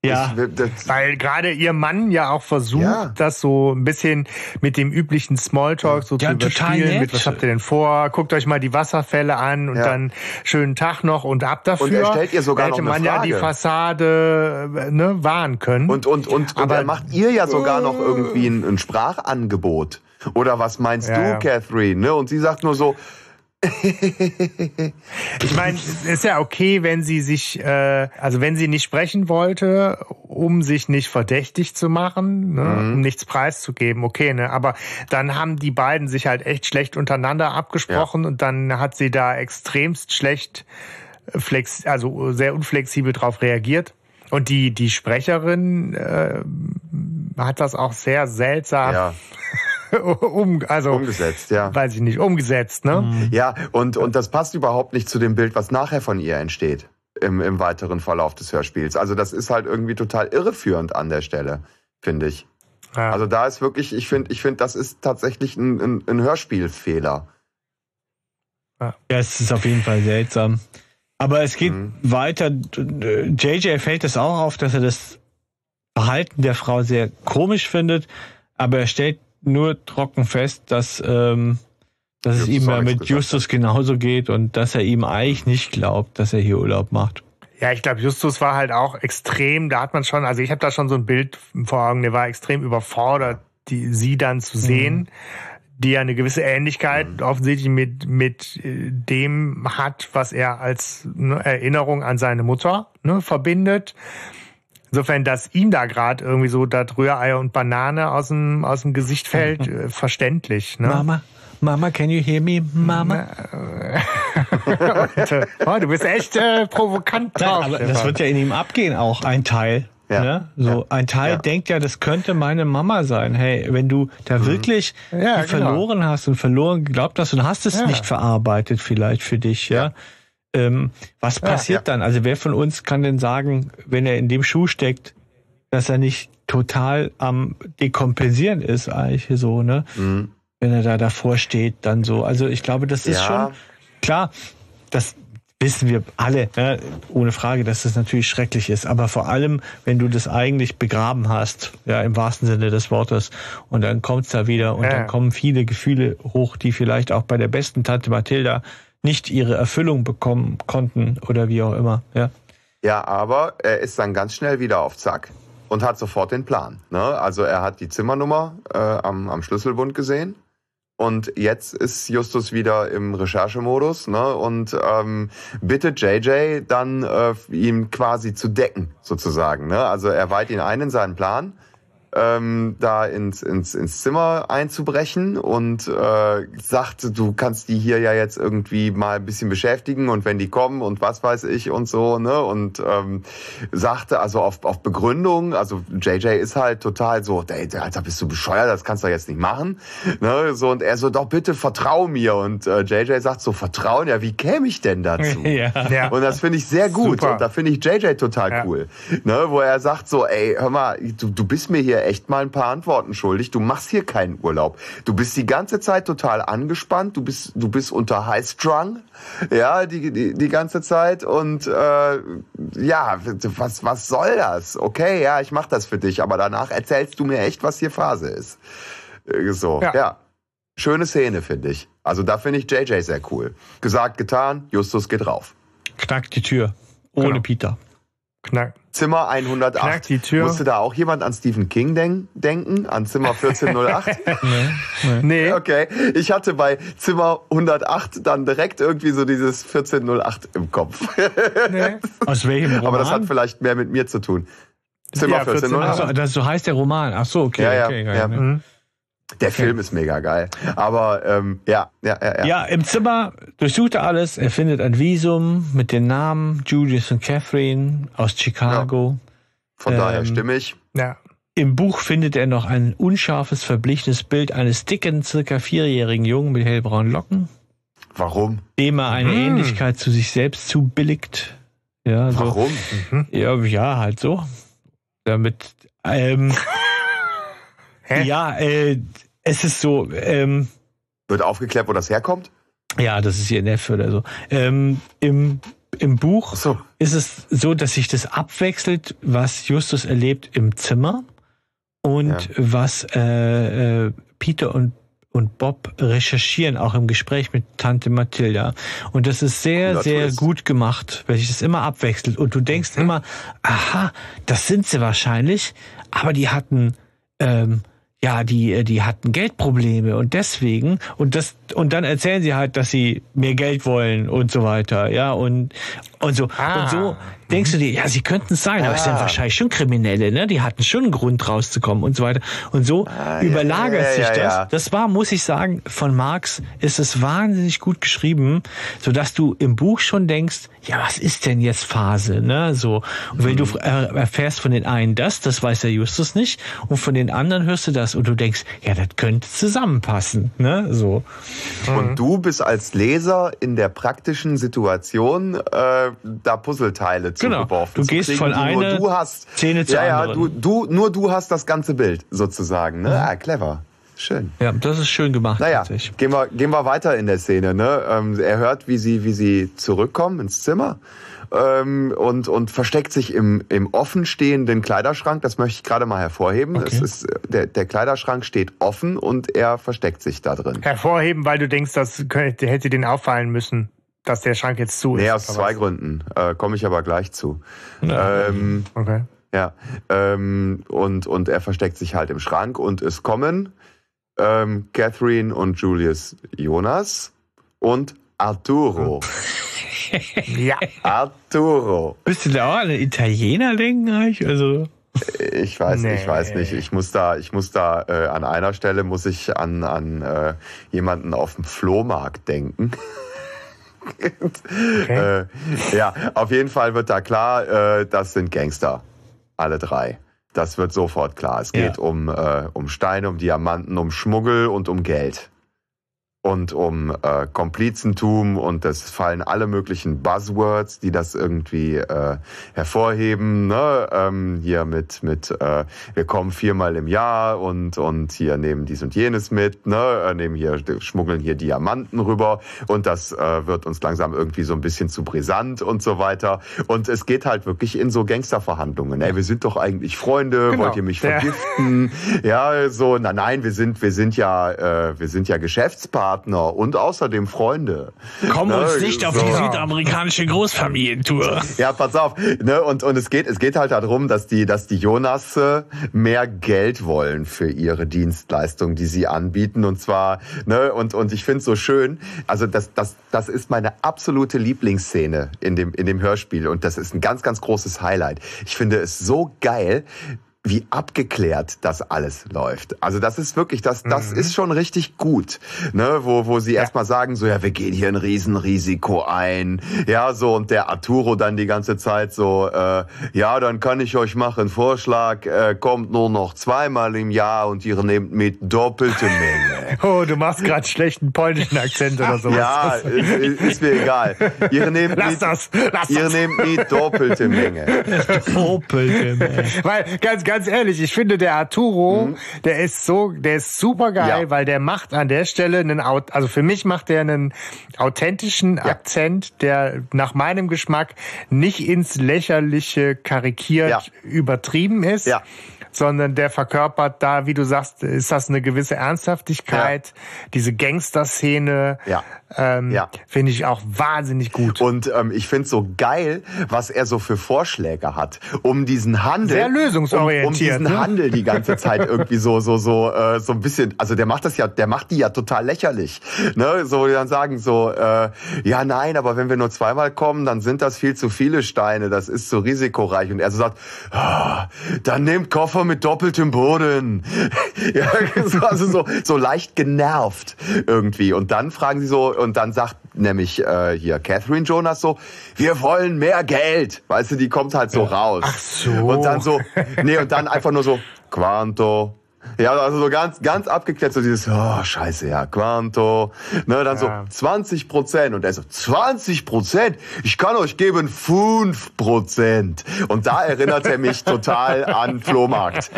Ja. Ich, das, Weil gerade ihr Mann ja auch versucht, Ja. das so ein bisschen mit dem üblichen Smalltalk so Ja, zu total überspielen. Mit was habt ihr denn vor? Guckt euch mal die Wasserfälle an und Ja. dann schönen Tag noch und ab dafür. Und er stellt ihr sogar hätte noch eine man ja die Frage. Fassade äh, ne, wahren können. und, und, und, und Aber- er macht ihr ja sogar noch irgendwie ein, ein Sprachangebot. Oder was meinst Ja, du, ja. Catherine? Ne? Und sie sagt nur so, [laughs] Ich meine, es ist ja okay, wenn sie sich, äh, also wenn sie nicht sprechen wollte, um sich nicht verdächtig zu machen, ne, Mhm. um nichts preiszugeben, okay, ne? Aber dann haben die beiden sich halt echt schlecht untereinander abgesprochen und dann hat sie da extremst schlecht äh, flex, also sehr unflexibel drauf reagiert. Und die, die Sprecherin äh, hat das auch sehr seltsam ja, [laughs] [laughs] um, also umgesetzt, ja. weiß ich nicht, umgesetzt, ne? Ja, und, und das passt überhaupt nicht zu dem Bild, was nachher von ihr entsteht im, im weiteren Verlauf des Hörspiels. Also das ist halt irgendwie total irreführend an der Stelle, finde ich. Ja. Also da ist wirklich, ich finde, ich finde, das ist tatsächlich ein, ein, ein Hörspielfehler. Ja, es ist auf jeden Fall seltsam. Aber es geht Mhm. weiter. JJ fällt es auch auf, dass er das Verhalten der Frau sehr komisch findet, aber er stellt nur trocken fest, dass, ähm, dass es ihm ja mit gesagt Justus genauso geht und dass er ihm eigentlich nicht glaubt, dass er hier Urlaub macht. Ja, ich glaube, Justus war halt auch extrem, da hat man schon, also ich habe da schon so ein Bild vor Augen, der war extrem überfordert, die, sie dann zu sehen, die ja eine gewisse Ähnlichkeit offensichtlich mit, mit äh, dem hat, was er als ne, Erinnerung an seine Mutter ne, verbindet. Insofern, dass ihm da gerade irgendwie so das Rührei und Banane aus dem, aus dem Gesicht fällt, äh, verständlich. Ne? Mama, Mama, can you hear me, Mama? Und, äh, [laughs] oh, du bist echt äh, provokant Nein, drauf. aber das wird ja in ihm abgehen, auch ein Teil. Ja. Ne? So ein Teil Ja. denkt ja, das könnte meine Mama sein. Hey, wenn du da wirklich Mhm. Ja, die genau. verloren hast und verloren geglaubt hast und hast es Ja. nicht verarbeitet vielleicht für dich, ja. Ähm, was passiert ja. dann? Also wer von uns kann denn sagen, wenn er in dem Schuh steckt, dass er nicht total am dekompensieren ist eigentlich so, ne? Mhm. Wenn er da davor steht, dann so. Also ich glaube, das ist Ja. schon klar, das wissen wir alle, ne? ohne Frage, dass das natürlich schrecklich ist. Aber vor allem, wenn du das eigentlich begraben hast, ja, im wahrsten Sinne des Wortes, und dann kommt's da wieder und Ja. dann kommen viele Gefühle hoch, die vielleicht auch bei der besten Tante Mathilda nicht ihre Erfüllung bekommen konnten oder wie auch immer. Ja. Ja, aber er ist dann ganz schnell wieder auf Zack und hat sofort den Plan. Ne? Also er hat die Zimmernummer äh, am, am Schlüsselbund gesehen. Und jetzt ist Justus wieder im Recherchemodus ne? und ähm, bittet JJ dann äh, ihm quasi zu decken, sozusagen. Ne? Also er weiht ihn ein in seinen Plan, ähm, da ins, ins, ins Zimmer einzubrechen und äh, sagt, du kannst die hier ja jetzt irgendwie mal ein bisschen beschäftigen und wenn die kommen und was weiß ich und so, ne? Und ähm, sagte also auf, auf Begründung, also JJ ist halt total so, ey, Alter, bist du bescheuert, das kannst du jetzt nicht machen. Ne? So, und er so, doch bitte vertrau mir. Und äh, JJ sagt so, vertrauen, ja, wie käme ich denn dazu? [laughs] ja. Ja. Und das finde ich sehr gut. Super. Und da finde ich JJ total Ja. cool. Ne, wo er sagt so, ey, hör mal, du, du bist mir hier echt mal ein paar Antworten schuldig. Du machst hier keinen Urlaub. Du bist die ganze Zeit total angespannt. Du bist, du bist unter High Strung. Ja, die, die, die ganze Zeit. Und äh, ja, was, was soll das? Okay, ja, ich mach das für dich. Aber danach erzählst du mir echt, was hier Phase ist. Äh, So, Ja. ja. Schöne Szene, finde ich. Also da finde ich JJ sehr cool. Gesagt, getan, Justus geht rauf. Knackt die Tür. Ohne Genau. Peter. Knack. Zimmer 108. Knack die Tür. Musste da auch jemand an Stephen King denk denken? An Zimmer 1408? [laughs] Nee. okay. Ich hatte bei Zimmer 108 dann direkt irgendwie so dieses 1408 im Kopf. nee. [laughs] Aus welchem Roman? Aber das hat vielleicht mehr mit mir zu tun. Zimmer Ja, 1408. Ach so, das so heißt der Roman. Ach so, okay. Ja, ja, okay, geil, ja. ne? Mhm. Der Film ist mega geil. Aber ähm, ja, ja, ja, ja. Ja, im Zimmer durchsucht er alles. Er findet ein Visum mit den Namen Julius und Catherine aus Chicago. Von daher ähm, stimmig. Ja. Im Buch findet er noch ein unscharfes, verblichenes Bild eines dicken, circa vierjährigen Jungen mit hellbraunen Locken, Warum? dem er eine Hm. Ähnlichkeit zu sich selbst zubilligt. Ja, so. Warum? Ja, ja, halt so. Damit, ähm, [laughs] Hä? ja, äh, es ist so, ähm, Wird aufgeklärt, wo das herkommt? ja, das ist ihr Neffe oder so. Ähm, im, Im Buch so. ist es so, dass sich das abwechselt, was Justus erlebt im Zimmer und Ja. was äh, äh, Peter und und Bob recherchieren, auch im Gespräch mit Tante Mathilda. Und das ist sehr, Cooler sehr gut gemacht, weil sich das immer abwechselt. Und du denkst immer, aha, das sind sie wahrscheinlich, aber die hatten, ähm, ja, die, äh, die hatten Geldprobleme und deswegen, und das, und dann erzählen sie halt, dass sie mehr Geld wollen und so weiter, ja, und, und so, Ah. und so denkst du dir, ja, sie könnten es sein, aber es sind Ah. wahrscheinlich schon Kriminelle, ne, die hatten schon einen Grund rauszukommen und so weiter. Und so Ah, überlagert ja, ja, sich ja, das. Das war, muss ich sagen, von Marx ist es wahnsinnig gut geschrieben, so dass du im Buch schon denkst, ja, was ist denn jetzt Phase, ne, so. Und wenn du Mhm. äh, erfährst von den einen das, das weiß der Justus nicht, und von den anderen hörst du das und du denkst, ja, das könnte zusammenpassen, ne, so. Und du bist als Leser in der praktischen Situation, äh, da Puzzleteile Genau. zugeworfen Du zu gehst kriegen, von einer nur du hast. Szene zur ja, ja, anderen. du, du, nur du hast das ganze Bild sozusagen. Ne? Ah, clever. Schön. Ja, das ist schön gemacht. Naja, gehen wir, gehen wir weiter in der Szene. Ne? Ähm, er hört, wie sie, wie sie zurückkommen ins Zimmer ähm, und, und versteckt sich im, im offenstehenden Kleiderschrank. Das möchte ich gerade mal hervorheben. Okay. Es ist, der, der Kleiderschrank steht offen und er versteckt sich da drin. Hervorheben, weil du denkst, das könnte, hätte denen auffallen müssen, dass der Schrank jetzt zu ist. Nee, aus zwei was? Gründen. Äh, Komme ich aber gleich zu. Ja. Ähm, Okay. Ja, ähm, und, und er versteckt sich halt im Schrank und es kommen ähm, Catherine und Julius Jonas und Arturo. Ja. [laughs] Arturo. Bist du da auch an einen Italiener denken eigentlich? Also, Ich weiß, Nee. ich weiß nicht. Ich muss da, ich muss da äh, an einer Stelle muss ich an an äh, jemanden auf dem Flohmarkt denken. [laughs] Okay. äh, ja, auf jeden Fall wird da klar, äh, das sind Gangster, alle drei. Das wird sofort klar. Es Ja. geht um äh, um Steine, um Diamanten, um Schmuggel und um Geld und um äh, Komplizentum und es fallen alle möglichen Buzzwords, die das irgendwie äh, hervorheben. Ne? Ähm, hier mit mit äh, wir kommen viermal im Jahr und und hier nehmen dies und jenes mit, ne? Äh, nehmen hier schmuggeln hier Diamanten rüber und das äh, wird uns langsam irgendwie so ein bisschen zu brisant und so weiter. Und es geht halt wirklich in so Gangsterverhandlungen. Ey, wir sind doch eigentlich Freunde, Genau. wollt ihr mich vergiften? ja, so, na nein, wir sind wir sind ja äh, wir sind ja Geschäftspartner und außerdem Freunde. komm Ne, uns nicht auf so. die südamerikanische Großfamilientour. [laughs] Ja, pass auf. Ne, und, und es geht, es geht halt darum, dass die, dass die Jonas mehr Geld wollen für ihre Dienstleistung, die sie anbieten. Und zwar, ne, und, und ich finde so schön, also das, das, das ist meine absolute Lieblingsszene in dem, in dem Hörspiel. Und das ist ein ganz, ganz großes Highlight. Ich finde es so geil, wie abgeklärt das alles läuft. Also das ist wirklich, das, das ist schon richtig gut, ne? wo, wo sie erstmal sagen, so, ja, wir gehen hier ein Riesenrisiko ein, ja, so, und der Arturo dann die ganze Zeit so, äh, ja, dann kann ich euch machen, Vorschlag, äh, kommt nur noch zweimal im Jahr und ihr nehmt mit doppelte Menge. [laughs] Oh, du machst gerade schlechten polnischen Akzent oder sowas. Ja, ist, ist mir egal. Ihr nehmt Lass mit, das, lass ihr das. nehmt mit doppelte Menge. [laughs] Opel, ey. Weil, ganz, ganz ehrlich, ich finde, der Arturo, der ist so, der ist super geil, Ja. weil der macht an der Stelle einen, also für mich macht der einen authentischen Akzent, der nach meinem Geschmack nicht ins Lächerliche karikiert Ja. übertrieben ist. Ja. Sondern der verkörpert da, wie du sagst, ist das eine gewisse Ernsthaftigkeit, ja. diese Gangster-Szene, ja. Ähm, ja. finde ich auch wahnsinnig gut. Und ähm, ich finde so geil, was er so für Vorschläge hat, um diesen Handel, sehr lösungsorientiert, um, um diesen ne? Handel die ganze Zeit irgendwie so so so äh, so ein bisschen, also der macht das ja, der macht die ja total lächerlich, ne? So die dann sagen so, äh, ja nein, aber wenn wir nur zweimal kommen, dann sind das viel zu viele Steine, das ist so risikoreich. Und er so sagt, ah, dann nehmt Koffer mit doppeltem Boden. [laughs] ja, also so so leicht genervt irgendwie. Und dann fragen sie so und dann sagt nämlich äh, hier Catherine Jonas so, wir wollen mehr Geld. Weißt du, die kommt halt so raus. Ach so. Und dann so, nee, und dann einfach nur so, Quanto. Ja, also so ganz, ganz abgeklärt, so dieses, oh, scheiße, ja, Quanto. Ne, dann ja. so 20 Prozent. Und er so, 20 Prozent? Ich kann euch geben 5 Prozent. Und da erinnert er mich total an Flohmarkt.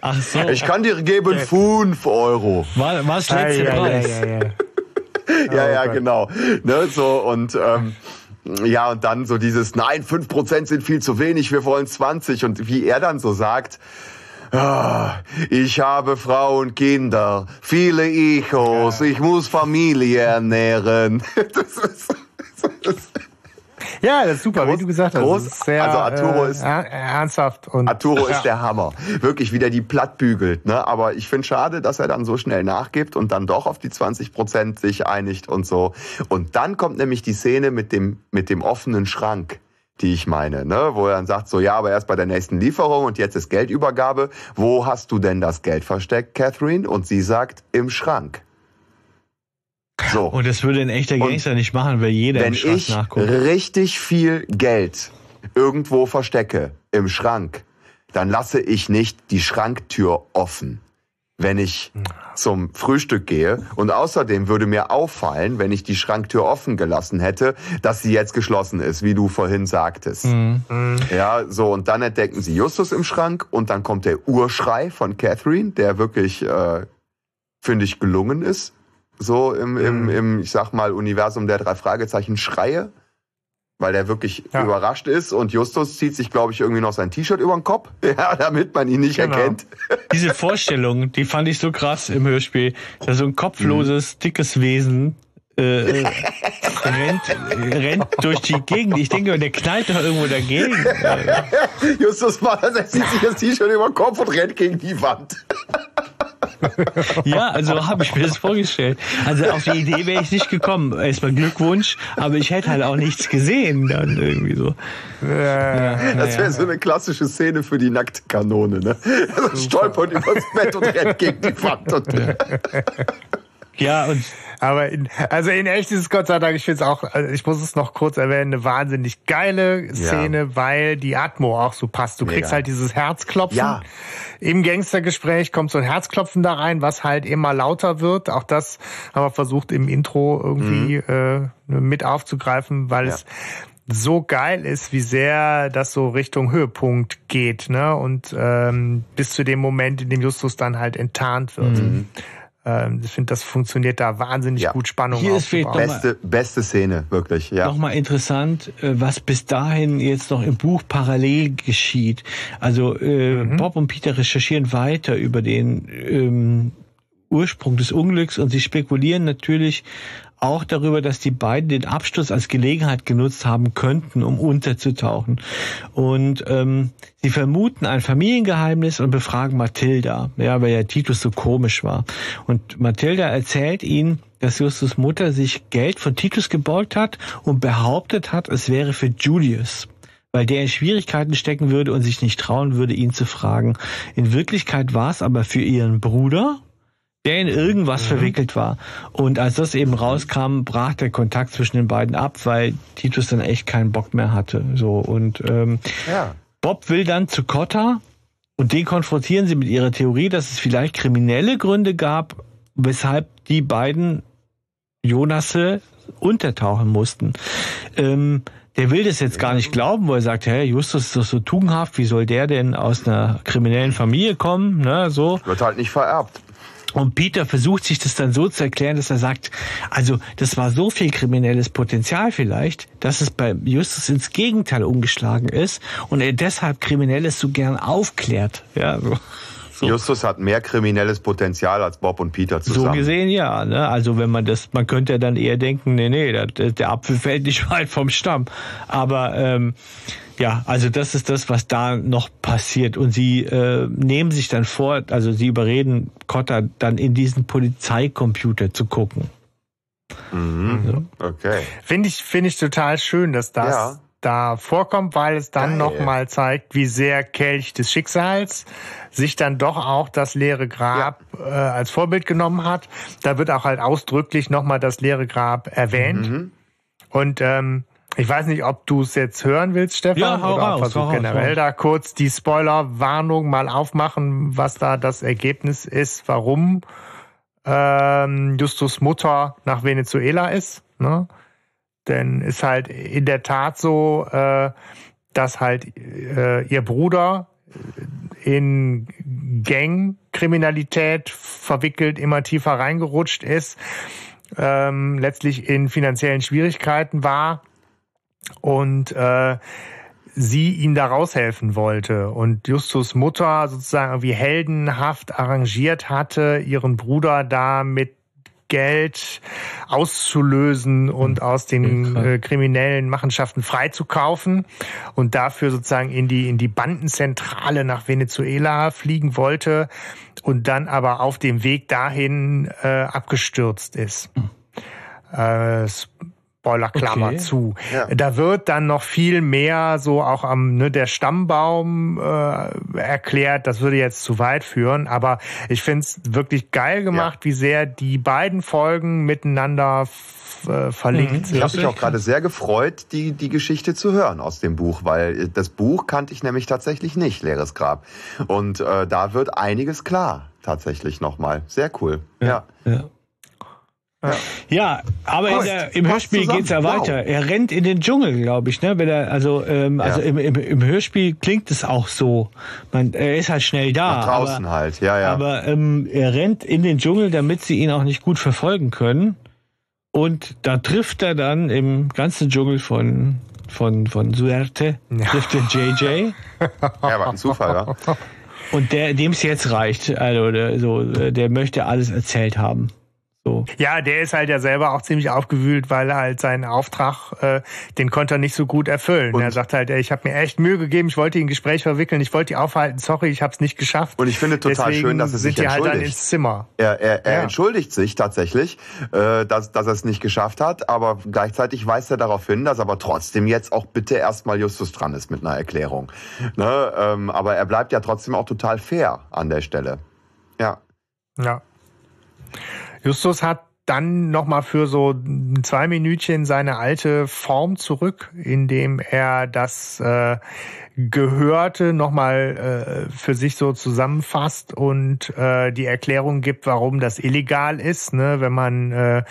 Ach so. Ich kann dir geben 5 Euro. War, war's letzte [laughs] ja, Preis? Ja, ja, ja. ja, ja, genau. Ne, so und ähm, ja, und dann so dieses, nein, fünf Prozent sind viel zu wenig, wir wollen 20. Und wie er dann so sagt, ah, ich habe Frau und Kinder, viele Echos, ich muss Familie ernähren. [laughs] Das ist, das ist ja, das ist super, groß, wie du gesagt hast. Groß, sehr, also Arturo äh, ist ernsthaft und Arturo ja. ist der Hammer. Wirklich, wie der die platt bügelt. Ne? Aber ich finde schade, dass er dann so schnell nachgibt und dann doch auf die 20 Prozent sich einigt und so. Und dann kommt nämlich die Szene mit dem mit dem offenen Schrank die ich meine, ne? wo er dann sagt, so ja, aber erst bei der nächsten Lieferung und jetzt ist Geldübergabe. Wo hast du denn das Geld versteckt, Catherine? Und sie sagt, im Schrank. So. Und das würde ein echter Gangster und nicht machen, weil jeder wenn im Schrank ich nachguckt. richtig viel Geld irgendwo verstecke im Schrank, dann lasse ich nicht die Schranktür offen, wenn ich zum Frühstück gehe. Und außerdem würde mir auffallen, wenn ich die Schranktür offen gelassen hätte, dass sie jetzt geschlossen ist, wie du vorhin sagtest. Mhm. Ja, so und dann entdecken sie Justus im Schrank und dann kommt der Urschrei von Catherine, der wirklich, äh, finde ich, gelungen ist so im, im, Mhm. im, ich sag mal, Universum der drei Fragezeichen Schreie, weil der wirklich Ja. überrascht ist und Justus zieht sich, glaube ich, irgendwie noch sein T-Shirt über den Kopf, [laughs] ja, damit man ihn nicht Genau. erkennt. [laughs] Diese Vorstellung, die fand ich so krass im Hörspiel, dass so ein kopfloses, dickes Wesen äh, äh, [laughs] rennt, rennt durch die Gegend. Ich denke, der knallt doch irgendwo dagegen. Justus macht er zieht sich das T-Shirt über den Kopf und rennt gegen die Wand. Ja, also habe ich mir das vorgestellt. Also auf die Idee wäre ich nicht gekommen. Erstmal Glückwunsch, aber ich hätte halt auch nichts gesehen dann irgendwie so. Äh, Das wäre ja. so eine klassische Szene für die nackte Kanone, ne? Also stolpert übers Bett und rennt gegen die Wand. Und [laughs] Ja, und Aber in, also in echt ist es Gott sei Dank, ich finde es auch, also ich muss es noch kurz erwähnen, eine wahnsinnig geile Szene, weil die Atmo auch so passt. Du kriegst Mega. halt dieses Herzklopfen. Ja. Im Gangstergespräch kommt so ein Herzklopfen da rein, was halt immer lauter wird. Auch das haben wir versucht im Intro irgendwie äh, mit aufzugreifen, weil Mhm. Ja. es so geil ist, wie sehr das so Richtung Höhepunkt geht, ne? Und ähm, bis zu dem Moment, in dem Justus dann halt enttarnt wird. Ähm, ich finde, das funktioniert da wahnsinnig Mhm. Ja. gut, Spannung Hier ist vielleicht aufzubauen. noch beste, beste Szene, wirklich, ja. nochmal interessant, äh, was bis dahin jetzt noch im Buch parallel geschieht. Also äh, Bob und Peter recherchieren weiter über den ähm, Ursprung des Unglücks und sie spekulieren natürlich auch darüber, dass die beiden den Absturz als Gelegenheit genutzt haben könnten, um unterzutauchen. Und ähm, sie vermuten ein Familiengeheimnis und befragen Mathilda, ja, weil ja Titus so komisch war. Und Mathilda erzählt ihnen, dass Justus Mutter sich Geld von Titus geborgt hat und behauptet hat, es wäre für Julius weil der in Schwierigkeiten stecken würde und sich nicht trauen würde, ihn zu fragen. In Wirklichkeit war es aber für ihren Bruder, der in irgendwas verwickelt war. Und als das eben rauskam, brach der Kontakt zwischen den beiden ab, weil Titus dann echt keinen Bock mehr hatte. So und ähm, ja. Bob will dann zu Cotta und den konfrontieren sie mit ihrer Theorie, dass es vielleicht kriminelle Gründe gab, weshalb die beiden Jonasse untertauchen mussten. Ähm, der will das jetzt gar nicht glauben, wo er sagt, hey, Justus ist doch so tugendhaft, wie soll der denn aus einer kriminellen Familie kommen? Ne, so. Wird halt nicht vererbt. Und Peter versucht sich das dann so zu erklären, dass er sagt, also das war so viel kriminelles Potenzial vielleicht, dass es bei Justus ins Gegenteil umgeschlagen ist und er deshalb Kriminelles so gern aufklärt. Ja, so. So. Justus hat mehr kriminelles Potenzial als Bob und Peter zusammen. So gesehen ja. Ne? Also wenn man das, man könnte ja dann eher denken, nee, nee, der, der Apfel [laughs] fällt nicht weit vom Stamm. Aber ähm, ja, also das ist das, was da noch passiert. Und sie äh, nehmen sich dann vor, also sie überreden Cotta dann in diesen Polizeicomputer zu gucken. Mhm. So. Okay. Finde ich, finde ich total schön, dass das ja da vorkommt, weil es dann nochmal zeigt, wie sehr Kelch des Schicksals sich dann doch auch das leere Grab ja. äh, als Vorbild genommen hat. Da wird auch halt ausdrücklich nochmal das leere Grab erwähnt. Mhm. Und ähm, ich weiß nicht, ob du es jetzt hören willst, Stefan, ja, hau oder raus, versuch generell raus. da kurz die Spoiler-Warnung mal aufmachen, was da das Ergebnis ist, warum ähm, Justus Mutter nach Venezuela ist. Ne? Denn ist halt in der Tat so, äh, dass halt äh, ihr Bruder in Gangkriminalität verwickelt, immer tiefer reingerutscht ist, ähm, letztlich in finanziellen Schwierigkeiten war und äh, sie ihm da raushelfen wollte. Und Justus Mutter sozusagen wie heldenhaft arrangiert hatte, ihren Bruder da mit Geld auszulösen und hm. aus den äh, kriminellen Machenschaften freizukaufen und dafür sozusagen in die, in die Bandenzentrale nach Venezuela fliegen wollte und dann aber auf dem Weg dahin äh, abgestürzt ist. Mhm. Äh, Spoilerklammer okay. zu. Ja. Da wird dann noch viel mehr so auch am ne, der Stammbaum äh, erklärt. Das würde jetzt zu weit führen, aber ich finde es wirklich geil gemacht, ja. wie sehr die beiden Folgen miteinander äh, verlinkt mhm. sind. Ich habe mich auch gerade sehr gefreut, die, die Geschichte zu hören aus dem Buch, weil das Buch kannte ich nämlich tatsächlich nicht, Leeres Grab. Und äh, da wird einiges klar, tatsächlich nochmal. Sehr cool. ja. ja. Ja, ja aber der, im Hörspiel zusammen. geht's ja weiter. Wow. Er rennt in den Dschungel, glaube ich. Ne? Wenn er, also ähm, ja. also im, im, im Hörspiel klingt es auch so. Man, er ist halt schnell da. Nach draußen aber, halt, ja, ja. Aber ähm, er rennt in den Dschungel, damit sie ihn auch nicht gut verfolgen können. Und da trifft er dann im ganzen Dschungel von von von Suerte ja. trifft er JJ. [laughs] ja, war ein Zufall, ja. Und der, dem es jetzt reicht, also der, so, der möchte alles erzählt haben. So. Ja, der ist halt ja selber auch ziemlich aufgewühlt, weil er halt seinen Auftrag, äh, den konnte er nicht so gut erfüllen. Und er sagt halt, ey, ich habe mir echt Mühe gegeben, ich wollte ihn in Gespräch verwickeln, ich wollte die aufhalten, sorry, ich habe es nicht geschafft. Und ich finde total Deswegen schön, dass er sich sind entschuldigt. halt dann ins Zimmer. Er, er, er ja. entschuldigt sich tatsächlich, äh, dass, dass er es nicht geschafft hat, aber gleichzeitig weist er darauf hin, dass aber trotzdem jetzt auch bitte erstmal Justus dran ist mit einer Erklärung. Ne? Ähm, aber er bleibt ja trotzdem auch total fair an der Stelle. Ja. Ja. Justus hat dann nochmal für so zwei Minütchen seine alte Form zurück, indem er das äh, Gehörte nochmal äh, für sich so zusammenfasst und äh, die Erklärung gibt, warum das illegal ist, ne, wenn man äh,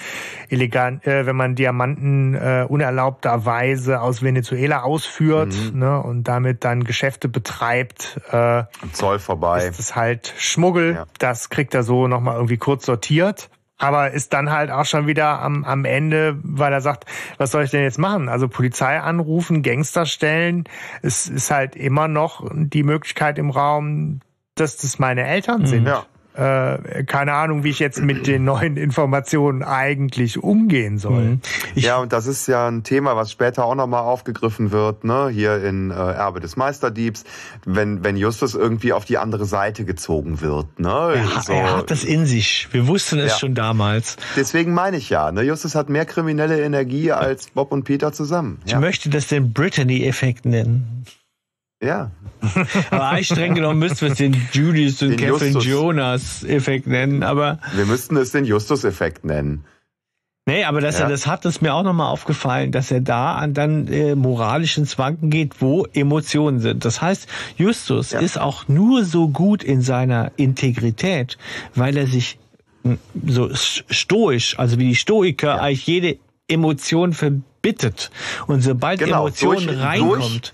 illegal, äh, wenn man Diamanten äh, unerlaubterweise aus Venezuela ausführt mhm. ne, und damit dann Geschäfte betreibt. Äh, Zoll vorbei. Ist das halt Schmuggel. Ja. Das kriegt er so nochmal irgendwie kurz sortiert aber ist dann halt auch schon wieder am, am Ende, weil er sagt, was soll ich denn jetzt machen? Also Polizei anrufen, Gangster stellen, es ist halt immer noch die Möglichkeit im Raum, dass das meine Eltern mhm. sind. Ja äh, keine Ahnung, wie ich jetzt mit den neuen Informationen eigentlich umgehen soll. Mhm. ja, und das ist ja ein Thema, was später auch nochmal aufgegriffen wird, ne? hier in äh, Erbe des Meisterdiebs, wenn, wenn Justus irgendwie auf die andere Seite gezogen wird. Ne? Er, so. er hat das in sich. Wir wussten es ja. schon damals. Deswegen meine ich ja, ne? Justus hat mehr kriminelle Energie als Bob und Peter zusammen. Ich möchte das den Brittany-Effekt nennen. Ja. [laughs] aber eigentlich streng genommen müssten wir es den Julius und den Kevin Jonas Effekt nennen, aber. Wir müssten es den Justus Effekt nennen. Nee, aber dass ja. er das hat, ist mir auch nochmal aufgefallen, dass er da an dann äh, moralischen Zwanken geht, wo Emotionen sind. Das heißt, Justus ja. ist auch nur so gut in seiner Integrität, weil er sich hm, so stoisch, also wie die Stoiker, ja. eigentlich jede Emotion verbittet. Und sobald genau, Emotion durch, reinkommt, durch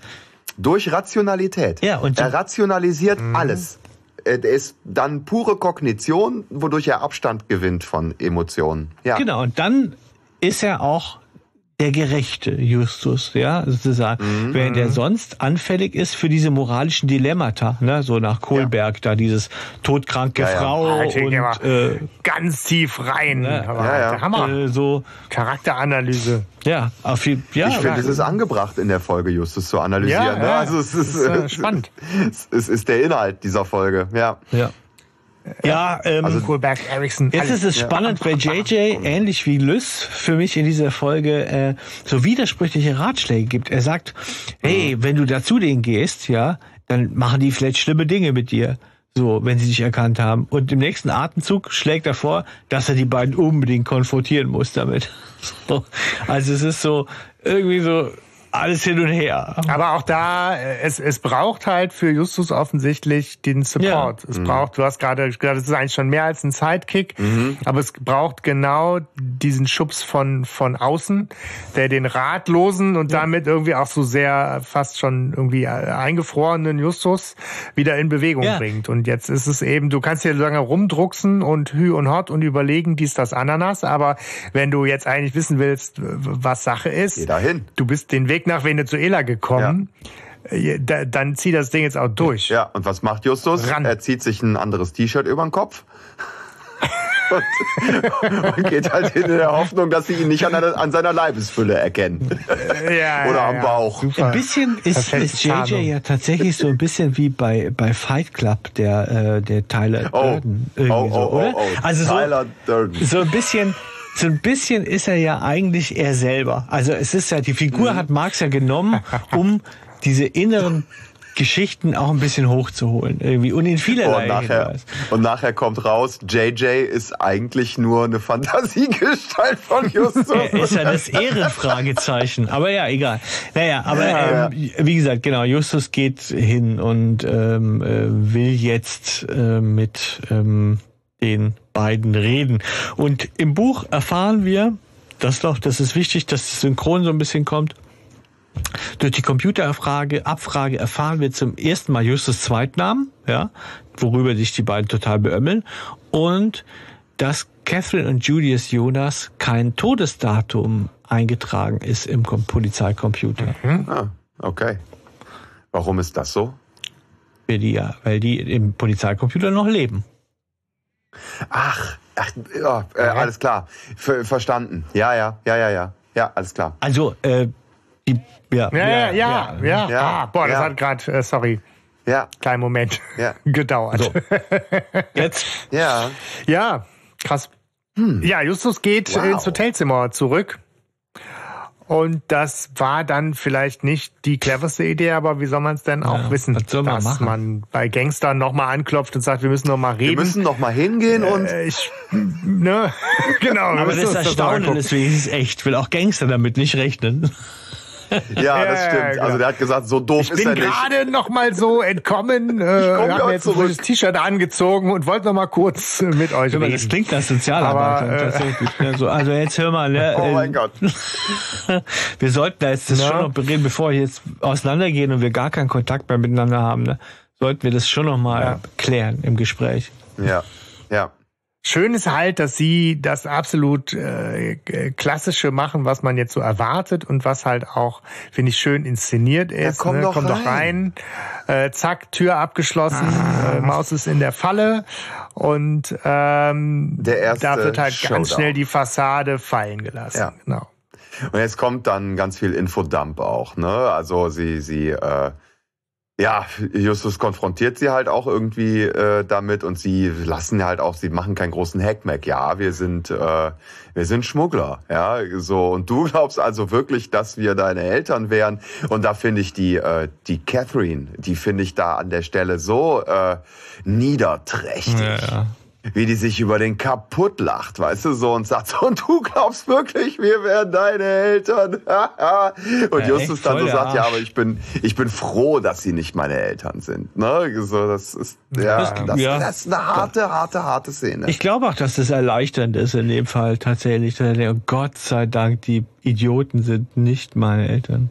durch Rationalität. Ja, und er rationalisiert mhm. alles. der ist dann pure Kognition, wodurch er Abstand gewinnt von Emotionen. Ja. Genau, und dann ist er auch der gerechte Justus, ja, sozusagen, mhm. während er sonst anfällig ist für diese moralischen Dilemmata, ne, so nach Kohlberg, ja. da dieses todkranke ja, Frau ja. und äh, ganz tief rein, ne, ja, Hammer, äh, so Charakteranalyse. Ja, auf jeden ja. Ich finde, es ist angebracht in der Folge Justus zu analysieren. Ne? Also es ist, ist äh, spannend. [laughs] es ist der Inhalt dieser Folge, ja. Ja. Ja, ähm, also Kohlberg, Ericsson. Jetzt ist es spannend, weil JJ ähnlich wie Lys für mich in dieser Folge äh, so widersprüchliche Ratschläge gibt. Er sagt, hey, wenn du da zu denen gehst, ja, dann machen die vielleicht schlimme Dinge mit dir. So, wenn sie dich erkannt haben. Und im nächsten Atemzug schlägt er vor, dass er die beiden unbedingt konfrontieren muss damit. [laughs] So. Also es ist so irgendwie so alles hin und her. Aber auch da, es, es braucht halt für Justus offensichtlich den Support. Ja. Es mhm. braucht, du hast gerade gesagt, es ist eigentlich schon mehr als ein Sidekick, mhm. aber es braucht genau diesen Schubs von, von außen, der den ratlosen und ja. damit irgendwie auch so sehr fast schon irgendwie eingefrorenen Justus wieder in Bewegung ja. bringt. Und jetzt ist es eben, du kannst hier lange rumdrucksen und hü und hot und überlegen, dies, das, Ananas, aber wenn du jetzt eigentlich wissen willst, was Sache ist, Geh dahin. du bist den Weg nach Venezuela gekommen. Ja. Äh, da, dann zieht das Ding jetzt auch durch. Ja, und was macht Justus? Ran. Er zieht sich ein anderes T-Shirt über den Kopf. und, [laughs] und, geht halt in der Hoffnung, dass sie ihn nicht an, einer, an seiner Leibesfülle erkennen. Ja, [laughs] Oder am Bauch. Super. Ein bisschen ist, ist JJ ja tatsächlich so ein bisschen wie bei, bei Fight Club, der, äh, der Tyler oh. Durden. Irgendwie oh, oh, so, oder? Oh, oh. Also so, Tyler Durden. so ein bisschen so ein bisschen ist er ja eigentlich er selber. Also es ist ja, die Figur mhm. hat Marx ja genommen, um diese inneren Geschichten auch ein bisschen hochzuholen irgendwie und in vielerlei und nachher, und nachher kommt raus, JJ ist eigentlich nur eine Fantasiegestalt von Justus. [laughs] ist ja das Ehrenfragezeichen, aber ja, egal. Naja, aber ja, ähm, wie gesagt, genau, Justus geht hin und ähm, äh, will jetzt äh, mit ähm, den beiden reden. Und im Buch erfahren wir, das doch, das ist wichtig, dass das Synchron so ein bisschen kommt. Durch die Computerabfrage Abfrage erfahren wir zum ersten Mal Justus Zweitnamen, ja, worüber sich die beiden total beömmeln. Und dass Catherine und Julius Jonas kein Todesdatum eingetragen ist im Polizeicomputer. Mhm. Ah, okay. Warum ist das so? Weil die, ja, weil die im Polizeicomputer noch leben. Ach, ach ja, äh, alles klar. Ver verstanden. Ja, ja, ja, ja, ja. Ja, alles klar. Also, äh, die, ja, ja, ja, ja, ja. ja. Ah, boah, das hat gerade, äh, sorry. Ja. Kleinen Moment ja. [laughs] gedauert. So. [laughs] Jetzt? Ja. Ja, krass. Hm. Ja, Justus geht wow. ins Hotelzimmer zurück und das war dann vielleicht nicht die cleverste Idee, aber wie soll man es denn auch ja, wissen, dass machen? man bei Gangstern nochmal anklopft und sagt, wir müssen noch mal reden. Wir müssen noch mal hingehen äh, und ich, ne, [laughs] genau. Aber das Erstaunliche ist wenigstens echt. Will auch Gangster damit nicht rechnen. Ja, das stimmt. Also genau. der hat gesagt, so doof ich ist er nicht. Ich bin gerade noch mal so entkommen, äh, habe jetzt zurück. ein T-Shirt angezogen und wollte noch mal kurz mit euch reden. Das klingt nach Sozialarbeiter äh, tatsächlich. So, also jetzt hör mal. Ne, [laughs] oh mein äh, Gott. [laughs] wir sollten da jetzt das ja. schon noch bereden, bevor wir jetzt auseinandergehen und wir gar keinen Kontakt mehr miteinander haben. Ne, sollten wir das schon noch mal ja. klären im Gespräch. Ja, ja. Schön ist halt, dass sie das absolut äh, klassische machen, was man jetzt so erwartet und was halt auch, finde ich, schön inszeniert ist. Ja, komm, ne? doch, komm rein. doch rein. Äh, zack, Tür abgeschlossen, ah. äh, Maus ist in der Falle und ähm, da wird halt Showdown. ganz schnell die Fassade fallen gelassen. Ja. Genau. Und jetzt kommt dann ganz viel Infodump auch, ne? Also sie, sie äh, ja, Justus konfrontiert sie halt auch irgendwie äh, damit und sie lassen halt auch, sie machen keinen großen Hackmack. Ja, wir sind, äh, wir sind Schmuggler, ja, so. Und du [laughs] glaubst also wirklich, dass wir deine Eltern wären? Und da finde ich die, äh, die Catherine, die finde ich da an der Stelle so äh, niederträchtig. Ja, ja wie die sich über den kaputt lacht, weißt du, so und sagt so, und du glaubst wirklich, wir wären deine Eltern. [laughs] und ja, Justus dann so sagt, Arsch. ja, aber ich bin, ich bin froh, dass sie nicht meine Eltern sind. Ne? So, das ist, ja, das, das, ja. das ist eine harte, harte, harte Szene. Ich glaube auch, dass das erleichternd ist in dem Fall tatsächlich. Gott sei Dank, die Idioten sind nicht meine Eltern.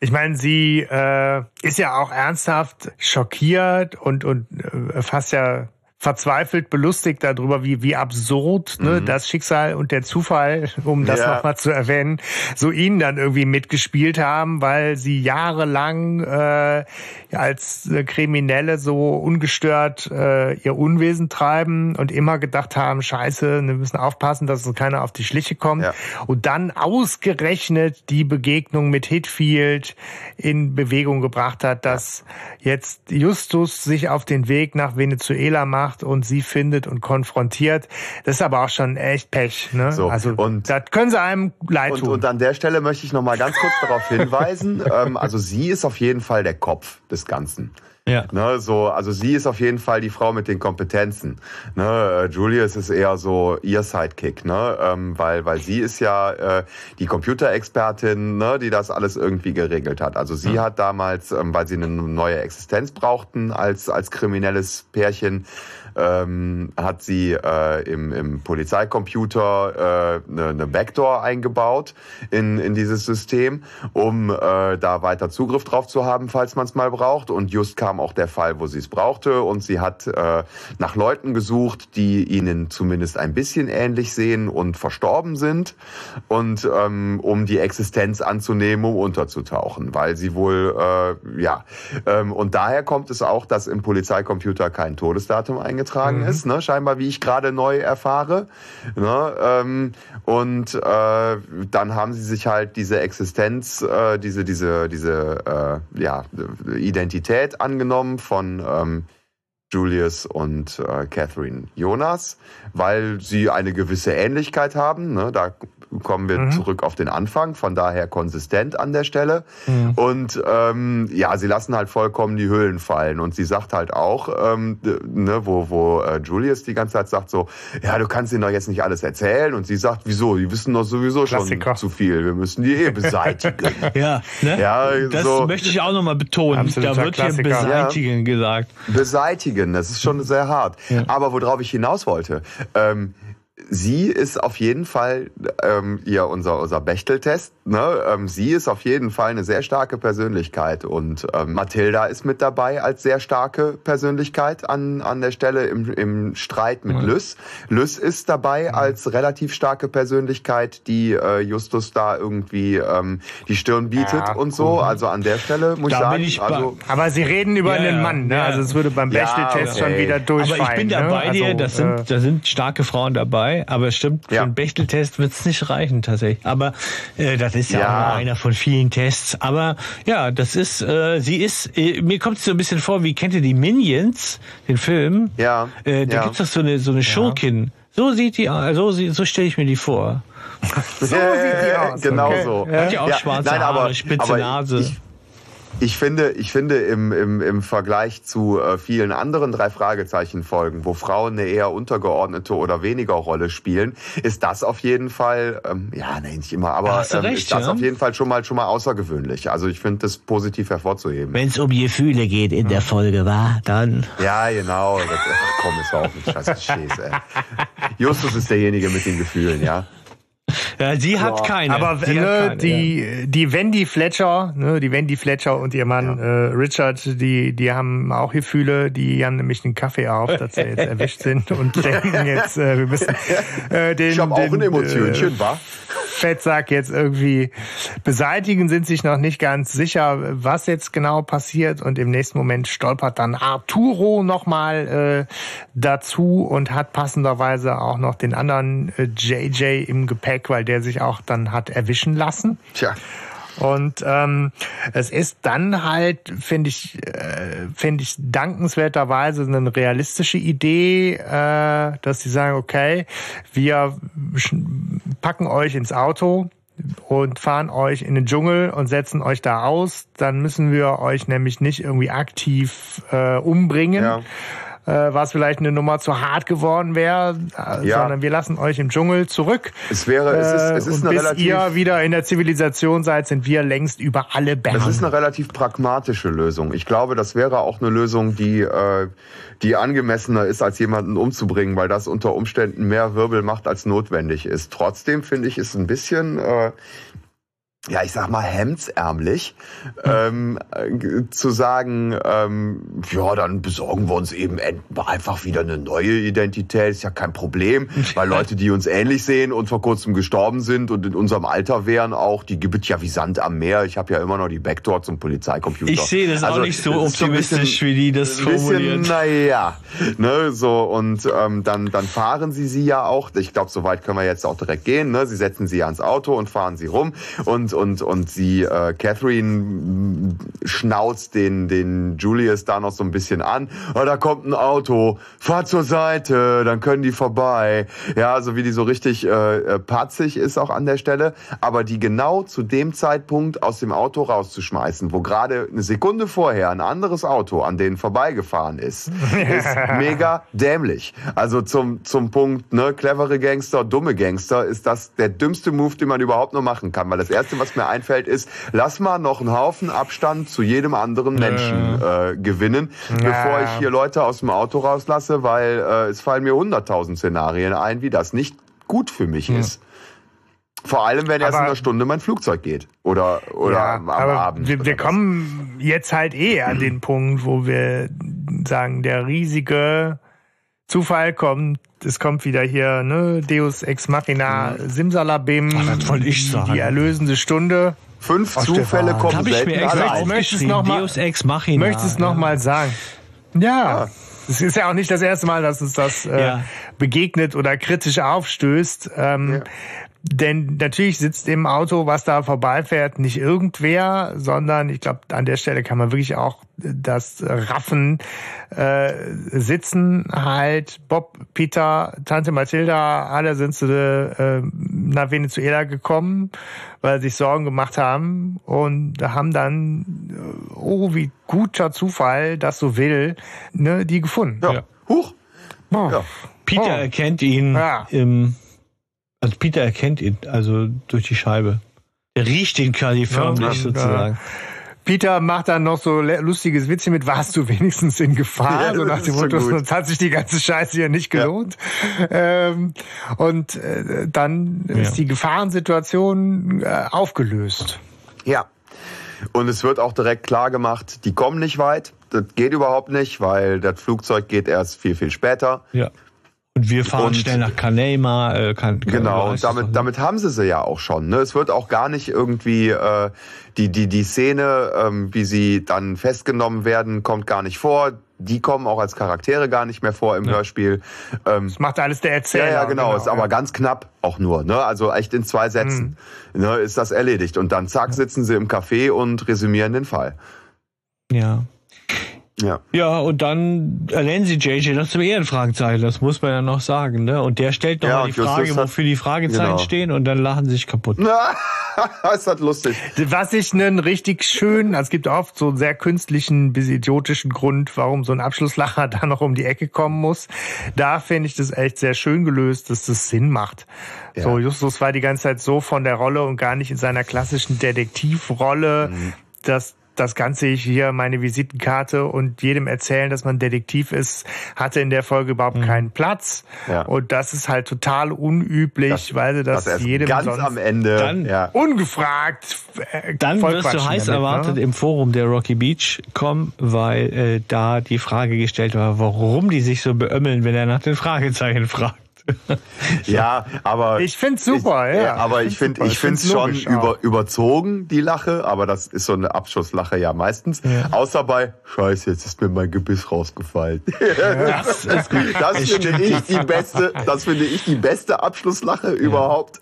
Ich meine, sie äh, ist ja auch ernsthaft schockiert und, und äh, fast ja verzweifelt belustigt darüber, wie, wie absurd ne, mhm. das Schicksal und der Zufall, um das ja. nochmal zu erwähnen, so ihnen dann irgendwie mitgespielt haben, weil sie jahrelang äh, als Kriminelle so ungestört äh, ihr Unwesen treiben und immer gedacht haben, scheiße, wir müssen aufpassen, dass uns keiner auf die Schliche kommt. Ja. Und dann ausgerechnet die Begegnung mit Hitfield in Bewegung gebracht hat, dass jetzt Justus sich auf den Weg nach Venezuela macht und sie findet und konfrontiert. Das ist aber auch schon echt Pech. Ne? So, also und, das können sie einem leid tun. Und, und an der Stelle möchte ich noch mal ganz kurz darauf [laughs] hinweisen. ähm, also sie ist auf jeden Fall der Kopf des Ganzen. Ja. Ne, so, also sie ist auf jeden Fall die Frau mit den Kompetenzen. Ne, äh, Julius ist eher so ihr Sidekick, ne, ähm, weil, weil sie ist ja äh, die Computerexpertin, ne, die das alles irgendwie geregelt hat. Also sie ja. hat damals, ähm, weil sie eine neue Existenz brauchten als, als kriminelles Pärchen, ähm, hat sie äh, im, im Polizeicomputer äh, eine, eine Backdoor eingebaut in, in dieses System, um äh, da weiter Zugriff drauf zu haben, falls man es mal braucht. Und just kam auch der Fall, wo sie es brauchte. Und sie hat äh, nach Leuten gesucht, die ihnen zumindest ein bisschen ähnlich sehen und verstorben sind. Und ähm, um die Existenz anzunehmen, um unterzutauchen, weil sie wohl, äh, ja. Ähm, und daher kommt es auch, dass im Polizeicomputer kein Todesdatum eingetragen eingetragen mhm. ist, ne? scheinbar wie ich gerade neu erfahre. Ne? Ähm, und äh, dann haben sie sich halt diese Existenz, äh, diese, diese, diese äh, ja, Identität angenommen von ähm, Julius und äh, Catherine Jonas, weil sie eine gewisse Ähnlichkeit haben. Ne? Da kommen wir mhm. zurück auf den Anfang, von daher konsistent an der Stelle. Mhm. Und ähm, ja, sie lassen halt vollkommen die Hüllen fallen. Und sie sagt halt auch, ähm, ne, wo, wo äh, Julius die ganze Zeit sagt so, ja, du kannst ihnen doch jetzt nicht alles erzählen. Und sie sagt, wieso? Die wissen doch sowieso Klassiker. schon zu viel. Wir müssen die eh beseitigen. [laughs] ja, ne? ja, das so. möchte ich auch nochmal betonen. Absoluter da wird Klassiker. hier beseitigen ja. gesagt. Beseitigen, das ist schon sehr hart. Ja. Aber worauf ich hinaus wollte, ähm, sie ist auf jeden Fall ähm, ihr unser unser Bechteltest. Ne? Ähm, sie ist auf jeden Fall eine sehr starke Persönlichkeit und ähm, Mathilda ist mit dabei als sehr starke Persönlichkeit an an der Stelle im im Streit mit mhm. Lys. Lys ist dabei mhm. als relativ starke Persönlichkeit, die äh, Justus da irgendwie ähm, die Stirn bietet ja, und so. Cool. Also an der Stelle muss da ich sagen. Ich also, aber sie reden über ja, einen Mann. Ne? Ja. Also es würde beim Bechteltest ja, okay. schon wieder durchfallen. Aber ich bin ne? bei dir. Also, das sind äh, da sind starke Frauen dabei aber es stimmt, für ja. einen Bechteltest wird es nicht reichen tatsächlich. Aber äh, das ist ja, ja. Auch einer von vielen Tests. Aber ja, das ist, äh, sie ist, äh, mir kommt es so ein bisschen vor, wie kennt ihr die Minions, den Film? Ja. Äh, da ja. gibt's doch so eine, so eine Schurkin. So sieht die aus, so, so stelle ich mir die vor. so sieht die aus. Genau okay. so. Hat ja auch schwarze Nein, Haare, aber, spitze aber Nase. Ich, ich finde, ich finde im, im, im Vergleich zu äh, vielen anderen drei Fragezeichen Folgen, wo Frauen eine eher untergeordnete oder weniger Rolle spielen, ist das auf jeden Fall, ähm, ja, nee, nicht immer, aber ähm, recht, ist das ja? auf jeden Fall schon mal schon mal außergewöhnlich. Also ich finde das positiv hervorzuheben. Wenn es um Gefühle geht in der Folge, war dann. Ja, genau. Das, ach komm, ist auch ein scheiß Scheiß, ey. Justus ist derjenige mit den Gefühlen, ja. Ja, sie hat Boah. keine. Aber ne, keine, die, ja. die Wendy Fletcher, ne, die Wendy Fletcher und ihr Mann ja. äh, Richard, die, die haben auch Gefühle, die haben nämlich einen Kaffee auf, dass sie jetzt [laughs] erwischt sind und denken jetzt, äh, wir müssen äh, den. Ich habe auch ein Emotionchen, äh, wa? Fettsack jetzt irgendwie beseitigen, sind sich noch nicht ganz sicher, was jetzt genau passiert. Und im nächsten Moment stolpert dann Arturo nochmal äh, dazu und hat passenderweise auch noch den anderen äh, JJ im Gepäck, weil der sich auch dann hat erwischen lassen. Tja. Und ähm, es ist dann halt, finde ich, äh, finde ich dankenswerterweise eine realistische Idee, äh, dass sie sagen, okay, wir packen euch ins Auto und fahren euch in den Dschungel und setzen euch da aus. Dann müssen wir euch nämlich nicht irgendwie aktiv äh, umbringen. Ja äh, was vielleicht eine Nummer zu hart geworden wäre, äh, ja. sondern wir lassen euch im Dschungel zurück. Es wäre, es ist, es ist und eine bis relativ, ihr wieder in der Zivilisation seid, sind wir längst über alle Berge. Es ist eine relativ pragmatische Lösung. Ich glaube, das wäre auch eine Lösung, die, äh, die angemessener ist, als jemanden umzubringen, weil das unter Umständen mehr Wirbel macht, als notwendig ist. Trotzdem finde ich es ein bisschen, äh, ja, ich sag mal, hemdsärmlich, ähm, äh, zu sagen, ähm, ja, dann besorgen wir uns eben einfach wieder eine neue Identität, ist ja kein Problem, weil [laughs] Leute, die uns ähnlich sehen und vor kurzem gestorben sind und in unserem Alter wären auch, die gibt es ja wie Sand am Meer. Ich habe ja immer noch die Backdoor zum Polizeicomputer. Ich sehe das also, auch nicht so optimistisch, bisschen, wie die das formulieren. Naja, ne, so und ähm, dann, dann fahren sie sie ja auch, ich glaube, so weit können wir jetzt auch direkt gehen, ne? sie setzen sie ans Auto und fahren sie rum und und und sie äh, Catherine schnauzt den den Julius da noch so ein bisschen an. Oh, da kommt ein Auto, fahr zur Seite, dann können die vorbei. Ja, so wie die so richtig äh, äh, patzig ist auch an der Stelle, aber die genau zu dem Zeitpunkt aus dem Auto rauszuschmeißen, wo gerade eine Sekunde vorher ein anderes Auto an denen vorbeigefahren ist, [laughs] ist mega dämlich. Also zum zum Punkt, ne, clevere Gangster, dumme Gangster, ist das der dümmste Move, den man überhaupt nur machen kann, weil das erste, was mir einfällt, ist, lass mal noch einen Haufen Abstand zu jedem anderen Menschen äh, gewinnen, ja. bevor ich hier Leute aus dem Auto rauslasse, weil äh, es fallen mir hunderttausend Szenarien ein, wie das nicht gut für mich ja. ist. Vor allem, wenn erst in einer Stunde mein Flugzeug geht. Oder, oder ja, am Abend. Wir, wir kommen jetzt halt eh an den Punkt, wo wir sagen, der riesige Zufall kommt, es kommt wieder hier, ne, Deus Ex Machina, Simsalabim, Ach, das wollte ich sagen. die erlösende Stunde. Fünf Ach, Zufälle kommen Hab ich mir extra möchtest noch mal, Deus Ex Machina. Möchtest noch ja. mal sagen. Ja. Es ist ja auch nicht das erste Mal, dass uns das äh, ja. begegnet oder kritisch aufstößt. Ähm, ja. Denn natürlich sitzt im Auto, was da vorbeifährt, nicht irgendwer, sondern ich glaube, an der Stelle kann man wirklich auch das Raffen äh, sitzen halt Bob, Peter, Tante Mathilda, alle sind zu äh, nach Venezuela gekommen, weil sie sich Sorgen gemacht haben und haben dann, äh, oh, wie guter Zufall, das so will, ne, die gefunden. Ja. Huch. Oh. Ja. Peter oh. erkennt ihn ja. im also Peter erkennt ihn, also durch die Scheibe. Er riecht ihn quasi förmlich ja, sozusagen. Peter macht dann noch so lustiges Witzchen mit, warst du wenigstens in Gefahr? [laughs] Ja, so nach dem Motto, sonst hat sich die ganze Scheiße ja nicht gelohnt. Ja. Ähm, und äh, dann ja. ist die Gefahrensituation äh, aufgelöst. Ja. Und es wird auch direkt klar gemacht, die kommen nicht weit. Das geht überhaupt nicht, weil das Flugzeug geht erst viel, viel später. Ja. Und wir fahren und, schnell nach Kanema. Äh, kan genau, und damit, damit haben sie sie ja auch schon. Ne? Es wird auch gar nicht irgendwie äh, die, die, die Szene, ähm, wie sie dann festgenommen werden, kommt gar nicht vor. Die kommen auch als Charaktere gar nicht mehr vor im ja. Hörspiel. Ähm, das macht alles der Erzähler. Ja, ja, genau. genau ist aber ganz knapp auch nur. Ne? Also echt in zwei Sätzen mhm. ne, ist das erledigt. Und dann zack, sitzen sie im Café und resümieren den Fall. Ja. Ja. ja, und dann ernennen sie JJ noch zum Ehrenfragezeichen, das muss man ja noch sagen. Ne? Und der stellt noch ja, die Frage, wofür die Fragezeichen genau. stehen und dann lachen sie sich kaputt. [laughs] ist das lustig. Was ich einen richtig schönen, also es gibt oft so einen sehr künstlichen bis idiotischen Grund, warum so ein Abschlusslacher [laughs] da noch um die Ecke kommen muss. Da finde ich das echt sehr schön gelöst, dass das Sinn macht. Ja. So, Justus war die ganze Zeit so von der Rolle und gar nicht in seiner klassischen Detektivrolle. Mhm dass das Ganze hier, meine Visitenkarte und jedem erzählen, dass man Detektiv ist, hatte in der Folge überhaupt mhm. keinen Platz. Ja. Und das ist halt total unüblich, das, weil sie das, das jedem ganz am Ende dann ja. ungefragt äh, Dann wirst du heiß damit, ne? erwartet ne? im Forum der Rocky Beach kommen, weil äh, da die Frage gestellt war, warum die sich so beömmeln, wenn er nach den Fragezeichen fragt. Ja, aber ich find's super, ich, ja. Aber ich finde, ich finde es schon über, überzogen die Lache, aber das ist so eine Abschusslache ja meistens. Ja. Außer bei Scheiße, jetzt ist mir mein Gebiss rausgefallen. Ja, das, das finde ich die beste, das finde ich die beste Abschlusslache ja. überhaupt.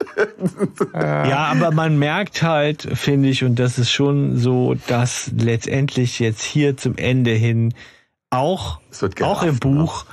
Ja, aber man merkt halt, finde ich, und das ist schon so, dass letztendlich jetzt hier zum Ende hin auch, auch im Buch ne?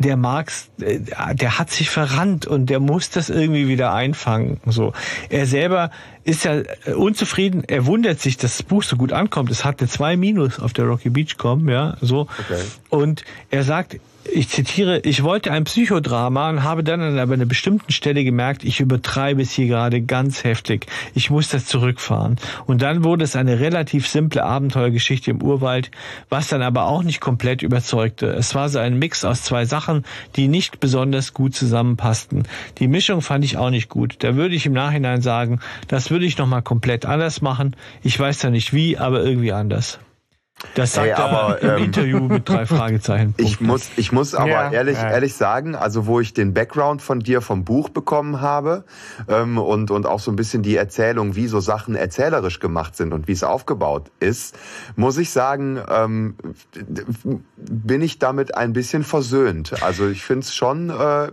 Der Marx, äh, der hat sich verrannt und der muss das irgendwie wieder einfangen. So, er selber ist ja äh, unzufrieden. Er wundert sich, dass das Buch so gut ankommt. Es hatte zwei Minus auf der Rocky Beach kommen, ja, so. Okay. Und er sagt, ich zitiere, ich wollte ein Psychodrama und habe dann an einer bestimmten Stelle gemerkt, ich übertreibe es hier gerade ganz heftig. Ich muss das zurückfahren. Und dann wurde es eine relativ simple Abenteuergeschichte im Urwald, was dann aber auch nicht komplett überzeugte. Es war so ein Mix aus zwei Sachen, die nicht besonders gut zusammenpassten. Die Mischung fand ich auch nicht gut. Da würde ich im Nachhinein sagen, das würde ich nochmal komplett anders machen. Ich weiß da nicht wie, aber irgendwie anders. Das sagt hey, aber, er [laughs] im ähm, Interview mit drei Fragezeichen. Ich muss, ich muss aber ja, ehrlich, ja. ehrlich sagen, also wo ich den Background von dir vom Buch bekommen habe ähm, und, und auch so ein bisschen die Erzählung, wie so Sachen erzählerisch gemacht sind und wie es aufgebaut ist, muss ich sagen, ähm, bin ich damit ein bisschen versöhnt. Also ich finde es schon, äh,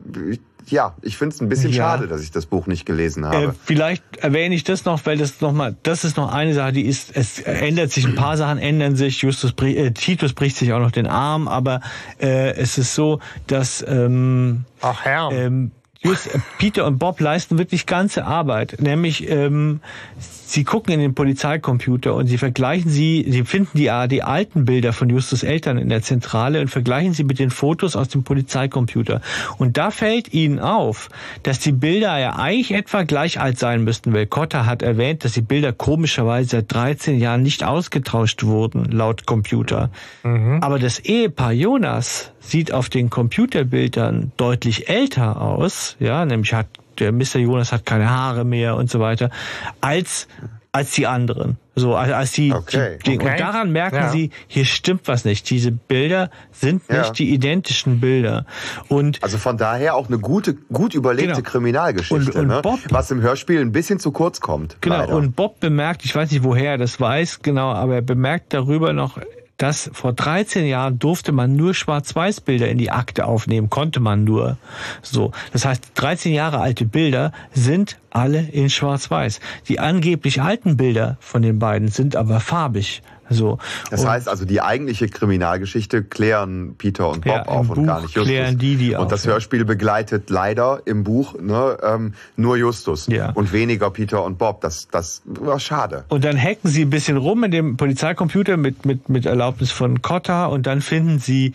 ja, ich finde es ein bisschen ja. schade, dass ich das Buch nicht gelesen habe. Äh, vielleicht erwähne ich das noch, weil das noch mal, das ist noch eine Sache, die ist, es ändert sich, ein paar Sachen ändern sich. Justus, äh, Titus bricht sich auch noch den Arm, aber äh, es ist so, dass ähm, Ach Herr. Ähm, Just, äh, Peter und Bob leisten wirklich ganze Arbeit, nämlich ähm, Sie gucken in den Polizeicomputer und sie vergleichen sie, sie finden die, die alten Bilder von Justus Eltern in der Zentrale und vergleichen sie mit den Fotos aus dem Polizeicomputer. Und da fällt ihnen auf, dass die Bilder ja eigentlich etwa gleich alt sein müssten, weil Cotta hat erwähnt, dass die Bilder komischerweise seit 13 Jahren nicht ausgetauscht wurden, laut Computer. Mhm. Aber das Ehepaar Jonas sieht auf den Computerbildern deutlich älter aus, ja, nämlich hat der Mr. Jonas hat keine Haare mehr und so weiter, als als die anderen. So, als die, okay. die okay. und daran merken ja. sie, hier stimmt was nicht. Diese Bilder sind ja. nicht die identischen Bilder. Und also von daher auch eine gute, gut überlegte genau. Kriminalgeschichte, und, und ne? Bob, was im Hörspiel ein bisschen zu kurz kommt. Genau. Leider. Und Bob bemerkt, ich weiß nicht woher er das weiß, genau, aber er bemerkt darüber noch dass vor 13 Jahren durfte man nur Schwarz-Weiß-Bilder in die Akte aufnehmen, konnte man nur. So. Das heißt, 13 Jahre alte Bilder sind alle in Schwarz-Weiß. Die angeblich alten Bilder von den beiden sind aber farbig. So. Das und heißt also, die eigentliche Kriminalgeschichte klären Peter und Bob ja, auf und Buch gar nicht Justus. Klären die, die und auf, das Hörspiel begleitet leider im Buch ne, ähm, nur Justus ja. und weniger Peter und Bob. Das, das war schade. Und dann hacken sie ein bisschen rum in dem Polizeicomputer mit, mit, mit Erlaubnis von Cotta und dann finden sie,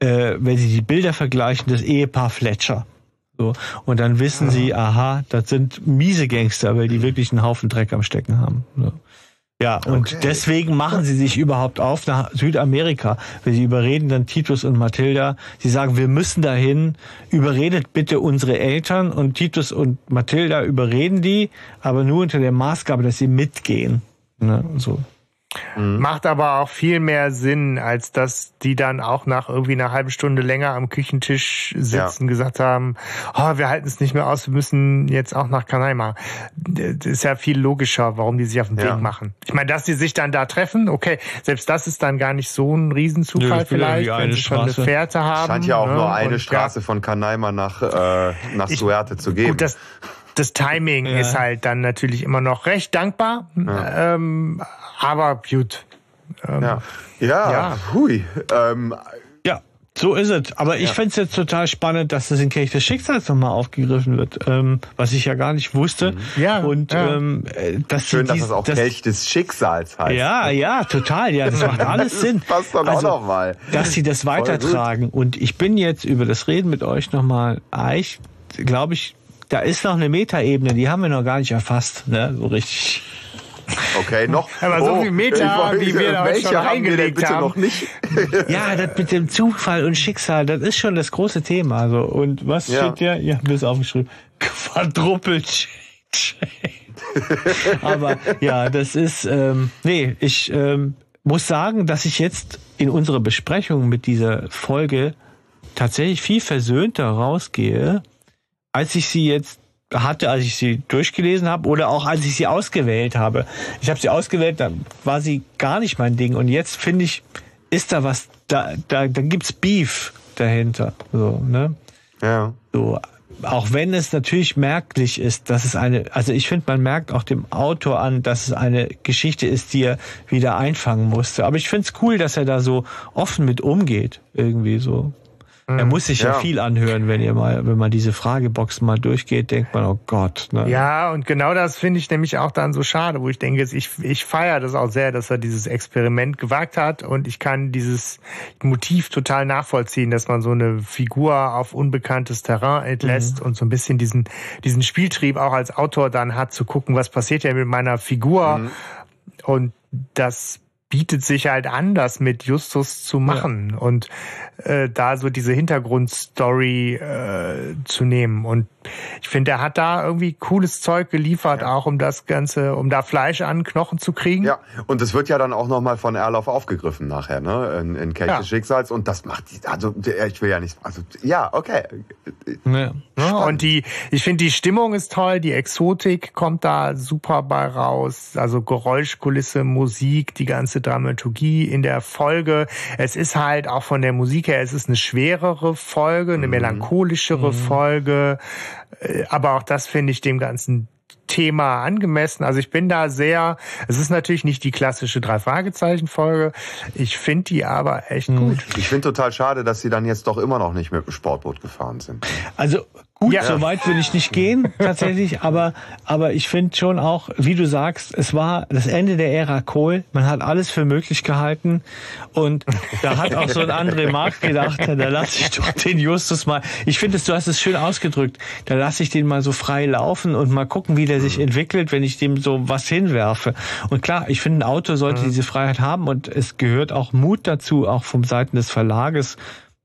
äh, wenn sie die Bilder vergleichen, das Ehepaar Fletcher. So. Und dann wissen ja. sie, aha, das sind miese Gangster, weil die wirklich einen Haufen Dreck am Stecken haben. So. Ja, und okay. deswegen machen sie sich überhaupt auf nach Südamerika. Wenn sie überreden dann Titus und Mathilda, sie sagen, wir müssen dahin, überredet bitte unsere Eltern und Titus und Mathilda überreden die, aber nur unter der Maßgabe, dass sie mitgehen. Ne, so. Mhm. Macht aber auch viel mehr Sinn, als dass die dann auch nach irgendwie einer halben Stunde länger am Küchentisch sitzen, ja. gesagt haben, oh, wir halten es nicht mehr aus, wir müssen jetzt auch nach Kanaima. Das ist ja viel logischer, warum die sich auf den ja. Weg machen. Ich meine, dass die sich dann da treffen, okay, selbst das ist dann gar nicht so ein Riesenzufall Nö, vielleicht, wenn sie schon eine Fährte haben. Scheint ja auch ne? nur eine Und Straße ja. von Kanaima nach, äh, nach Suerte zu geben. Gut, das, das Timing ja. ist halt dann natürlich immer noch recht dankbar. Ja. Ähm, aber gut. Ähm, ja. ja, ja, hui. Ähm, ja, so ist es. Aber ich ja. fände es jetzt total spannend, dass das in Kelch des Schicksals nochmal aufgegriffen wird, ähm, was ich ja gar nicht wusste. Mhm. Ja. Und ja. Ähm, äh, dass schön, dass es auch das, Kelch des Schicksals heißt. Ja, ja, total. Ja, das macht alles [laughs] Sinn. Passt dann also, auch noch mal. Dass sie das weitertragen. Und ich bin jetzt über das Reden mit euch nochmal, ich glaube ich, da ist noch eine Metaebene, die haben wir noch gar nicht erfasst, ne, so richtig. Okay, noch. [laughs] Aber so oh, viel Meta, wie wir da schon reingelegt haben. Noch nicht? [laughs] ja, das mit dem Zufall und Schicksal, das ist schon das große Thema. Also, und was ja. steht der? Ja, mir ist aufgeschrieben. [laughs] Quadruppelt Aber ja, das ist, ähm, nee, ich ähm, muss sagen, dass ich jetzt in unserer Besprechung mit dieser Folge tatsächlich viel versöhnter rausgehe, als ich sie jetzt hatte, als ich sie durchgelesen habe oder auch als ich sie ausgewählt habe. Ich habe sie ausgewählt, dann war sie gar nicht mein Ding. Und jetzt finde ich, ist da was, da, da, da gibt's Beef dahinter. So, ne? Ja. So, auch wenn es natürlich merklich ist, dass es eine, also ich finde, man merkt auch dem Autor an, dass es eine Geschichte ist, die er wieder einfangen musste. Aber ich finde es cool, dass er da so offen mit umgeht, irgendwie so. Er muss sich ja. ja. viel anhören, wenn ihr mal, wenn man diese Fragebox mal durchgeht, denkt man, oh Gott. Ne? Ja, und genau das finde ich nämlich auch dann so schade, wo ich denke, ich, ich feiere das auch sehr, dass er dieses Experiment gewagt hat und ich kann dieses Motiv total nachvollziehen, dass man so eine Figur auf unbekanntes Terrain entlässt mhm. und so ein bisschen diesen, diesen Spieltrieb auch als Autor dann hat, zu gucken, was passiert ja mit meiner Figur. Mhm. Und das bietet sich halt an, das mit Justus zu machen ja. und äh, da so diese Hintergrundstory äh, zu nehmen. Und ich finde, er hat da irgendwie cooles Zeug geliefert, ja. auch um das Ganze, um da Fleisch an Knochen zu kriegen. Ja, und es wird ja dann auch nochmal von Erlauf aufgegriffen nachher, ne? In, in Kelch ja. des Schicksals. Und das macht die, also ich will ja nicht, also ja, okay. Ja. und die, ich finde, die Stimmung ist toll, die Exotik kommt da super bei raus. Also Geräuschkulisse, Musik, die ganze Dramaturgie in der Folge. Es ist halt auch von der Musik her, es ist eine schwerere Folge, eine mhm. melancholischere mhm. Folge. Äh, aber auch das finde ich dem Ganzen Thema angemessen. Also ich bin da sehr, es ist natürlich nicht die klassische Drei-Fragezeichen-Folge. Ich finde die aber echt mhm. gut. Ich finde total schade, dass sie dann jetzt doch immer noch nicht mit dem Sportboot gefahren sind. Also Gut, ja. so weit will ich nicht gehen, [laughs] tatsächlich, aber, aber ich finde schon auch, wie du sagst, es war das Ende der Ära Kohl. Man hat alles für möglich gehalten und da hat auch so ein André Mark gedacht, da lasse ich doch den Justus mal. Ich finde, du hast es schön ausgedrückt. Da lasse ich den mal so frei laufen und mal gucken, wie der sich entwickelt, wenn ich dem so was hinwerfe. Und klar, ich finde, ein Autor sollte mhm. diese Freiheit haben und es gehört auch Mut dazu, auch vom Seiten des Verlages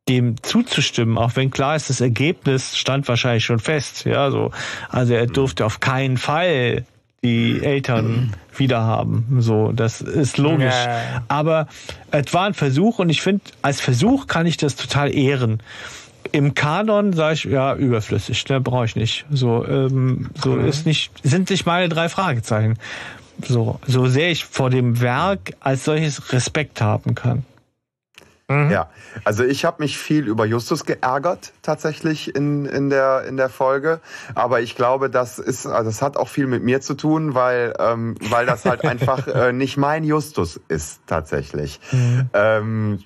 dem zuzustimmen, auch wenn klar ist, das Ergebnis stand wahrscheinlich schon fest. Ja, so. Also er durfte auf keinen Fall die Eltern wiederhaben. So, das ist logisch. Ja. Aber es war ein Versuch und ich finde, als Versuch kann ich das total ehren. Im Kanon sage ich, ja, überflüssig, ne, brauche ich nicht. So, ähm, so mhm. ist nicht, sind nicht meine drei Fragezeichen. So, so sehr ich vor dem Werk als solches Respekt haben kann. Mhm. Ja, also ich habe mich viel über Justus geärgert tatsächlich in, in, der, in der Folge, aber ich glaube, das ist, also das hat auch viel mit mir zu tun, weil, ähm, weil das halt [laughs] einfach äh, nicht mein Justus ist tatsächlich. Mhm. Ähm,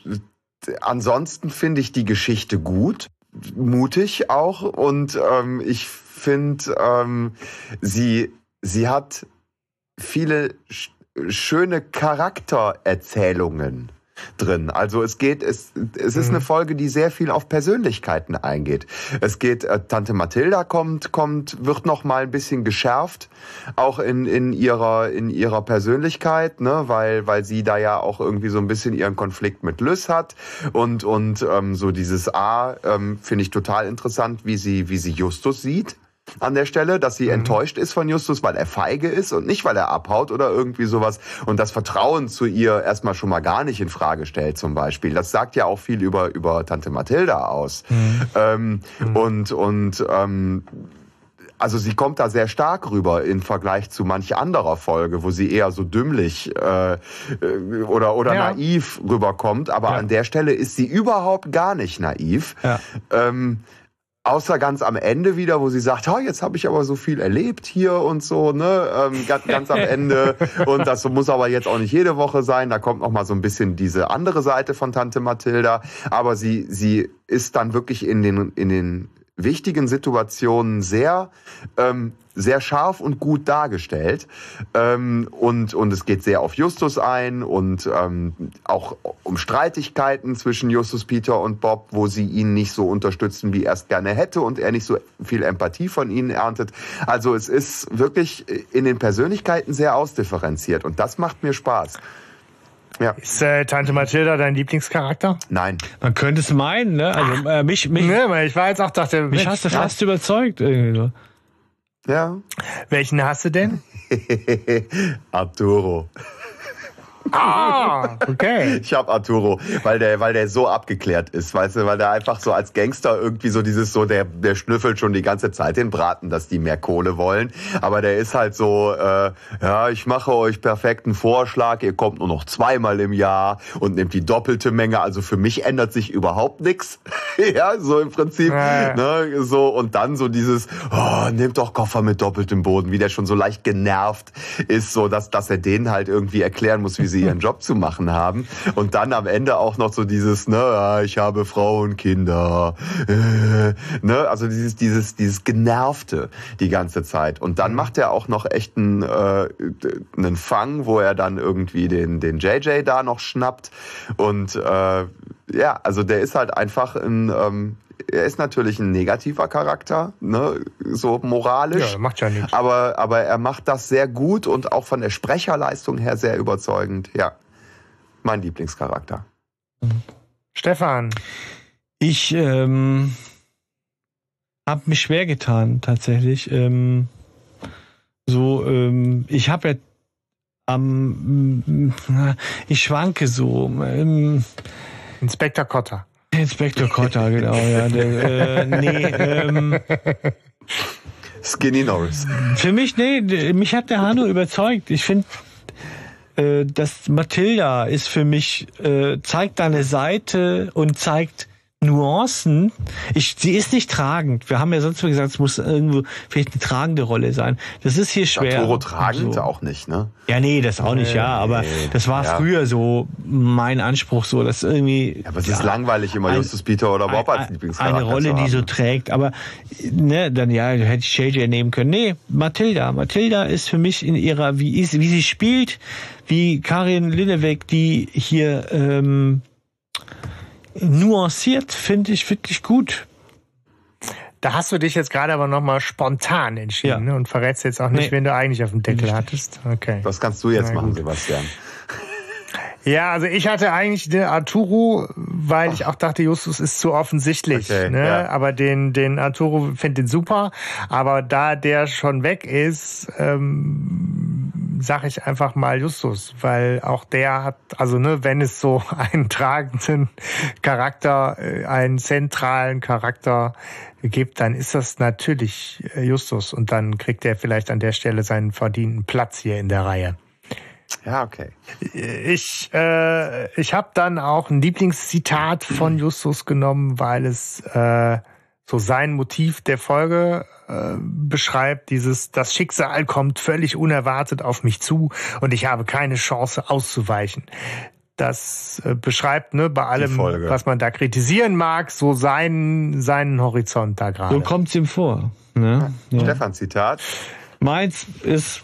ansonsten finde ich die Geschichte gut, mutig auch und ähm, ich finde, ähm, sie, sie hat viele schöne Charaktererzählungen drin. Also es geht, es, es ist mhm. eine Folge, die sehr viel auf Persönlichkeiten eingeht. Es geht, äh, Tante Mathilda kommt, kommt, wird noch mal ein bisschen geschärft, auch in, in ihrer, in ihrer Persönlichkeit, ne, weil, weil sie da ja auch irgendwie so ein bisschen ihren Konflikt mit Lys hat und, und, ähm, so dieses A, ähm, finde ich total interessant, wie sie, wie sie Justus sieht an der Stelle, dass sie mhm. enttäuscht ist von Justus, weil er feige ist und nicht, weil er abhaut oder irgendwie sowas und das Vertrauen zu ihr erstmal schon mal gar nicht in Frage stellt zum Beispiel. Das sagt ja auch viel über, über Tante Mathilda aus. Mhm. Ähm, mhm. Und, und ähm, also sie kommt da sehr stark rüber im Vergleich zu manch anderer Folge, wo sie eher so dümmlich äh, äh oder, oder ja. naiv rüberkommt. Aber ja. an der Stelle ist sie überhaupt gar nicht naiv. Ja. Ähm, Außer ganz am Ende wieder, wo sie sagt, oh, jetzt habe ich aber so viel erlebt hier und so, ne? Ähm, ganz, [laughs] ganz am Ende. Und das muss aber jetzt auch nicht jede Woche sein. Da kommt noch mal so ein bisschen diese andere Seite von Tante Mathilda. Aber sie, sie ist dann wirklich in den, in den wichtigen Situationen sehr, ähm, sehr scharf und gut dargestellt. Ähm, und, und es geht sehr auf Justus ein und ähm, auch um Streitigkeiten zwischen Justus, Peter und Bob, wo sie ihn nicht so unterstützen, wie er es gerne hätte und er nicht so viel Empathie von ihnen erntet. Also es ist wirklich in den Persönlichkeiten sehr ausdifferenziert und das macht mir Spaß. Ja. Ist äh, Tante Mathilda dein Lieblingscharakter? Nein. Man könnte es meinen, ne? Also äh, mich, mich. Nee, ich war jetzt auch dachte, mich hast du fast ja. überzeugt irgendwie so. Ja. Welchen hast du denn? [laughs] Arturo. Ah, okay. [laughs] Ich hab Arturo, weil der, weil der so abgeklärt ist, weißt du, weil der einfach so als Gangster irgendwie so dieses so, der, der schnüffelt schon die ganze Zeit den Braten, dass die mehr Kohle wollen. Aber der ist halt so, äh, ja, ich mache euch perfekten Vorschlag, ihr kommt nur noch zweimal im Jahr und nehmt die doppelte Menge. Also für mich ändert sich überhaupt nichts. [laughs] ja, so im Prinzip. Ja. Ne, so, und dann so dieses, oh, nehmt doch Koffer mit doppeltem Boden, wie der schon so leicht genervt ist, so dass, dass er denen halt irgendwie erklären muss, wie sie ihren Job zu machen haben. Und dann am Ende auch noch so dieses, ne, ich habe Frau und Kinder, äh, ne, also dieses, dieses, dieses Genervte die ganze Zeit. Und dann macht er auch noch echt einen, äh, einen Fang, wo er dann irgendwie den, den JJ da noch schnappt. Und äh, ja, also der ist halt einfach ein, ähm, er ist natürlich ein negativer Charakter, ne, so moralisch. Ja, macht ja nichts. Aber, aber er macht das sehr gut und auch von der Sprecherleistung her sehr überzeugend. Ja, mein Lieblingscharakter. Stefan. Ich ähm, habe mich schwer getan, tatsächlich. Ähm, so, ähm, ich habe ja am, ich schwanke so. Ähm, Inspektor Cotter. Inspektor Cotter, genau, ja. Der, äh, nee, ähm, Skinny Norris. Für mich, nee, mich hat der Hanno überzeugt. Ich finde, äh, dass Matilda ist für mich, äh, zeigt eine Seite und zeigt Nuancen. Ich, sie ist nicht tragend. Wir haben ja sonst mal gesagt, es muss irgendwo vielleicht eine tragende Rolle sein. Das ist hier schwer. Toro tragend so. auch nicht, ne? Ja, nee, das auch nicht, ja. Aber das war ja. früher so mein Anspruch, so dass irgendwie. Ja, aber es ist langweilig, immer ein- Justus Peter oder Bob als ein- Lieblingscharakter Eine Rolle, die so trägt. Aber ne, dann ja, hätte ich JJ nehmen können. Nee, Matilda. Matilda ist für mich in ihrer, wie, ist, wie sie spielt, wie Karin Linneweg, die hier ähm, nuanciert, finde ich wirklich gut. Da hast du dich jetzt gerade aber nochmal spontan entschieden Ja. ne? und verrätst jetzt auch nicht, Nee. wen du eigentlich auf dem Deckel hattest. Okay. Was kannst du jetzt Na machen, gut. Sebastian? Ja, also ich hatte eigentlich den Arturo, weil ich auch dachte, Justus ist zu offensichtlich. Okay, ne? ja. Aber den, den Arturo finde den super. Aber da der schon weg ist, ähm, sage ich einfach mal Justus, weil auch der hat, also ne, wenn es so [laughs] einen tragenden Charakter, äh, einen zentralen Charakter gibt, dann ist das natürlich äh, Justus und dann kriegt er vielleicht an der Stelle seinen verdienten Platz hier in der Reihe. Ja, okay. Ich, äh, ich habe dann auch ein Lieblingszitat von Justus genommen, weil es äh, so sein Motiv der Folge äh, beschreibt. Dieses, das Schicksal kommt völlig unerwartet auf mich zu und ich habe keine Chance auszuweichen. Das äh, beschreibt ne, bei allem, was man da kritisieren mag, so seinen, seinen Horizont da So gerade. kommt's ihm vor. Ne? Ja. Stefan, Zitat. Meins ist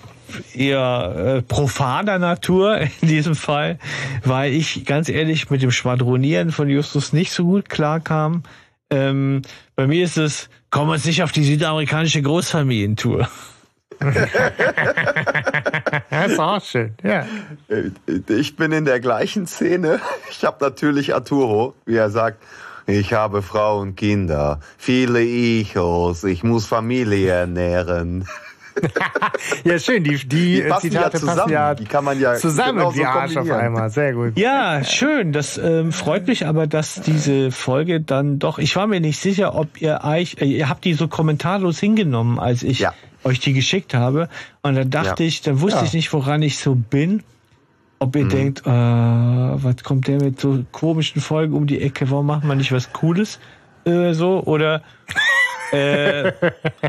eher äh, profaner Natur [laughs] in diesem Fall, weil ich ganz ehrlich mit dem Schwadronieren von Justus nicht so gut klarkam. Ähm, bei mir ist es, komm uns nicht auf die südamerikanische Großfamilientour. [laughs] Ja, ist auch schön. Ja. Äh, Ich bin in der gleichen Szene. [laughs] Ich habe natürlich Arturo, wie er sagt, ich habe Frau und Kinder, viele Ichos, ich muss Familie ernähren. [laughs] ja, schön. Die, die, Die äh, passen ja Zitate zusammen. passen ja Die kann man ja zusammen, die Arsch auf einmal. Sehr gut. Ja, schön. Das ähm, freut mich aber, dass diese Folge dann doch. Ich war mir nicht sicher, ob ihr euch, äh, ihr habt die so kommentarlos hingenommen, als ich Ja. euch die geschickt habe. Und dann dachte Ja. ich, dann wusste Ja. ich nicht, woran ich so bin. Ob ihr denkt, äh, was kommt der mit so komischen Folgen um die Ecke? Warum macht man nicht was Cooles? Äh, so oder äh,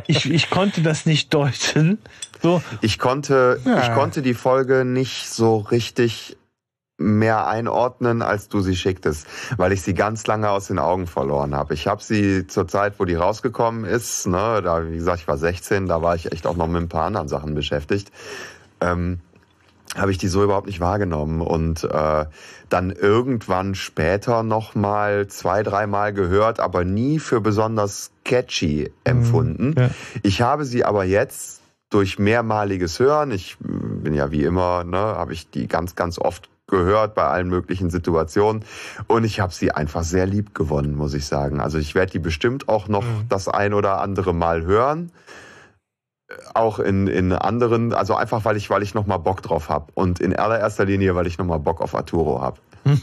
ich, ich konnte das nicht deuten. So, Ich konnte, Ja. ich konnte die Folge nicht so richtig mehr einordnen, als du sie schicktest, weil ich sie ganz lange aus den Augen verloren habe. Ich habe sie zur Zeit, wo die rausgekommen ist, ne, da wie gesagt, ich war 16, da war ich echt auch noch mit ein paar anderen Sachen beschäftigt. Ähm, habe ich die so überhaupt nicht wahrgenommen und äh, dann irgendwann später noch mal zwei, dreimal gehört, aber nie für besonders catchy empfunden. ja. Ich habe sie aber jetzt durch mehrmaliges Hören, ich bin ja wie immer, ne, habe ich die ganz, ganz oft gehört bei allen möglichen Situationen und ich habe sie einfach sehr lieb gewonnen, muss ich sagen. Also ich werde die bestimmt auch noch das ein oder andere Mal hören auch in, in anderen, also einfach weil ich, weil ich nochmal Bock drauf habe. Und in allererster Linie, weil ich nochmal Bock auf Arturo habe. [laughs]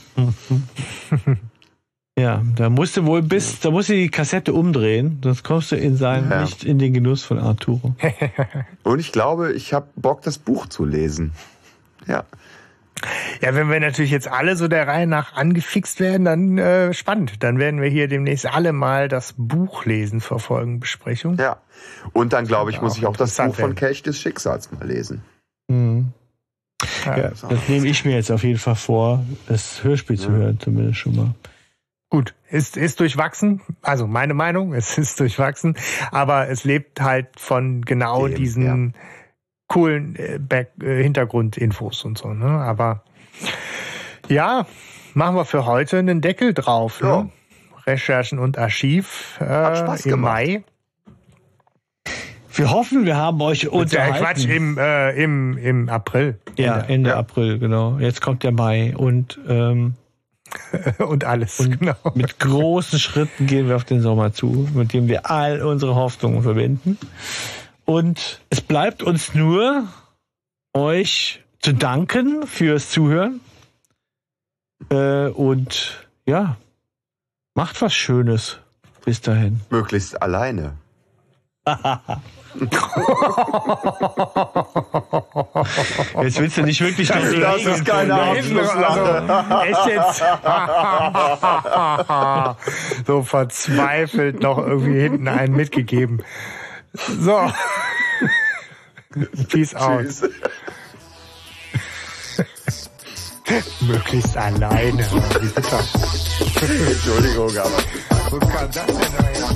ja, da musst du wohl bis, da musst du die Kassette umdrehen, sonst kommst du in sein, Ja. nicht in den Genuss von Arturo. [laughs] Und ich glaube, ich habe Bock, das Buch zu lesen. Ja. Ja, wenn wir natürlich jetzt alle so der Reihe nach angefixt werden, dann äh, spannend. Dann werden wir hier demnächst alle mal das Buch lesen vor Folgenbesprechung. Ja. Und dann, glaube ich, Ja, muss ich auch das Buch von. Kelch des Schicksals mal lesen. Mhm. Ja, das nehme ich mir jetzt auf jeden Fall vor, das Hörspiel zu hören, zumindest schon mal. Gut, ist, ist durchwachsen, also meine Meinung, es ist durchwachsen, aber es lebt halt von genau Dem, diesen coolen äh, Back, äh, Hintergrundinfos und so, ne? Aber ja, machen wir für heute einen Deckel drauf. Ja. Ne? Recherchen und Archiv äh, Hat Spaß im gemacht. Mai. Wir hoffen, wir haben euch Ja, unterhalten. Quatsch, im, äh, im, im April. ja, Ende Ja. April, genau. Jetzt kommt der Mai und ähm, [laughs] Und alles, Und genau. mit großen Schritten gehen wir auf den Sommer zu, mit dem wir all unsere Hoffnungen verbinden. Und es bleibt uns nur, euch zu danken fürs Zuhören. Äh, und ja, macht was Schönes. Bis dahin. Möglichst alleine. [laughs] Jetzt willst du nicht wirklich Das Regeln ist keine. Abschlusslache. Echt jetzt? [laughs] so verzweifelt noch irgendwie hinten einen mitgegeben. So. [laughs] Peace out. Möglichst alleine. [laughs] Entschuldigung, aber. Wo kam das denn her?